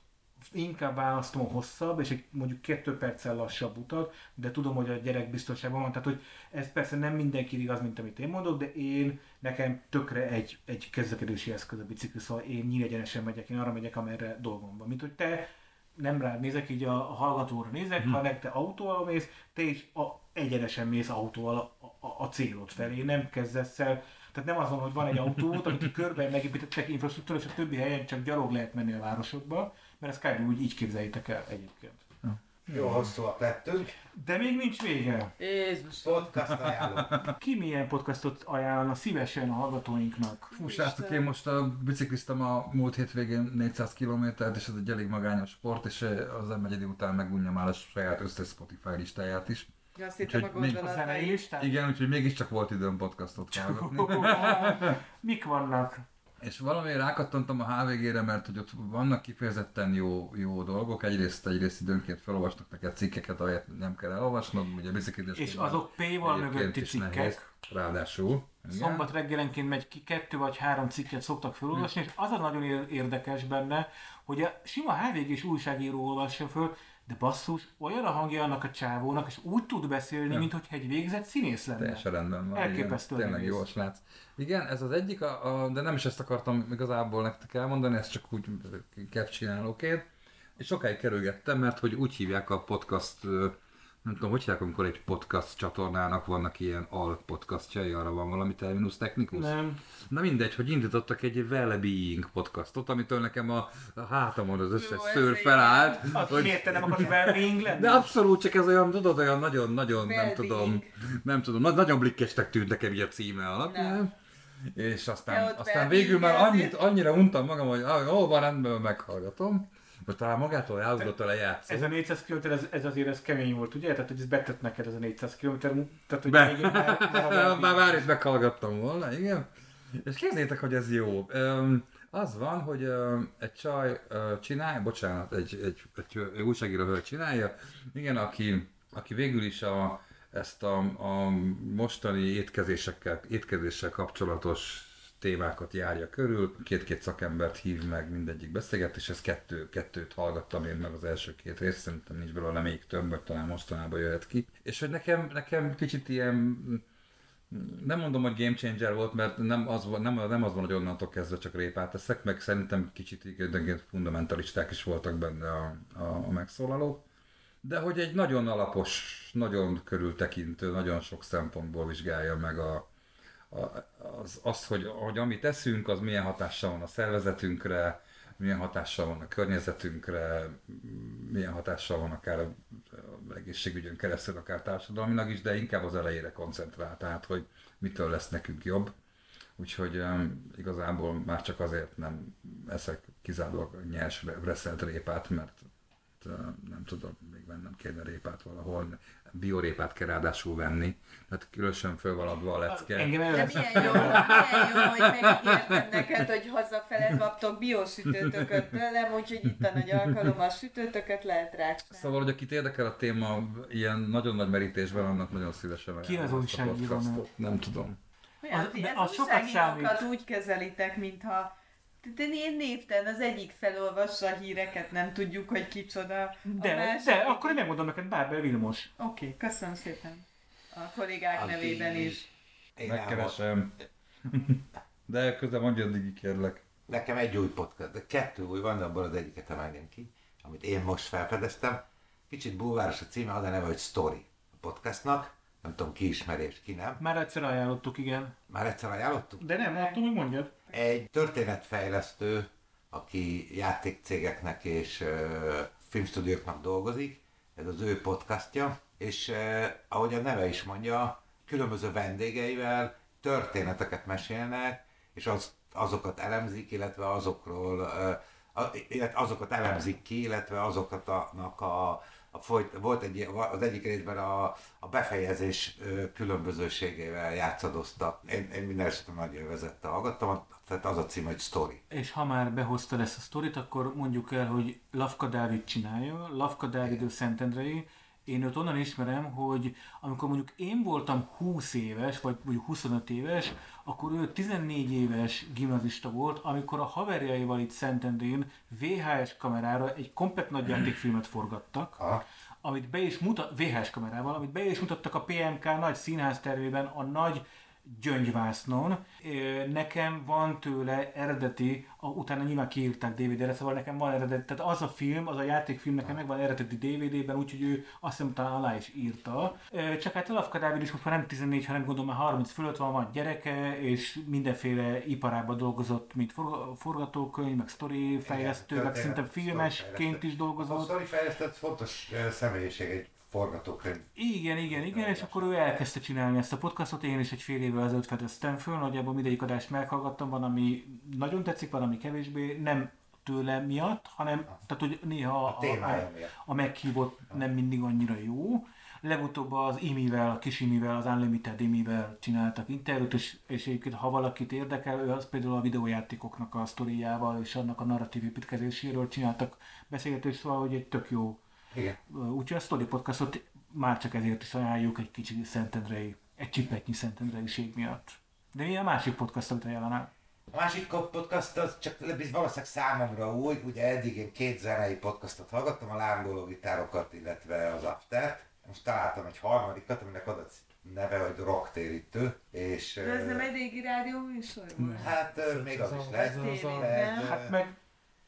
inkább választom hosszabb, és egy mondjuk kettő perccel lassabb utat, de tudom, hogy a gyerek biztonságban van. Tehát, hogy ez persze nem mindenki igaz, mint amit én mondok, de én, nekem tökre egy, egy közlekedési eszköz a bicikli, szóval én nyílegyenesen megyek, én arra megyek, amerre dolgom van. Mint hogy te nem rád nézek, így a, a hallgatóra nézek, hmm. hanem te autóval mész, te is a, egyenesen mész autóval a, a, a célod felé, nem kezdesz el tehát nem azon, hogy van egy autót, amit körbe megépítettek infrastruktúra, és a többi helyen csak gyalog lehet menni a városokba, mert ezt kb. úgy így képzeljétek el egyébként.
Jó hosszúak lettünk.
De még nincs vége.
Jézus.
Podcast ajánlom.
Ki milyen podcastot ajánlana szívesen a hallgatóinknak?
Fú, srácok, én most a bicikliztem a múlt hétvégén 400 kilométert, és ez egy elég magányos sport, és az m után megunja már a saját összes Spotify listáját is.
Ja, azt hittem a
a
Igen, úgyhogy mégiscsak volt időm podcastot hallgatni.
Mik vannak?
És valamiért rákattantam a HVG-re, mert hogy ott vannak kifejezetten jó, jó dolgok. Egyrészt, egyrészt időnként felolvasnak neked cikkeket, amelyet nem kell elolvasnod, ugye biciklités.
És azok P-val mögötti cikkek.
ráadásul. Igen.
Szombat reggelenként megy ki, kettő vagy három cikket szoktak felolvasni, és az a nagyon ér- érdekes benne, hogy a sima HVG-s újságíró olvassa föl, de basszus, olyan a hangja annak a csávónak, és úgy tud beszélni,
Ja.
mint hogy egy végzett színész lenne.
Teljesen rendben van.
Elképesztő
igen, Tényleg jó srác. Igen, ez az egyik, a, a, de nem is ezt akartam igazából nektek elmondani, ezt csak úgy kevcsinálóként. És sokáig kerülgettem, mert hogy úgy hívják a podcast, nem tudom, hogy hívják, amikor egy podcast csatornának vannak ilyen al podcastjai, arra van valami terminus technicus?
Nem.
Na mindegy, hogy indítottak egy well-being podcastot, amitől nekem a, a hátamon az összes
Jó,
szőr felállt.
Az
hogy-
miért te nem akarsz well lenni?
de abszolút, csak ez olyan, tudod, olyan nagyon-nagyon, nem
Well-being.
tudom, nem tudom, na- nagyon blikkesnek tűnt nekem így a címe alapján.
Nem.
És aztán, aztán végül már annyit, annyira untam magam, hogy ah, jó, van rendben, meghallgatom. Most talán magától elhúzott a lejátszó.
Ez a 400 km, ez, ez azért ez kemény volt, ugye? Tehát, hogy ez betett neked ez a 400 km, tehát, hogy
Be.
még már, már,
Már már is meghallgattam volna, igen. És képzeljétek, hogy ez jó. Öm, az van, hogy öm, egy csaj ö, csinálja, bocsánat, egy, egy, egy, egy újságíró hölgy csinálja, igen, aki, aki végül is a, ezt a, a mostani étkezésekkel, étkezéssel kapcsolatos témákat járja körül, két-két szakembert hív meg mindegyik beszélgetés, ez kettő, kettőt hallgattam én meg az első két részt, szerintem nincs belőle még több, vagy talán mostanában jöhet ki. És hogy nekem, nekem kicsit ilyen nem mondom, hogy game changer volt, mert nem az, nem, nem az van, hogy onnantól kezdve csak répát teszek, meg szerintem kicsit időnként fundamentalisták is voltak benne a, a, a megszólalók. De hogy egy nagyon alapos, nagyon körültekintő, nagyon sok szempontból vizsgálja meg a, az, az hogy, hogy amit teszünk, az milyen hatással van a szervezetünkre, milyen hatással van a környezetünkre, milyen hatással van akár a egészségügyön keresztül, akár társadalmilag is, de inkább az elejére koncentrál, tehát hogy mitől lesz nekünk jobb. Úgyhogy um, igazából már csak azért nem eszek kizárólag nyers re- reszelt répát, mert nem tudom, még vennem kéne répát valahol. Biorépát kell ráadásul venni, tehát különösen föl van adva a lecke.
Engem
De milyen jó, milyen jó, hogy megígértem neked, hogy hazafele kaptok biosütőtököt tőlem, úgyhogy itt a nagy alkalom, a sütőtököt lehet rá csinálni.
Szóval, hogy akit érdekel a téma ilyen nagyon nagy merítésben, annak nagyon szívesen
Ki az újságíró.
Nem tudom.
Olyan,
Az- az sokat számít.
úgy kezelitek, mintha de én névtelen az egyik felolvassa a híreket, nem tudjuk, hogy kicsoda. a
De,
másik-
de, akkor én megmondom neked Bárbel Vilmos.
Oké, okay, köszönöm szépen. A kollégák
Az
nevében is.
Én.
Megkeresem. De közben mondja addig kérlek.
Nekem egy új podcast, de kettő új van, de abból az egyiket emelném ki, amit én most felfedeztem. Kicsit bulváros a címe, az a neve, hogy Story a podcastnak. Nem tudom, ki ismeri és ki nem.
Már egyszer ajánlottuk, igen.
Már egyszer ajánlottuk?
De nem, attól még mondjad.
Egy történetfejlesztő, aki játékcégeknek és filmstúdióknak dolgozik, ez az ő podcastja, és ahogy a neve is mondja, különböző vendégeivel történeteket mesélnek, és az, azokat elemzik, illetve azokról, illetve azokat elemzik ki, illetve azokat a, a, a folyt, volt egy, az egyik részben a, a befejezés különbözőségével játszadoztak. Én, én minden esetre nagy élvezettel hallgattam, tehát az a cím, hogy Story.
És ha már behoztad ezt a sztorit, akkor mondjuk el, hogy Lavka Dávid csinálja. Lavka Dávid ő Szentendrei. Én őt onnan ismerem, hogy amikor mondjuk én voltam 20 éves, vagy mondjuk 25 éves, akkor ő 14 éves gimnazista volt, amikor a haverjaival itt Szentendrén VHS kamerára egy komplet nagyjátékfilmet forgattak
Aha.
amit be is mutat, VHS kamerával, amit be is mutattak a PMK nagy színház tervében a nagy gyöngyvásznon. Nekem van tőle eredeti, a, utána nyilván kiírták DVD-re, szóval nekem van eredeti, tehát az a film, az a játékfilm nekem megvan eredeti DVD-ben, úgyhogy ő azt hiszem talán alá is írta. Csak hát a Lavka Dávid is most már nem 14, hanem gondolom már 30 fölött van, van gyereke, és mindenféle iparában dolgozott, mint forga- forgatókönyv, meg sztori fejlesztő, meg szinte filmesként is
A
dolgozott.
Story fejlesztett fontos személyiség egy forgatókönyv.
Igen, igen, igen, és akkor ő elkezdte csinálni ezt a podcastot, én is egy fél évvel ezelőtt fedeztem föl, nagyjából mindegyik adást meghallgattam, van, ami nagyon tetszik, van, ami kevésbé, nem tőle miatt, hanem, tehát hogy néha
A miatt.
a, a meghívott nem mindig annyira jó. Legutóbb az Imivel, a kis Imivel, az Unlimited Imivel csináltak interjút, és, és egyébként ha valakit érdekel, ő az például a videójátékoknak a sztoriával és annak a narratív építkezéséről csináltak beszélgetést, szóval, hogy egy tök jó.
Igen.
Úgyhogy a Story Podcastot már csak ezért is ajánljuk egy kicsi szentendrei, egy csipetnyi szentendreiség miatt. De mi a másik podcast, amit ajánlanál?
A másik podcast az csak valószínűleg számomra új, ugye eddig én két zenei podcastot hallgattam, a lángoló gitárokat, illetve az Aftert. Most találtam egy harmadikat, aminek az a neve, hogy rocktérítő. És,
De ez nem egy régi rádió műsor volt?
Hát még az is lehet.
az a-
lehet,
Hát meg,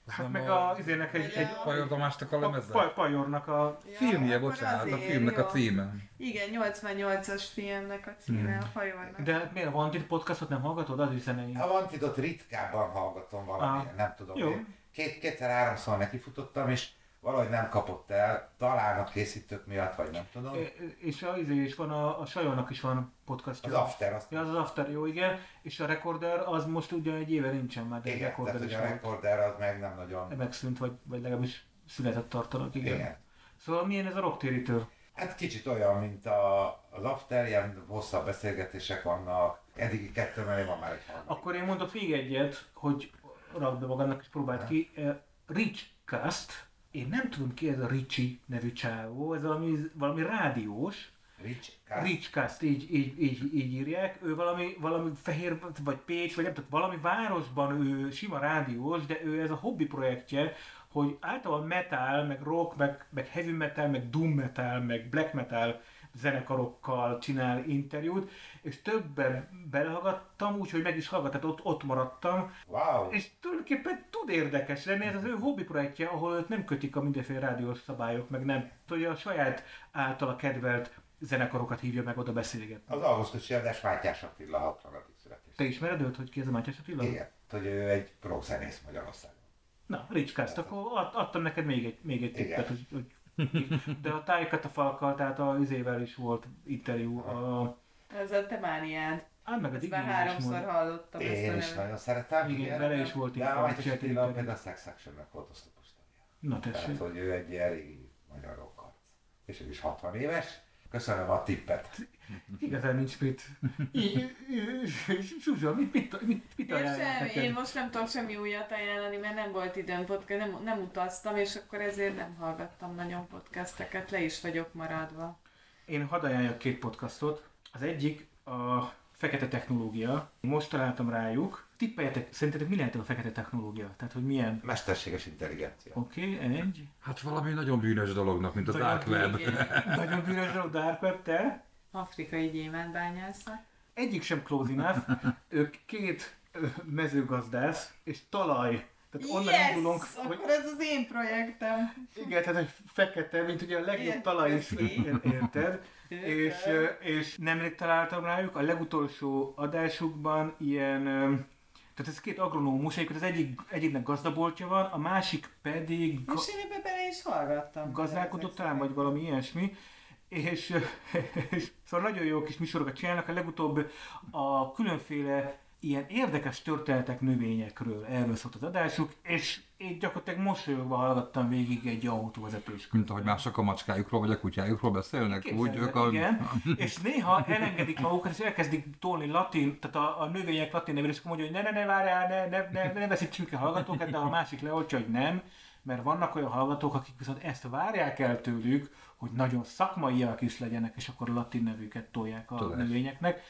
hát meg
a-
a, izének egy, egy
Pajor Tamásnak a
a,
lemeze?
paj, Pajornak a
Filmje,
akkor
bocsánat, a filmnek a
jó.
címe.
Igen, 88-as filmnek a címe, a fajornak.
De miért a Wanted podcastot nem hallgatod? Az is zenei.
A Vantidot ritkábban hallgatom valamilyen,
Ah,
nem tudom.
jó.
Én Két, kétszer-háromszor nekifutottam, és valahogy nem kapott el, talán a készítők miatt, vagy nem tudom.
És a, izé is van, a, a Sajolnak is van podcastja.
Az After, azt
Ja, az az After, jó, igen. És a Recorder az most ugye egy éve nincsen már, de
igen,
Recorder
tehát
is
a recorder az meg nem nagyon...
Megszűnt, vagy, vagy legalábbis született tartanak, igen.
Igen.
Szóval milyen ez a rocktérítő?
Hát kicsit olyan, mint a, az After, ilyen hosszabb beszélgetések vannak. Eddigi kettő mellé van már egy harmadik.
Akkor én mondok még egyet, hogy rakd be magadnak és próbáld ki. Eh, Richcast, én nem tudom ki ez a Ricsi nevű csávó, ez valami, valami rádiós,
Rich Cast.
Richcast, így, így, így, így írják. Ő valami, valami fehér, vagy Pécs, vagy nem tudom, valami városban ő sima rádiós, de ő ez a hobbi projektje, hogy általában metal, meg rock, meg, meg heavy metal, meg doom metal, meg black metal zenekarokkal csinál interjút, és többen belehallgattam, úgyhogy meg is hallgattam, ott, ott maradtam,
Wow!
és tulajdonképpen tud érdekes lenni, ez az ő hobbi projektje, ahol őt nem kötik a mindenféle rádiós szabályok, meg nem, hogy a saját általa kedvelt zenekarokat hívja meg oda beszélgetni.
Az augusztusi adás Mátyás Attila 60. születés.
Te ismered őt, hogy ki ez a Mátyás Attila?
Igen, hogy ő egy rockzenész Magyarországon.
Na, Richcast, akkor ad, adtam neked még egy, még egy tippet, hogy, hogy de a tájékat a falkkal, tehát a üzével is volt interjú. A,
Ez a te mániád.
á, meg a
Ezt már
is
háromszor
mondta.
hallottam ezt
Én is
nevet.
nagyon szeretem.
Igen, vele is volt
De
itt
a
a
Mátyás Attila például a Sex Action-nek volt tagja.
Na
Tehát,
tessék.
hogy ő egy régi magyar rockarc. És ő is 60 éves. Köszönöm a tippet.
Igazán nincs mit. Zsuzsa, mit, mit, mit, mit
Én, sem, én most nem tudok semmi újat ajánlani, mert nem volt időm podcast, nem, nem utaztam, és akkor ezért nem hallgattam nagyon podcasteket, le is vagyok maradva.
Én hadd ajánljak két podcastot. Az egyik a fekete technológia. Most találtam rájuk. Tippeljetek, szerintetek mi lehet a fekete technológia? Tehát, hogy milyen?
Mesterséges intelligencia.
Oké, okay, egy.
Hát valami nagyon bűnös dolognak, mint a
Nagyon
Dark Web.
Igen.
Nagyon bűnös dolog, Dark Web, te?
Afrikai gyémántbányászat.
Egyik sem close enough. Ők két mezőgazdász és talaj. Tehát onnan
yes!
indulunk,
Akkor
hogy
ez az én projektem.
igen, tehát egy fekete, mint ugye a legjobb
Ilyen
talaj is, érted? és, és nemrég találtam rájuk, a legutolsó adásukban ilyen, tehát ez két agronómus, egyébként az egyik, egyiknek gazdaboltja van, a másik pedig ga-
És én bele is hallgattam.
gazdálkodó talán, vagy valami ilyesmi, és, és szóval nagyon jó kis műsorokat csinálnak, a legutóbb a különféle ilyen érdekes történetek növényekről, erről szólt az adásuk, és én gyakorlatilag mosolyogva hallgattam végig egy autóvezetés
Mint ahogy mások a macskájukról vagy a kutyájukról beszélnek, úgy
Képzeld
ők a...
Igen, és néha elengedik magukat, és elkezdik tolni latin, tehát a, a növények latin nevére, és akkor mondja, hogy ne, ne, ne, várjál, ne, ne, ne, ne veszítsünk el hallgatókat, de a másik leoltja, hogy nem, mert vannak olyan hallgatók, akik viszont ezt várják el tőlük, hogy nagyon szakmaiak is legyenek, és akkor latin nevüket tolják a
Tudás.
növényeknek.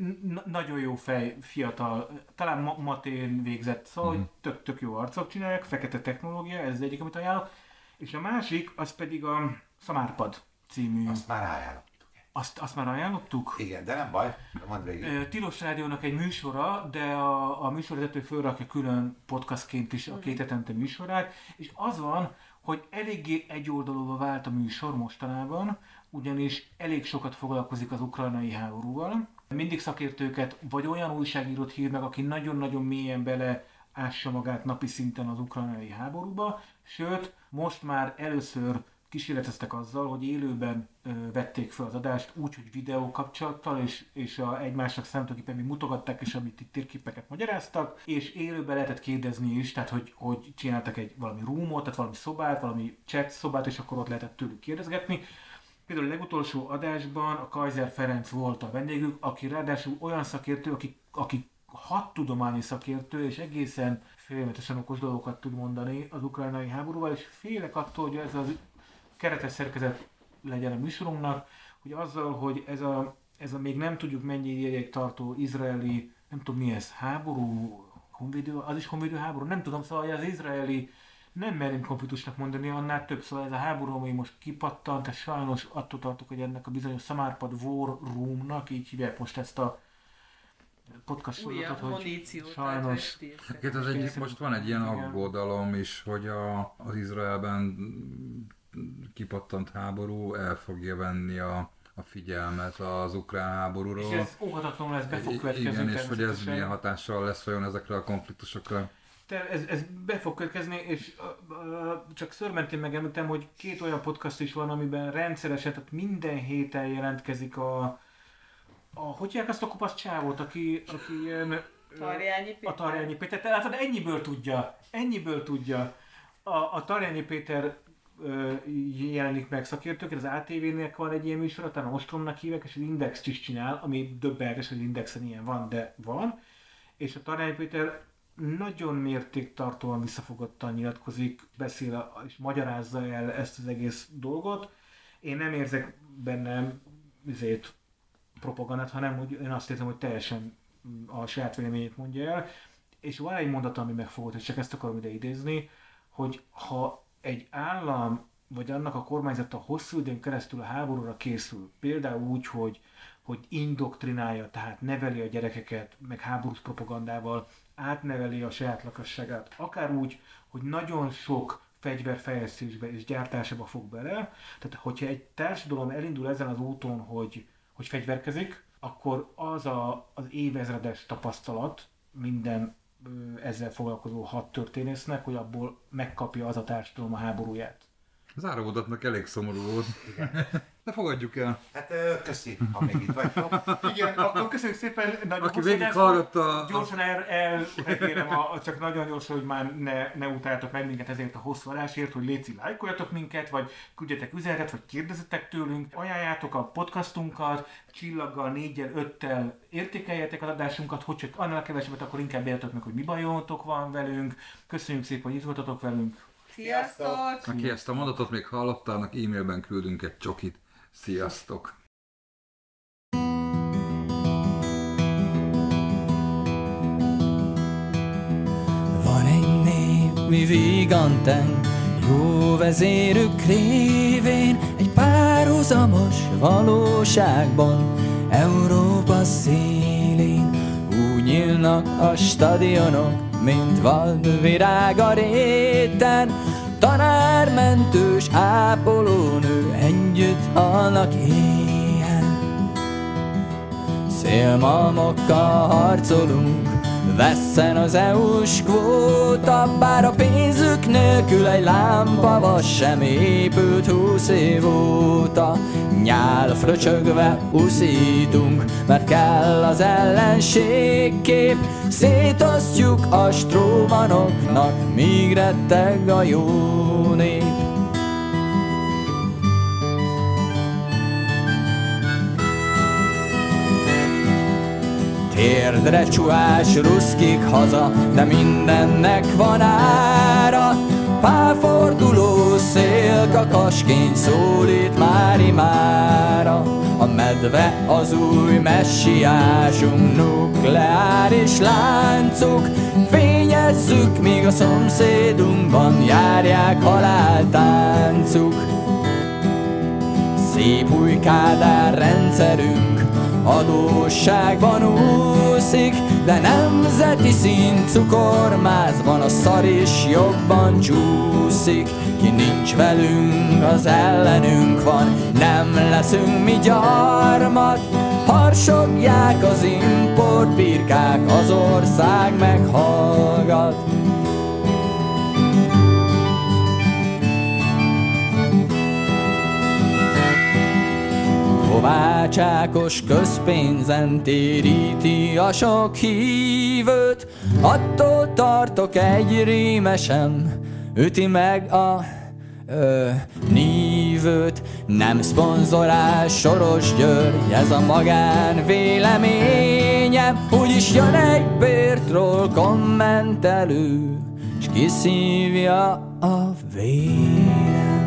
N- nagyon jó fej, fiatal, talán ma- matén végzett, szóval mm. tök, tök jó arcok csinálják, fekete technológia, ez az egyik, amit ajánlok. És a másik, az pedig a Szamárpad című, azt,
már ajánlottuk.
azt, azt már ajánlottuk?
Igen, de nem baj. Mondd végig.
Tilos Rádiónak egy műsora, de a, a műsorvezető fölrakja külön podcastként is a két hetente műsorát, és az van, hogy eléggé egyoldalúva vált a műsor mostanában, ugyanis elég sokat foglalkozik az ukrajnai háborúval. Mindig szakértőket, vagy olyan újságírót hív meg, aki nagyon-nagyon mélyen bele ássa magát napi szinten az ukrajnai háborúba, sőt, most már először kísérleteztek azzal, hogy élőben ö, vették fel az adást, úgy, hogy videó kapcsolattal, és, és a egymásnak számítógépen még mutogatták, és amit itt térképeket magyaráztak, és élőben lehetett kérdezni is, tehát hogy, hogy csináltak egy valami roomot, tehát valami szobát, valami chat szobát, és akkor ott lehetett tőlük kérdezgetni. Például a legutolsó adásban a Kaiser Ferenc volt a vendégük, aki ráadásul olyan szakértő, aki, aki hat tudományi szakértő, és egészen félmetesen okos dolgokat tud mondani az ukrajnai háborúval, és félek attól, hogy ez az keretes szerkezet legyen a műsorunknak, hogy azzal, hogy ez a, ez a még nem tudjuk mennyi ideig tartó izraeli, nem tudom mi ez, háború, honvédő, az is honvédő háború, nem tudom, szóval az izraeli nem merünk konfliktusnak mondani, annál több, szóval ez a háború, ami most kipattant, és sajnos attól tartok, hogy ennek a bizonyos Samárpad War Roomnak, így hívják most ezt a podcast sorozatot, hogy sajnos
Egyébként az egyik, most van egy ilyen aggodalom is, hogy a, az Izraelben kipattant háború el fogja venni a, a figyelmet az ukrán háborúról.
és ez óhatatlanul lesz, be fog következni
Igen, és hogy ez milyen hatással lesz olyan ezekre a konfliktusokra.
Te, ez, ez be fog következni, és uh, uh, csak szörmentén megemlítem, hogy két olyan podcast is van, amiben rendszeresen, tehát minden héten jelentkezik a, a hogy hívják azt a kopasz csávót, aki, aki ilyen...
Tarjányi
A
Péter.
Tarjányi Péter, tehát látod, ennyiből tudja, ennyiből tudja. A, a Tarjányi Péter ö, jelenik meg szakértőként, az ATV-nek van egy ilyen műsor, talán a Ostromnak hívják, és az Index is csinál, ami döbbenetes, hogy Indexen ilyen van, de van. És a Tarjányi Péter nagyon mértéktartóan visszafogottan nyilatkozik, beszél és magyarázza el ezt az egész dolgot. Én nem érzek bennem izét, propagandát, hanem hogy én azt érzem, hogy teljesen mm, a saját véleményét mondja el. És van egy mondat, ami megfogott, és csak ezt akarom ide idézni, hogy ha egy állam vagy annak a kormányzata hosszú időn keresztül a háborúra készül, például úgy, hogy, hogy indoktrinálja, tehát neveli a gyerekeket, meg háborús propagandával, átneveli a saját lakosságát, akár úgy, hogy nagyon sok fegyverfejlesztésbe és gyártásába fog bele. Tehát, hogyha egy társadalom elindul ezen az úton, hogy, hogy fegyverkezik, akkor az a, az évezredes tapasztalat minden ezzel foglalkozó hat történésznek, hogy abból megkapja az a társadalom a háborúját.
Az áramondatnak elég szomorú volt. De fogadjuk el.
Hát köszi, ha még itt vagytok.
Igen, akkor köszönjük szépen. Nagyon
Aki végig hallgatta
Gyorsan el, el kérem, a, csak nagyon gyorsan, hogy már ne, ne utáltok meg minket ezért a hosszú adásért, hogy létszik, lájkoljatok minket, vagy küldjetek üzenetet, vagy kérdezzetek tőlünk, ajánljátok a podcastunkat, csillaggal, négyel, öttel értékeljetek az adásunkat, hogy csak annál kevesebbet, akkor inkább értek meg, hogy mi bajotok van velünk. Köszönjük szépen, hogy itt voltatok velünk.
Sziasztok!
Aki ezt a mondatot még hallotta, annak e-mailben küldünk egy csokit. Sziasztok!
Van egy nép, mi víganten, jó vezérük révén, egy párhuzamos valóságban, Európa szélén. Úgy nyílnak a stadionok, mint vadvirág a réten, tanármentős ápolónő együtt halnak éjjel. Szélmalmokkal harcolunk, vesszen az EU-s kvóta, bár a pénzük nélkül egy lámpavas sem épült húsz év óta. Nyál fröcsögve uszítunk, mert kell az ellenségkép, szétosztjuk a strómanoknak, míg retteg a jó nép. Térdre csuhás ruszkik haza, de mindennek van ára. Pálforduló szélkakasként szólít már imára. A medve az új messiásunk, nukleáris láncuk. Fényezzük, míg a szomszédunkban járják haláltáncuk. Szép új kádár rendszerünk adósságban úszik, de nemzeti szint cukormázban a szar is jobban csúszik. Ki nincs velünk, az ellenünk van, nem leszünk mi gyarmat. Harsogják az importbirkák, az ország meghallgat. Kovács Ákos közpénzen téríti a sok hívőt, attól tartok egy rímesen üti meg a ö, nív hívőt, nem szponzorál Soros György, ez a magán véleményem, úgyis jön egy bértról kommentelő, s kiszívja a vég.